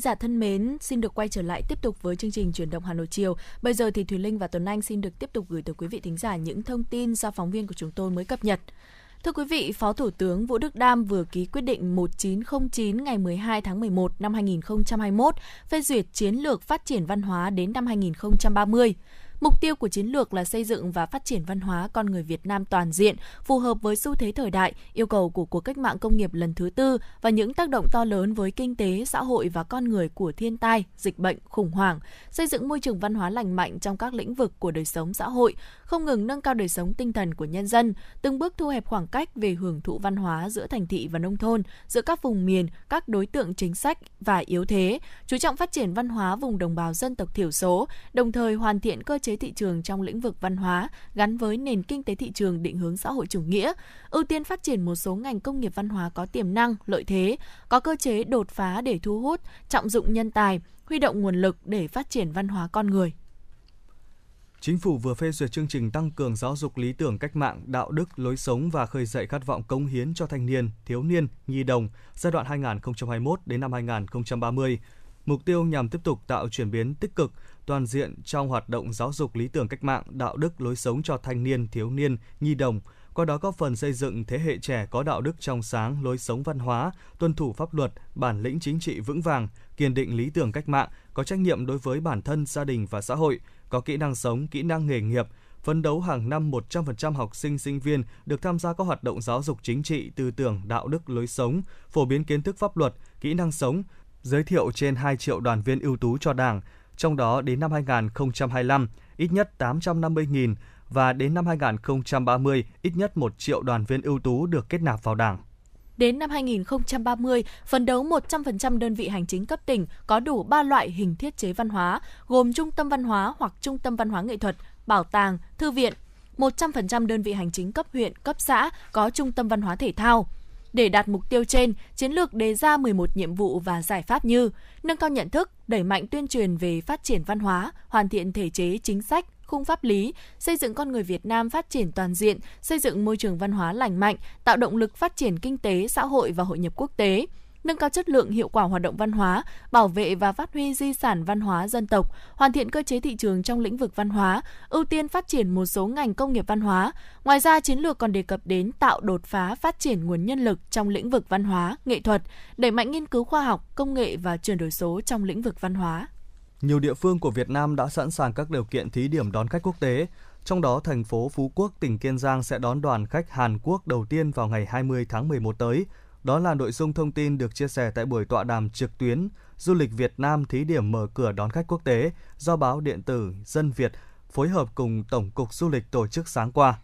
thính giả thân mến, xin được quay trở lại tiếp tục với chương trình chuyển động Hà Nội chiều. Bây giờ thì Thùy Linh và Tuấn Anh xin được tiếp tục gửi tới quý vị thính giả những thông tin do phóng viên của chúng tôi mới cập nhật. Thưa quý vị, Phó Thủ tướng Vũ Đức Đam vừa ký quyết định 1909 ngày 12 tháng 11 năm 2021 phê duyệt chiến lược phát triển văn hóa đến năm 2030. Mục tiêu của chiến lược là xây dựng và phát triển văn hóa con người Việt Nam toàn diện, phù hợp với xu thế thời đại, yêu cầu của cuộc cách mạng công nghiệp lần thứ tư và những tác động to lớn với kinh tế, xã hội và con người của thiên tai, dịch bệnh, khủng hoảng, xây dựng môi trường văn hóa lành mạnh trong các lĩnh vực của đời sống xã hội, không ngừng nâng cao đời sống tinh thần của nhân dân, từng bước thu hẹp khoảng cách về hưởng thụ văn hóa giữa thành thị và nông thôn, giữa các vùng miền, các đối tượng chính sách và yếu thế, chú trọng phát triển văn hóa vùng đồng bào dân tộc thiểu số, đồng thời hoàn thiện cơ chế thị trường trong lĩnh vực văn hóa gắn với nền kinh tế thị trường định hướng xã hội chủ nghĩa, ưu tiên phát triển một số ngành công nghiệp văn hóa có tiềm năng, lợi thế, có cơ chế đột phá để thu hút, trọng dụng nhân tài, huy động nguồn lực để phát triển văn hóa con người. Chính phủ vừa phê duyệt chương trình tăng cường giáo dục lý tưởng cách mạng, đạo đức, lối sống và khơi dậy khát vọng cống hiến cho thanh niên, thiếu niên, nhi đồng giai đoạn 2021 đến năm 2030. Mục tiêu nhằm tiếp tục tạo chuyển biến tích cực, toàn diện trong hoạt động giáo dục lý tưởng cách mạng, đạo đức, lối sống cho thanh niên, thiếu niên, nhi đồng, qua đó góp phần xây dựng thế hệ trẻ có đạo đức trong sáng, lối sống văn hóa, tuân thủ pháp luật, bản lĩnh chính trị vững vàng, kiên định lý tưởng cách mạng, có trách nhiệm đối với bản thân, gia đình và xã hội, có kỹ năng sống, kỹ năng nghề nghiệp, phấn đấu hàng năm 100% học sinh, sinh viên được tham gia các hoạt động giáo dục chính trị, tư tưởng, đạo đức, lối sống, phổ biến kiến thức pháp luật, kỹ năng sống, giới thiệu trên 2 triệu đoàn viên ưu tú cho Đảng, trong đó đến năm 2025 ít nhất 850.000 và đến năm 2030 ít nhất 1 triệu đoàn viên ưu tú được kết nạp vào Đảng. Đến năm 2030, phấn đấu 100% đơn vị hành chính cấp tỉnh có đủ 3 loại hình thiết chế văn hóa, gồm trung tâm văn hóa hoặc trung tâm văn hóa nghệ thuật, bảo tàng, thư viện. 100% đơn vị hành chính cấp huyện, cấp xã có trung tâm văn hóa thể thao. Để đạt mục tiêu trên, chiến lược đề ra 11 nhiệm vụ và giải pháp như nâng cao nhận thức, đẩy mạnh tuyên truyền về phát triển văn hóa, hoàn thiện thể chế chính sách, khung pháp lý, xây dựng con người Việt Nam phát triển toàn diện, xây dựng môi trường văn hóa lành mạnh, tạo động lực phát triển kinh tế, xã hội và hội nhập quốc tế nâng cao chất lượng hiệu quả hoạt động văn hóa, bảo vệ và phát huy di sản văn hóa dân tộc, hoàn thiện cơ chế thị trường trong lĩnh vực văn hóa, ưu tiên phát triển một số ngành công nghiệp văn hóa. Ngoài ra, chiến lược còn đề cập đến tạo đột phá phát triển nguồn nhân lực trong lĩnh vực văn hóa, nghệ thuật, đẩy mạnh nghiên cứu khoa học, công nghệ và chuyển đổi số trong lĩnh vực văn hóa. Nhiều địa phương của Việt Nam đã sẵn sàng các điều kiện thí điểm đón khách quốc tế. Trong đó, thành phố Phú Quốc, tỉnh Kiên Giang sẽ đón đoàn khách Hàn Quốc đầu tiên vào ngày 20 tháng 11 tới. Đó là nội dung thông tin được chia sẻ tại buổi tọa đàm trực tuyến Du lịch Việt Nam thí điểm mở cửa đón khách quốc tế do báo điện tử Dân Việt phối hợp cùng Tổng cục Du lịch tổ chức sáng qua.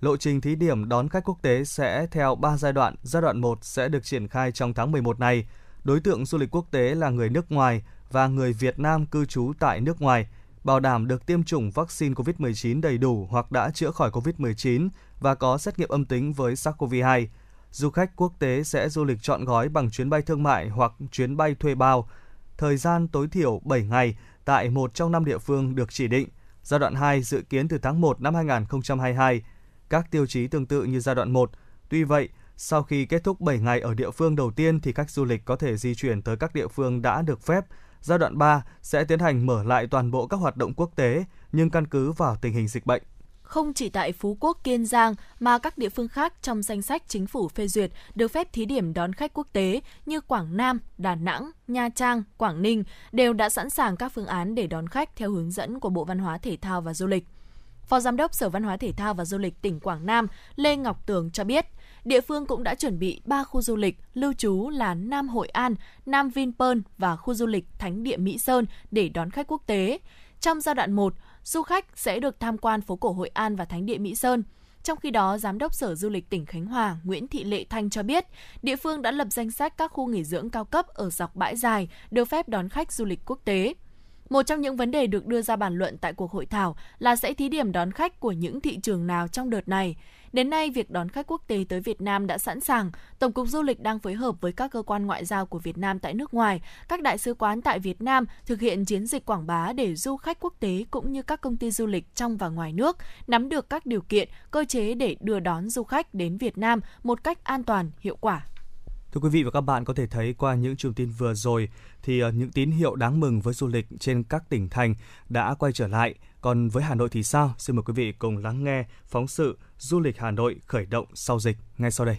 Lộ trình thí điểm đón khách quốc tế sẽ theo 3 giai đoạn. Giai đoạn 1 sẽ được triển khai trong tháng 11 này. Đối tượng du lịch quốc tế là người nước ngoài và người Việt Nam cư trú tại nước ngoài, bảo đảm được tiêm chủng vaccine COVID-19 đầy đủ hoặc đã chữa khỏi COVID-19 và có xét nghiệm âm tính với SARS-CoV-2 du khách quốc tế sẽ du lịch chọn gói bằng chuyến bay thương mại hoặc chuyến bay thuê bao, thời gian tối thiểu 7 ngày tại một trong năm địa phương được chỉ định. Giai đoạn 2 dự kiến từ tháng 1 năm 2022. Các tiêu chí tương tự như giai đoạn 1. Tuy vậy, sau khi kết thúc 7 ngày ở địa phương đầu tiên thì khách du lịch có thể di chuyển tới các địa phương đã được phép. Giai đoạn 3 sẽ tiến hành mở lại toàn bộ các hoạt động quốc tế nhưng căn cứ vào tình hình dịch bệnh. Không chỉ tại Phú Quốc, Kiên Giang mà các địa phương khác trong danh sách chính phủ phê duyệt được phép thí điểm đón khách quốc tế như Quảng Nam, Đà Nẵng, Nha Trang, Quảng Ninh đều đã sẵn sàng các phương án để đón khách theo hướng dẫn của Bộ Văn hóa Thể thao và Du lịch. Phó Giám đốc Sở Văn hóa Thể thao và Du lịch tỉnh Quảng Nam Lê Ngọc Tường cho biết, địa phương cũng đã chuẩn bị 3 khu du lịch lưu trú là Nam Hội An, Nam Vinpearl và khu du lịch Thánh địa Mỹ Sơn để đón khách quốc tế. Trong giai đoạn 1, du khách sẽ được tham quan phố cổ Hội An và Thánh địa Mỹ Sơn. Trong khi đó, Giám đốc Sở Du lịch tỉnh Khánh Hòa Nguyễn Thị Lệ Thanh cho biết, địa phương đã lập danh sách các khu nghỉ dưỡng cao cấp ở dọc bãi dài được phép đón khách du lịch quốc tế. Một trong những vấn đề được đưa ra bàn luận tại cuộc hội thảo là sẽ thí điểm đón khách của những thị trường nào trong đợt này. Đến nay, việc đón khách quốc tế tới Việt Nam đã sẵn sàng. Tổng cục Du lịch đang phối hợp với các cơ quan ngoại giao của Việt Nam tại nước ngoài, các đại sứ quán tại Việt Nam thực hiện chiến dịch quảng bá để du khách quốc tế cũng như các công ty du lịch trong và ngoài nước nắm được các điều kiện, cơ chế để đưa đón du khách đến Việt Nam một cách an toàn, hiệu quả. Thưa quý vị và các bạn có thể thấy qua những chương tin vừa rồi thì ờ, những tín hiệu đáng mừng với du lịch trên các tỉnh thành đã quay trở lại. Còn với Hà Nội thì sao? Xin mời quý vị cùng lắng nghe phóng sự Du lịch Hà Nội khởi động sau dịch ngay sau đây.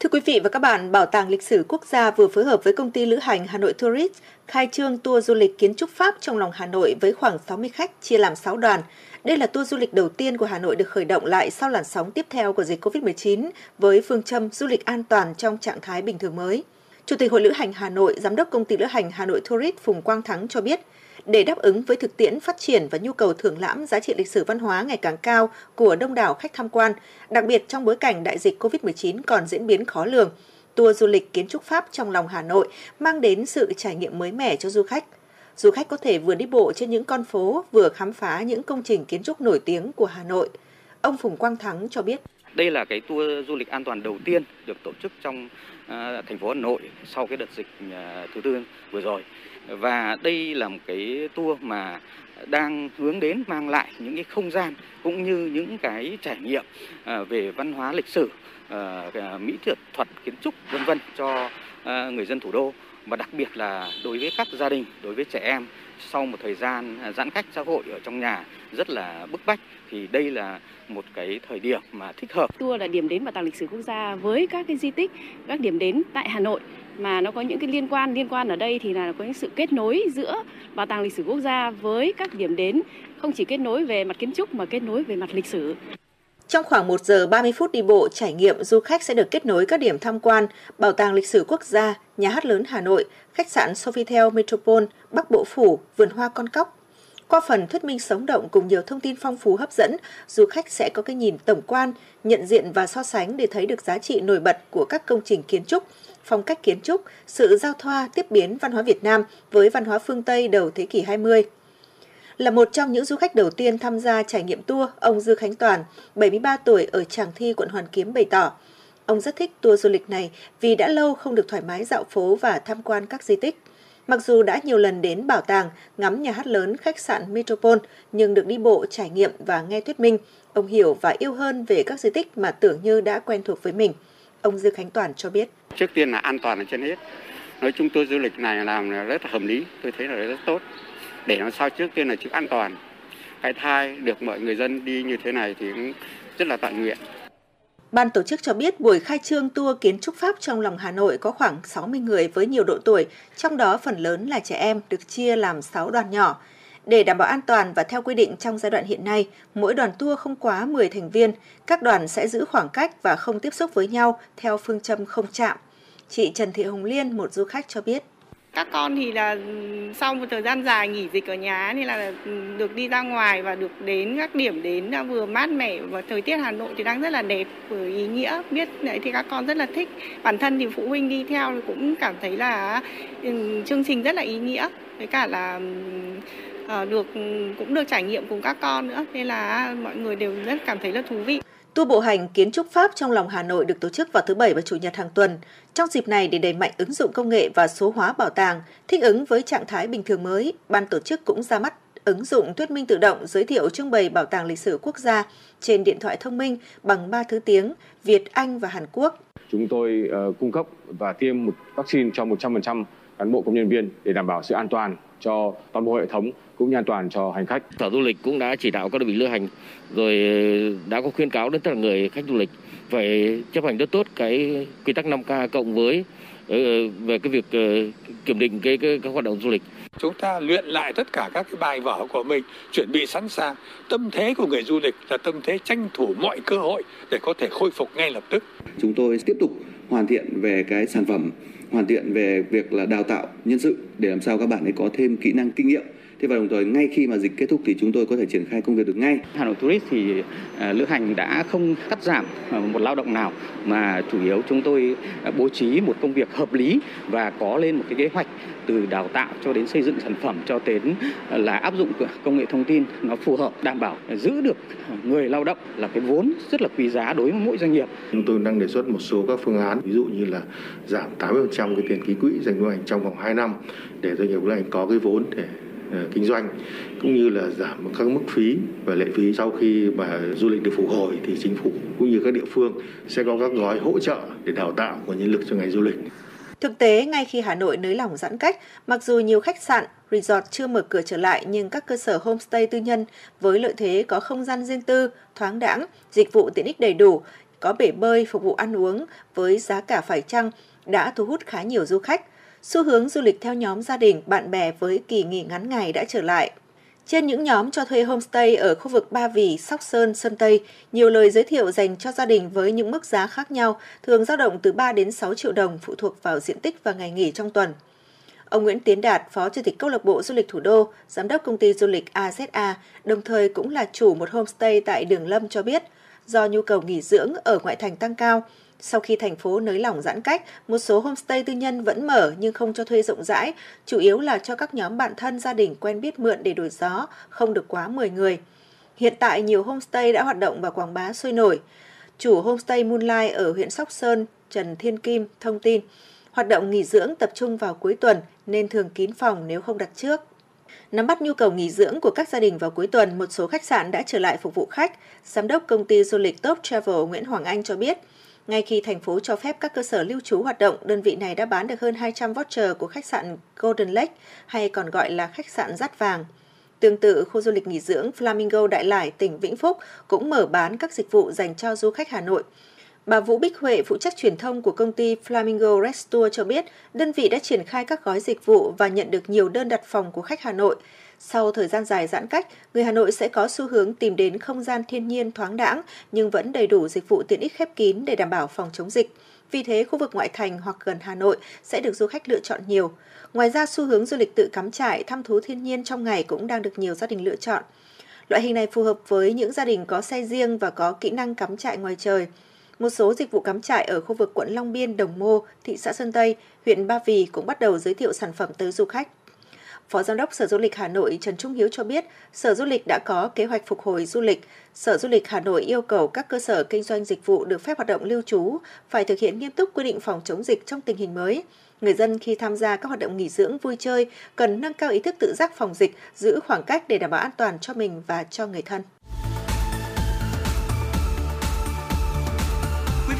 Thưa quý vị và các bạn, Bảo tàng Lịch sử Quốc gia vừa phối hợp với công ty lữ hành Hà Nội Tourist khai trương tour du lịch kiến trúc Pháp trong lòng Hà Nội với khoảng 60 khách chia làm 6 đoàn. Đây là tour du lịch đầu tiên của Hà Nội được khởi động lại sau làn sóng tiếp theo của dịch COVID-19 với phương châm du lịch an toàn trong trạng thái bình thường mới. Chủ tịch Hội Lữ hành Hà Nội, Giám đốc Công ty Lữ hành Hà Nội Tourist Phùng Quang Thắng cho biết, để đáp ứng với thực tiễn phát triển và nhu cầu thưởng lãm giá trị lịch sử văn hóa ngày càng cao của đông đảo khách tham quan, đặc biệt trong bối cảnh đại dịch COVID-19 còn diễn biến khó lường, tour du lịch kiến trúc Pháp trong lòng Hà Nội mang đến sự trải nghiệm mới mẻ cho du khách. Du khách có thể vừa đi bộ trên những con phố, vừa khám phá những công trình kiến trúc nổi tiếng của Hà Nội. Ông Phùng Quang Thắng cho biết. Đây là cái tour du lịch an toàn đầu tiên được tổ chức trong uh, thành phố Hà Nội sau cái đợt dịch uh, thứ tư vừa rồi. Và đây là một cái tour mà đang hướng đến mang lại những cái không gian cũng như những cái trải nghiệm à, về văn hóa lịch sử mỹ thuật thuật kiến trúc vân vân cho người dân thủ đô. Và đặc biệt là đối với các gia đình đối với trẻ em sau một thời gian giãn cách xã hội ở trong nhà rất là bức bách thì đây là một cái thời điểm mà thích hợp. Tour là điểm đến bảo tàng lịch sử quốc gia với các cái di tích, các điểm đến tại Hà Nội mà nó có những cái liên quan liên quan ở đây thì là có những sự kết nối giữa bảo tàng lịch sử quốc gia với các điểm đến không chỉ kết nối về mặt kiến trúc mà kết nối về mặt lịch sử. Trong khoảng 1 giờ 30 phút đi bộ trải nghiệm, du khách sẽ được kết nối các điểm tham quan, Bảo tàng Lịch sử Quốc gia, Nhà hát lớn Hà Nội, khách sạn Sofitel Metropole, Bắc Bộ Phủ, Vườn Hoa Con Cóc. Qua phần thuyết minh sống động cùng nhiều thông tin phong phú hấp dẫn, du khách sẽ có cái nhìn tổng quan, nhận diện và so sánh để thấy được giá trị nổi bật của các công trình kiến trúc, phong cách kiến trúc, sự giao thoa tiếp biến văn hóa Việt Nam với văn hóa phương Tây đầu thế kỷ 20. Là một trong những du khách đầu tiên tham gia trải nghiệm tour, ông Dư Khánh Toàn, 73 tuổi ở Tràng Thi, quận Hoàn Kiếm bày tỏ, Ông rất thích tour du lịch này vì đã lâu không được thoải mái dạo phố và tham quan các di tích. Mặc dù đã nhiều lần đến bảo tàng, ngắm nhà hát lớn, khách sạn Metropole, nhưng được đi bộ, trải nghiệm và nghe thuyết minh, ông hiểu và yêu hơn về các di tích mà tưởng như đã quen thuộc với mình. Ông Dư Khánh Toàn cho biết. Trước tiên là an toàn là trên hết. Nói chung tôi du lịch này làm là rất là hợp lý, tôi thấy là rất tốt. Để làm sao trước tiên là chữ an toàn. Cái thai được mọi người dân đi như thế này thì cũng rất là tận nguyện. Ban tổ chức cho biết buổi khai trương tour kiến trúc Pháp trong lòng Hà Nội có khoảng 60 người với nhiều độ tuổi, trong đó phần lớn là trẻ em được chia làm 6 đoàn nhỏ. Để đảm bảo an toàn và theo quy định trong giai đoạn hiện nay, mỗi đoàn tour không quá 10 thành viên, các đoàn sẽ giữ khoảng cách và không tiếp xúc với nhau theo phương châm không chạm. Chị Trần Thị Hồng Liên, một du khách cho biết. Các con thì là ừ, sau một thời gian dài nghỉ dịch ở nhà thì là ừ, được đi ra ngoài và được đến các điểm đến à, vừa mát mẻ và thời tiết Hà Nội thì đang rất là đẹp vừa ý nghĩa. Biết đấy thì các con rất là thích. Bản thân thì phụ huynh đi theo thì cũng cảm thấy là ừ, chương trình rất là ý nghĩa. Với cả là ờ, được cũng được trải nghiệm cùng các con nữa. Nên là à, mọi người đều rất cảm thấy là thú vị. Tour bộ hành kiến trúc Pháp trong lòng Hà Nội được tổ chức vào thứ Bảy và Chủ nhật hàng tuần. Trong dịp này để đẩy mạnh ứng dụng công nghệ và số hóa bảo tàng, thích ứng với trạng thái bình thường mới, ban tổ chức cũng ra mắt ứng dụng thuyết minh tự động giới thiệu trưng bày bảo tàng lịch sử quốc gia trên điện thoại thông minh bằng ba thứ tiếng Việt, Anh và Hàn Quốc. Chúng tôi uh, cung cấp và tiêm một vaccine cho 100% cán bộ công nhân viên để đảm bảo sự an toàn cho toàn bộ hệ thống cũng như an toàn cho hành khách. Sở Du lịch cũng đã chỉ đạo các đơn vị lữ hành rồi đã có khuyên cáo đến tất cả người khách du lịch phải chấp hành rất tốt cái quy tắc 5K cộng với ờ, về cái việc ờ, kiểm định cái, cái các hoạt động du lịch. Chúng ta luyện lại tất cả các cái bài vở của mình, chuẩn bị sẵn sàng. Tâm thế của người du lịch là tâm thế tranh thủ mọi cơ hội để có thể khôi phục ngay lập tức. Chúng tôi tiếp tục hoàn thiện về cái sản phẩm, hoàn thiện về việc là đào tạo nhân sự để làm sao các bạn ấy có thêm kỹ năng kinh nghiệm Thế và đồng thời ngay khi mà dịch kết thúc thì chúng tôi có thể triển khai công việc được ngay. Hà Nội Tourist thì uh, lữ hành đã không cắt giảm uh, một lao động nào mà chủ yếu chúng tôi uh, bố trí một công việc hợp lý và có lên một cái kế hoạch từ đào tạo cho đến xây dựng sản phẩm cho đến là áp dụng công nghệ thông tin nó phù hợp đảm bảo giữ được người lao động là cái vốn rất là quý giá đối với mỗi doanh nghiệp. Chúng tôi đang đề xuất một số các phương án ví dụ như là giảm 80% cái tiền ký quỹ dành lữ hành trong vòng 2 năm để doanh nghiệp lữ hành có cái vốn để Ờ, kinh doanh cũng như là giảm các mức phí và lệ phí sau khi mà du lịch được phục hồi thì chính phủ cũng như các địa phương sẽ có các gói hỗ trợ để đào tạo nguồn nhân lực cho ngành du lịch. Thực tế, ngay khi Hà Nội nới lỏng giãn cách, mặc dù nhiều khách sạn, resort chưa mở cửa trở lại nhưng các cơ sở homestay tư nhân với lợi thế có không gian riêng tư, thoáng đãng, dịch vụ tiện ích đầy đủ, có bể bơi phục vụ ăn uống với giá cả phải chăng đã thu hút khá nhiều du khách xu hướng du lịch theo nhóm gia đình, bạn bè với kỳ nghỉ ngắn ngày đã trở lại. Trên những nhóm cho thuê homestay ở khu vực Ba Vì, Sóc Sơn, Sơn Tây, nhiều lời giới thiệu dành cho gia đình với những mức giá khác nhau, thường dao động từ 3 đến 6 triệu đồng phụ thuộc vào diện tích và ngày nghỉ trong tuần. Ông Nguyễn Tiến Đạt, Phó Chủ tịch Câu lạc bộ Du lịch Thủ đô, Giám đốc công ty du lịch AZA, đồng thời cũng là chủ một homestay tại Đường Lâm cho biết, do nhu cầu nghỉ dưỡng ở ngoại thành tăng cao, sau khi thành phố nới lỏng giãn cách, một số homestay tư nhân vẫn mở nhưng không cho thuê rộng rãi, chủ yếu là cho các nhóm bạn thân gia đình quen biết mượn để đổi gió, không được quá 10 người. Hiện tại nhiều homestay đã hoạt động và quảng bá sôi nổi. Chủ homestay Moonlight ở huyện Sóc Sơn, Trần Thiên Kim thông tin, hoạt động nghỉ dưỡng tập trung vào cuối tuần nên thường kín phòng nếu không đặt trước. Nắm bắt nhu cầu nghỉ dưỡng của các gia đình vào cuối tuần, một số khách sạn đã trở lại phục vụ khách. Giám đốc công ty du lịch Top Travel Nguyễn Hoàng Anh cho biết, ngay khi thành phố cho phép các cơ sở lưu trú hoạt động, đơn vị này đã bán được hơn 200 voucher của khách sạn Golden Lake hay còn gọi là khách sạn Rát Vàng. Tương tự, khu du lịch nghỉ dưỡng Flamingo Đại Lải, tỉnh Vĩnh Phúc cũng mở bán các dịch vụ dành cho du khách Hà Nội. Bà Vũ Bích Huệ, phụ trách truyền thông của công ty Flamingo Rest Tour cho biết, đơn vị đã triển khai các gói dịch vụ và nhận được nhiều đơn đặt phòng của khách Hà Nội. Sau thời gian dài giãn cách, người Hà Nội sẽ có xu hướng tìm đến không gian thiên nhiên thoáng đãng nhưng vẫn đầy đủ dịch vụ tiện ích khép kín để đảm bảo phòng chống dịch. Vì thế, khu vực ngoại thành hoặc gần Hà Nội sẽ được du khách lựa chọn nhiều. Ngoài ra, xu hướng du lịch tự cắm trại, thăm thú thiên nhiên trong ngày cũng đang được nhiều gia đình lựa chọn. Loại hình này phù hợp với những gia đình có xe riêng và có kỹ năng cắm trại ngoài trời. Một số dịch vụ cắm trại ở khu vực quận Long Biên, Đồng Mô, thị xã Sơn Tây, huyện Ba Vì cũng bắt đầu giới thiệu sản phẩm tới du khách. Phó Giám đốc Sở Du lịch Hà Nội Trần Trung Hiếu cho biết, Sở Du lịch đã có kế hoạch phục hồi du lịch. Sở Du lịch Hà Nội yêu cầu các cơ sở kinh doanh dịch vụ được phép hoạt động lưu trú phải thực hiện nghiêm túc quy định phòng chống dịch trong tình hình mới. Người dân khi tham gia các hoạt động nghỉ dưỡng vui chơi cần nâng cao ý thức tự giác phòng dịch, giữ khoảng cách để đảm bảo an toàn cho mình và cho người thân.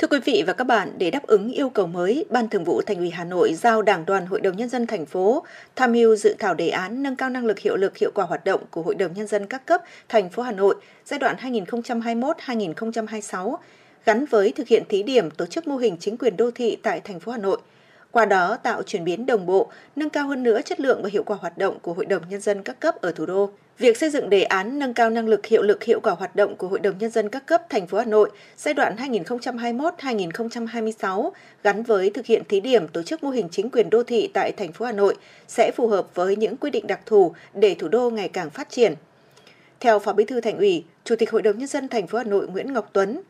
Thưa quý vị và các bạn, để đáp ứng yêu cầu mới, Ban Thường vụ Thành ủy Hà Nội giao Đảng đoàn Hội đồng Nhân dân thành phố tham mưu dự thảo đề án nâng cao năng lực hiệu lực hiệu quả hoạt động của Hội đồng Nhân dân các cấp thành phố Hà Nội giai đoạn 2021-2026 gắn với thực hiện thí điểm tổ chức mô hình chính quyền đô thị tại thành phố Hà Nội. Qua đó tạo chuyển biến đồng bộ, nâng cao hơn nữa chất lượng và hiệu quả hoạt động của Hội đồng Nhân dân các cấp ở thủ đô. Việc xây dựng đề án nâng cao năng lực hiệu lực hiệu quả hoạt động của Hội đồng Nhân dân các cấp thành phố Hà Nội giai đoạn 2021-2026 gắn với thực hiện thí điểm tổ chức mô hình chính quyền đô thị tại thành phố Hà Nội sẽ phù hợp với những quy định đặc thù để thủ đô ngày càng phát triển. Theo Phó Bí thư Thành ủy, Chủ tịch Hội đồng Nhân dân thành phố Hà Nội Nguyễn Ngọc Tuấn,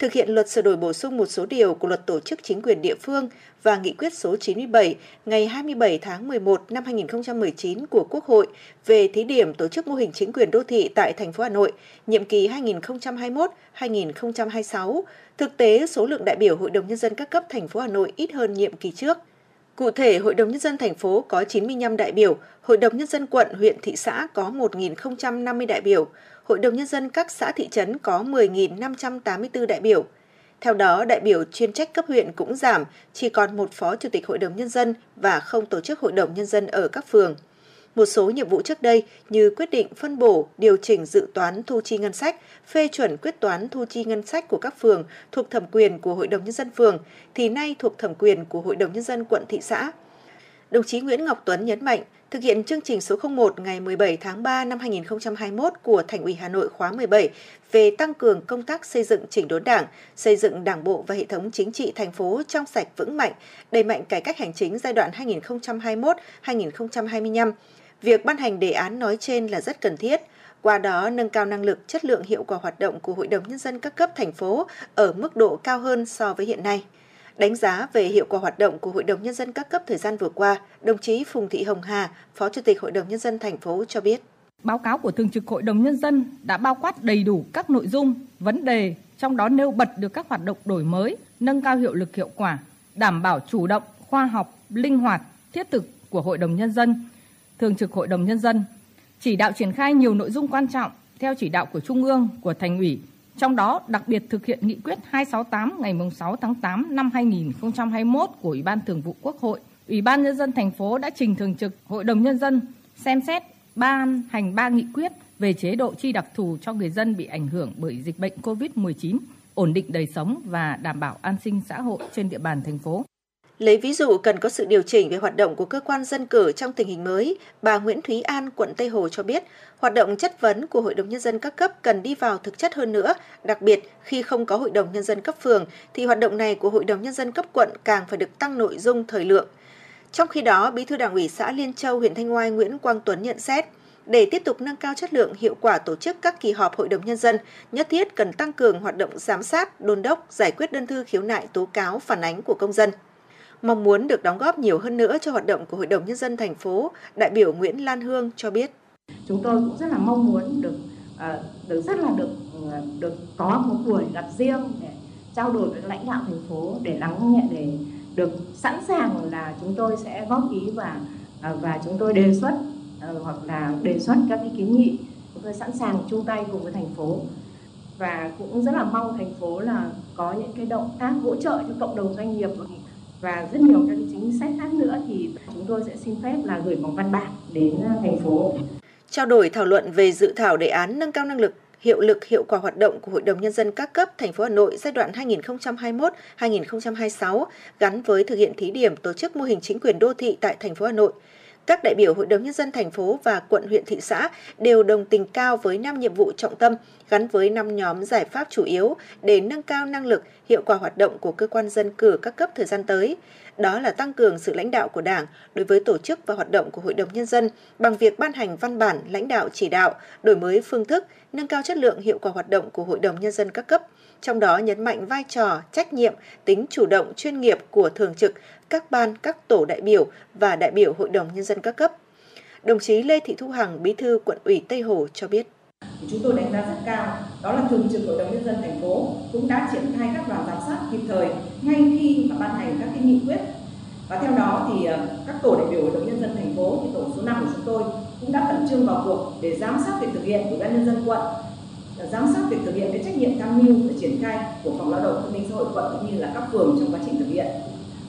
thực hiện luật sửa đổi bổ sung một số điều của luật tổ chức chính quyền địa phương và nghị quyết số 97 ngày 27 tháng 11 năm 2019 của Quốc hội về thí điểm tổ chức mô hình chính quyền đô thị tại thành phố Hà Nội, nhiệm kỳ 2021-2026. Thực tế, số lượng đại biểu Hội đồng Nhân dân các cấp thành phố Hà Nội ít hơn nhiệm kỳ trước. Cụ thể, Hội đồng Nhân dân thành phố có 95 đại biểu, Hội đồng Nhân dân quận, huyện, thị xã có 1.050 đại biểu, Hội đồng Nhân dân các xã thị trấn có 10.584 đại biểu. Theo đó, đại biểu chuyên trách cấp huyện cũng giảm, chỉ còn một phó chủ tịch Hội đồng Nhân dân và không tổ chức Hội đồng Nhân dân ở các phường. Một số nhiệm vụ trước đây như quyết định phân bổ, điều chỉnh dự toán thu chi ngân sách, phê chuẩn quyết toán thu chi ngân sách của các phường thuộc thẩm quyền của Hội đồng Nhân dân phường, thì nay thuộc thẩm quyền của Hội đồng Nhân dân quận thị xã. Đồng chí Nguyễn Ngọc Tuấn nhấn mạnh, thực hiện chương trình số 01 ngày 17 tháng 3 năm 2021 của Thành ủy Hà Nội khóa 17 về tăng cường công tác xây dựng chỉnh đốn đảng, xây dựng đảng bộ và hệ thống chính trị thành phố trong sạch vững mạnh, đẩy mạnh cải cách hành chính giai đoạn 2021-2025. Việc ban hành đề án nói trên là rất cần thiết, qua đó nâng cao năng lực, chất lượng hiệu quả hoạt động của Hội đồng Nhân dân các cấp thành phố ở mức độ cao hơn so với hiện nay. Đánh giá về hiệu quả hoạt động của Hội đồng Nhân dân các cấp thời gian vừa qua, đồng chí Phùng Thị Hồng Hà, Phó Chủ tịch Hội đồng Nhân dân thành phố cho biết. Báo cáo của Thường trực Hội đồng Nhân dân đã bao quát đầy đủ các nội dung, vấn đề, trong đó nêu bật được các hoạt động đổi mới, nâng cao hiệu lực hiệu quả, đảm bảo chủ động, khoa học, linh hoạt, thiết thực của Hội đồng Nhân dân, Thường trực Hội đồng Nhân dân, chỉ đạo triển khai nhiều nội dung quan trọng theo chỉ đạo của Trung ương, của Thành ủy, trong đó đặc biệt thực hiện nghị quyết 268 ngày 6 tháng 8 năm 2021 của Ủy ban Thường vụ Quốc hội. Ủy ban Nhân dân thành phố đã trình Thường trực Hội đồng Nhân dân xem xét ban hành ba nghị quyết về chế độ chi đặc thù cho người dân bị ảnh hưởng bởi dịch bệnh COVID-19, ổn định đời sống và đảm bảo an sinh xã hội trên địa bàn thành phố. Lấy ví dụ cần có sự điều chỉnh về hoạt động của cơ quan dân cử trong tình hình mới, bà Nguyễn Thúy An, quận Tây Hồ cho biết, hoạt động chất vấn của Hội đồng Nhân dân các cấp cần đi vào thực chất hơn nữa, đặc biệt khi không có Hội đồng Nhân dân cấp phường, thì hoạt động này của Hội đồng Nhân dân cấp quận càng phải được tăng nội dung thời lượng. Trong khi đó, Bí thư Đảng ủy xã Liên Châu, huyện Thanh Oai Nguyễn Quang Tuấn nhận xét, để tiếp tục nâng cao chất lượng hiệu quả tổ chức các kỳ họp Hội đồng Nhân dân, nhất thiết cần tăng cường hoạt động giám sát, đôn đốc, giải quyết đơn thư khiếu nại tố cáo phản ánh của công dân mong muốn được đóng góp nhiều hơn nữa cho hoạt động của Hội đồng Nhân dân thành phố, đại biểu Nguyễn Lan Hương cho biết. Chúng tôi cũng rất là mong muốn được ờ, được rất là được ờ, được có một buổi gặp riêng để trao đổi với lãnh đạo thành phố để lắng nghe để được sẵn sàng là chúng tôi sẽ góp ý và ờ, và chúng tôi đề xuất hoặc là đề xuất các cái kiến nghị. Chúng tôi sẵn sàng chung tay cùng với thành phố. Và cũng rất là mong thành phố là có những cái động tác hỗ trợ cho cộng đồng doanh nghiệp và rất nhiều các chính sách khác nữa thì chúng tôi sẽ xin phép là gửi bằng văn bản đến à, thành phố. Trao đổi thảo luận về dự thảo đề án nâng cao năng lực, hiệu lực, hiệu quả hoạt động của Hội đồng Nhân dân các cấp thành phố Hà Nội giai đoạn 2021-2026 gắn với thực hiện thí điểm tổ chức mô hình chính quyền đô thị tại thành phố Hà Nội. Các đại biểu Hội đồng Nhân dân thành phố và quận huyện thị xã đều đồng tình cao với năm nhiệm vụ trọng tâm gắn với năm nhóm giải pháp chủ yếu để nâng cao năng lực, hiệu quả hoạt động của cơ quan dân cử các cấp thời gian tới. Đó là tăng cường sự lãnh đạo của Đảng đối với tổ chức và hoạt động của Hội đồng Nhân dân bằng việc ban hành văn bản lãnh đạo chỉ đạo, đổi mới phương thức, nâng cao chất lượng hiệu quả hoạt động của Hội đồng Nhân dân các cấp, trong đó nhấn mạnh vai trò, trách nhiệm, tính chủ động chuyên nghiệp của thường trực, các ban, các tổ đại biểu và đại biểu Hội đồng Nhân dân các cấp. Đồng chí Lê Thị Thu Hằng, Bí thư quận ủy Tây Hồ cho biết. Chúng tôi đánh giá rất cao, đó là Thường trực Hội đồng Nhân dân thành phố cũng đã triển khai các đoàn giám sát kịp thời ngay khi mà ban hành các cái nghị quyết. Và theo đó thì ờ, các tổ đại biểu Hội đồng Nhân dân thành phố, thì tổ số 5 của chúng tôi cũng đã khẩn trương vào cuộc để giám sát việc thực hiện của ban nhân dân quận ờ, giám sát việc thực hiện cái trách nhiệm tham mưu và triển khai của phòng lao động thương minh xã hội quận cũng như là các phường trong quá trình thực hiện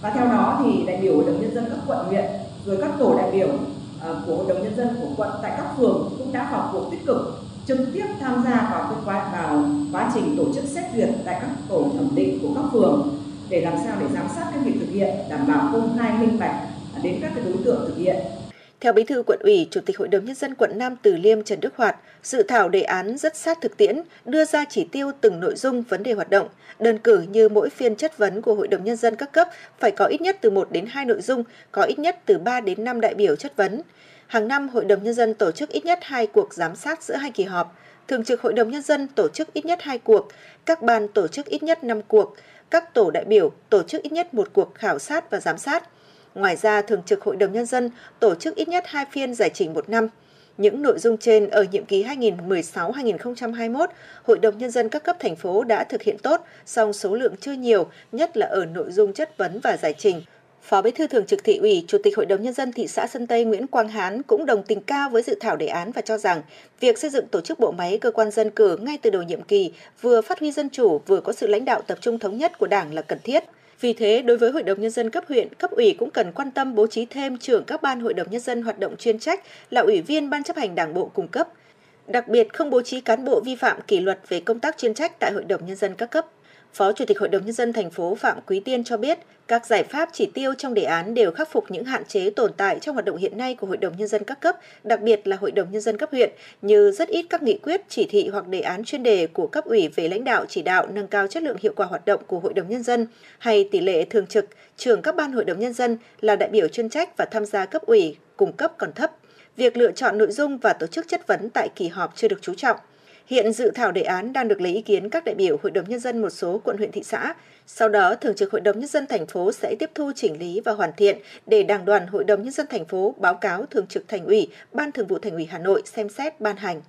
và theo đó thì đại biểu hội đồng nhân dân các quận huyện rồi các tổ đại biểu ờ, của hội đồng nhân dân của quận tại các phường cũng đã vào cuộc tích cực trực tiếp tham gia vào cái quá vào quá trình tổ chức xét duyệt tại các tổ thẩm định của các phường để làm sao để giám sát cái việc thực hiện đảm bảo công khai minh bạch đến các cái đối tượng thực hiện theo Bí thư quận ủy, Chủ tịch Hội đồng Nhân dân quận Nam Từ Liêm Trần Đức Hoạt, dự thảo đề án rất sát thực tiễn, đưa ra chỉ tiêu từng nội dung vấn đề hoạt động. Đơn cử như mỗi phiên chất vấn của Hội đồng Nhân dân các cấp phải có ít nhất từ 1 đến 2 nội dung, có ít nhất từ 3 đến 5 đại biểu chất vấn. Hàng năm, Hội đồng Nhân dân tổ chức ít nhất 2 cuộc giám sát giữa hai kỳ họp. Thường trực Hội đồng Nhân dân tổ chức ít nhất 2 cuộc, các ban tổ chức ít nhất 5 cuộc, các tổ đại biểu tổ chức ít nhất một cuộc khảo sát và giám sát – Ngoài ra, Thường trực Hội đồng Nhân dân tổ chức ít nhất hai phiên giải trình một năm. Những nội dung trên ở nhiệm kỳ 2016-2021, Hội đồng Nhân dân các cấp thành phố đã thực hiện tốt, song số lượng chưa nhiều, nhất là ở nội dung chất vấn và giải trình. Phó Bí thư Thường trực Thị ủy, Chủ tịch Hội đồng Nhân dân thị xã Sơn Tây Nguyễn Quang Hán cũng đồng tình cao với dự thảo đề án và cho rằng việc xây dựng tổ chức bộ máy cơ quan dân cử ngay từ đầu nhiệm kỳ vừa phát huy dân chủ vừa có sự lãnh đạo tập trung thống nhất của Đảng là cần thiết. Vì thế, đối với Hội đồng Nhân dân cấp huyện, cấp ủy cũng cần quan tâm bố trí thêm trưởng các ban Hội đồng Nhân dân hoạt động chuyên trách là ủy viên Ban chấp hành Đảng bộ cung cấp. Đặc biệt, không bố trí cán bộ vi phạm kỷ luật về công tác chuyên trách tại Hội đồng Nhân dân các cấp. Phó Chủ tịch Hội đồng Nhân dân thành phố Phạm Quý Tiên cho biết, các giải pháp chỉ tiêu trong đề án đều khắc phục những hạn chế tồn tại trong hoạt động hiện nay của Hội đồng Nhân dân các cấp, đặc biệt là Hội đồng Nhân dân cấp huyện, như rất ít các nghị quyết, chỉ thị hoặc đề án chuyên đề của cấp ủy về lãnh đạo chỉ đạo nâng cao chất lượng hiệu quả hoạt động của Hội đồng Nhân dân, hay tỷ lệ thường trực, trưởng các ban Hội đồng Nhân dân là đại biểu chuyên trách và tham gia cấp ủy, cung cấp còn thấp. Việc lựa chọn nội dung và tổ chức chất vấn tại kỳ họp chưa được chú trọng. Hiện dự thảo đề án đang được lấy ý kiến các đại biểu Hội đồng Nhân dân một số quận huyện thị xã. Sau đó, Thường trực Hội đồng Nhân dân thành phố sẽ tiếp thu chỉnh lý và hoàn thiện để Đảng đoàn Hội đồng Nhân dân thành phố báo cáo Thường trực Thành ủy, Ban Thường vụ Thành ủy Hà Nội xem xét ban hành.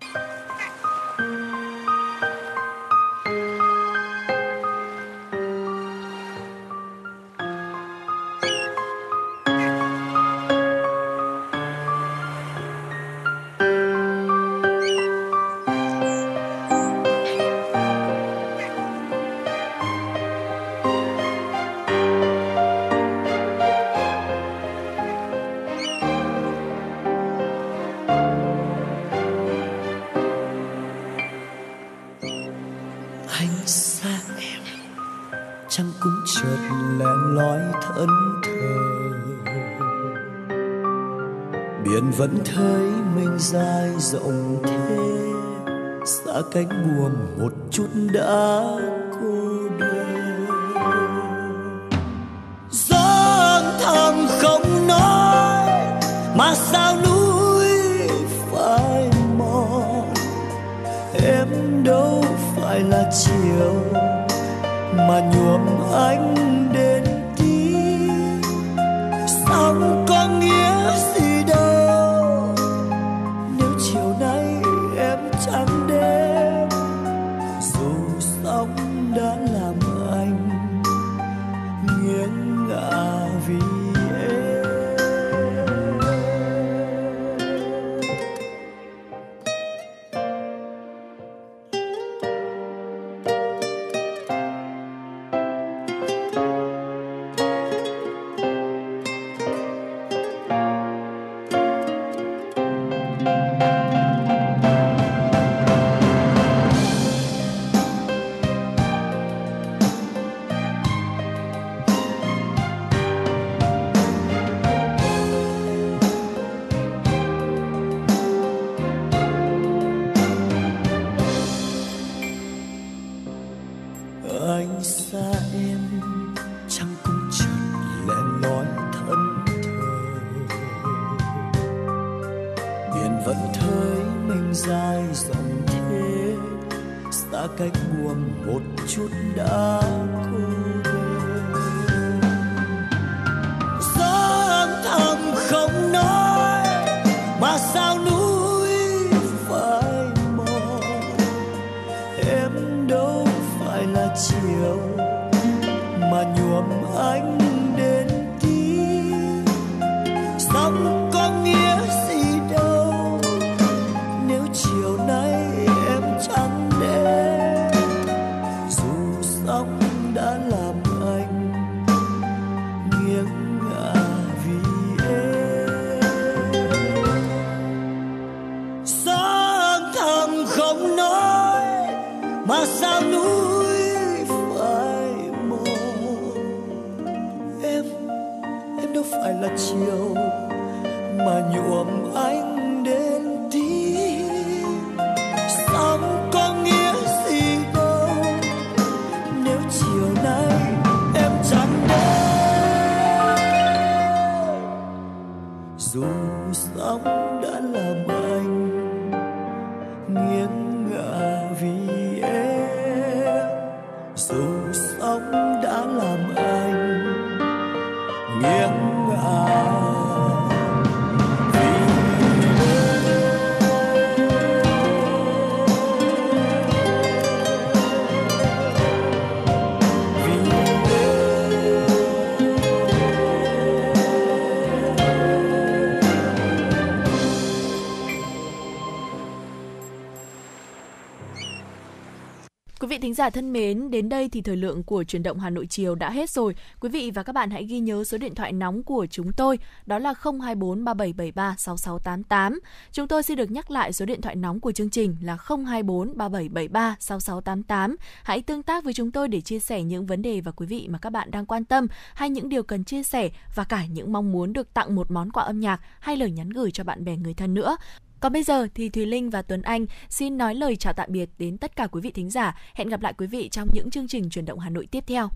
Vẫn thấy mình dài rộng thế. Xa cánh buồm một chút đã cô đơn. Gió thầm không nói, mà sao thính giả thân mến, đến đây thì thời lượng của truyền động Hà Nội chiều đã hết rồi. Quý vị và các bạn hãy ghi nhớ số điện thoại nóng của chúng tôi, đó là 024 3773 6688. Chúng tôi xin được nhắc lại số điện thoại nóng của chương trình là 024 3773 6688. Hãy tương tác với chúng tôi để chia sẻ những vấn đề và quý vị mà các bạn đang quan tâm hay những điều cần chia sẻ và cả những mong muốn được tặng một món quà âm nhạc hay lời nhắn gửi cho bạn bè người thân nữa. Còn bây giờ thì Thùy Linh và Tuấn Anh xin nói lời chào tạm biệt đến tất cả quý vị thính giả. Hẹn gặp lại quý vị trong những chương trình truyền động Hà Nội tiếp theo.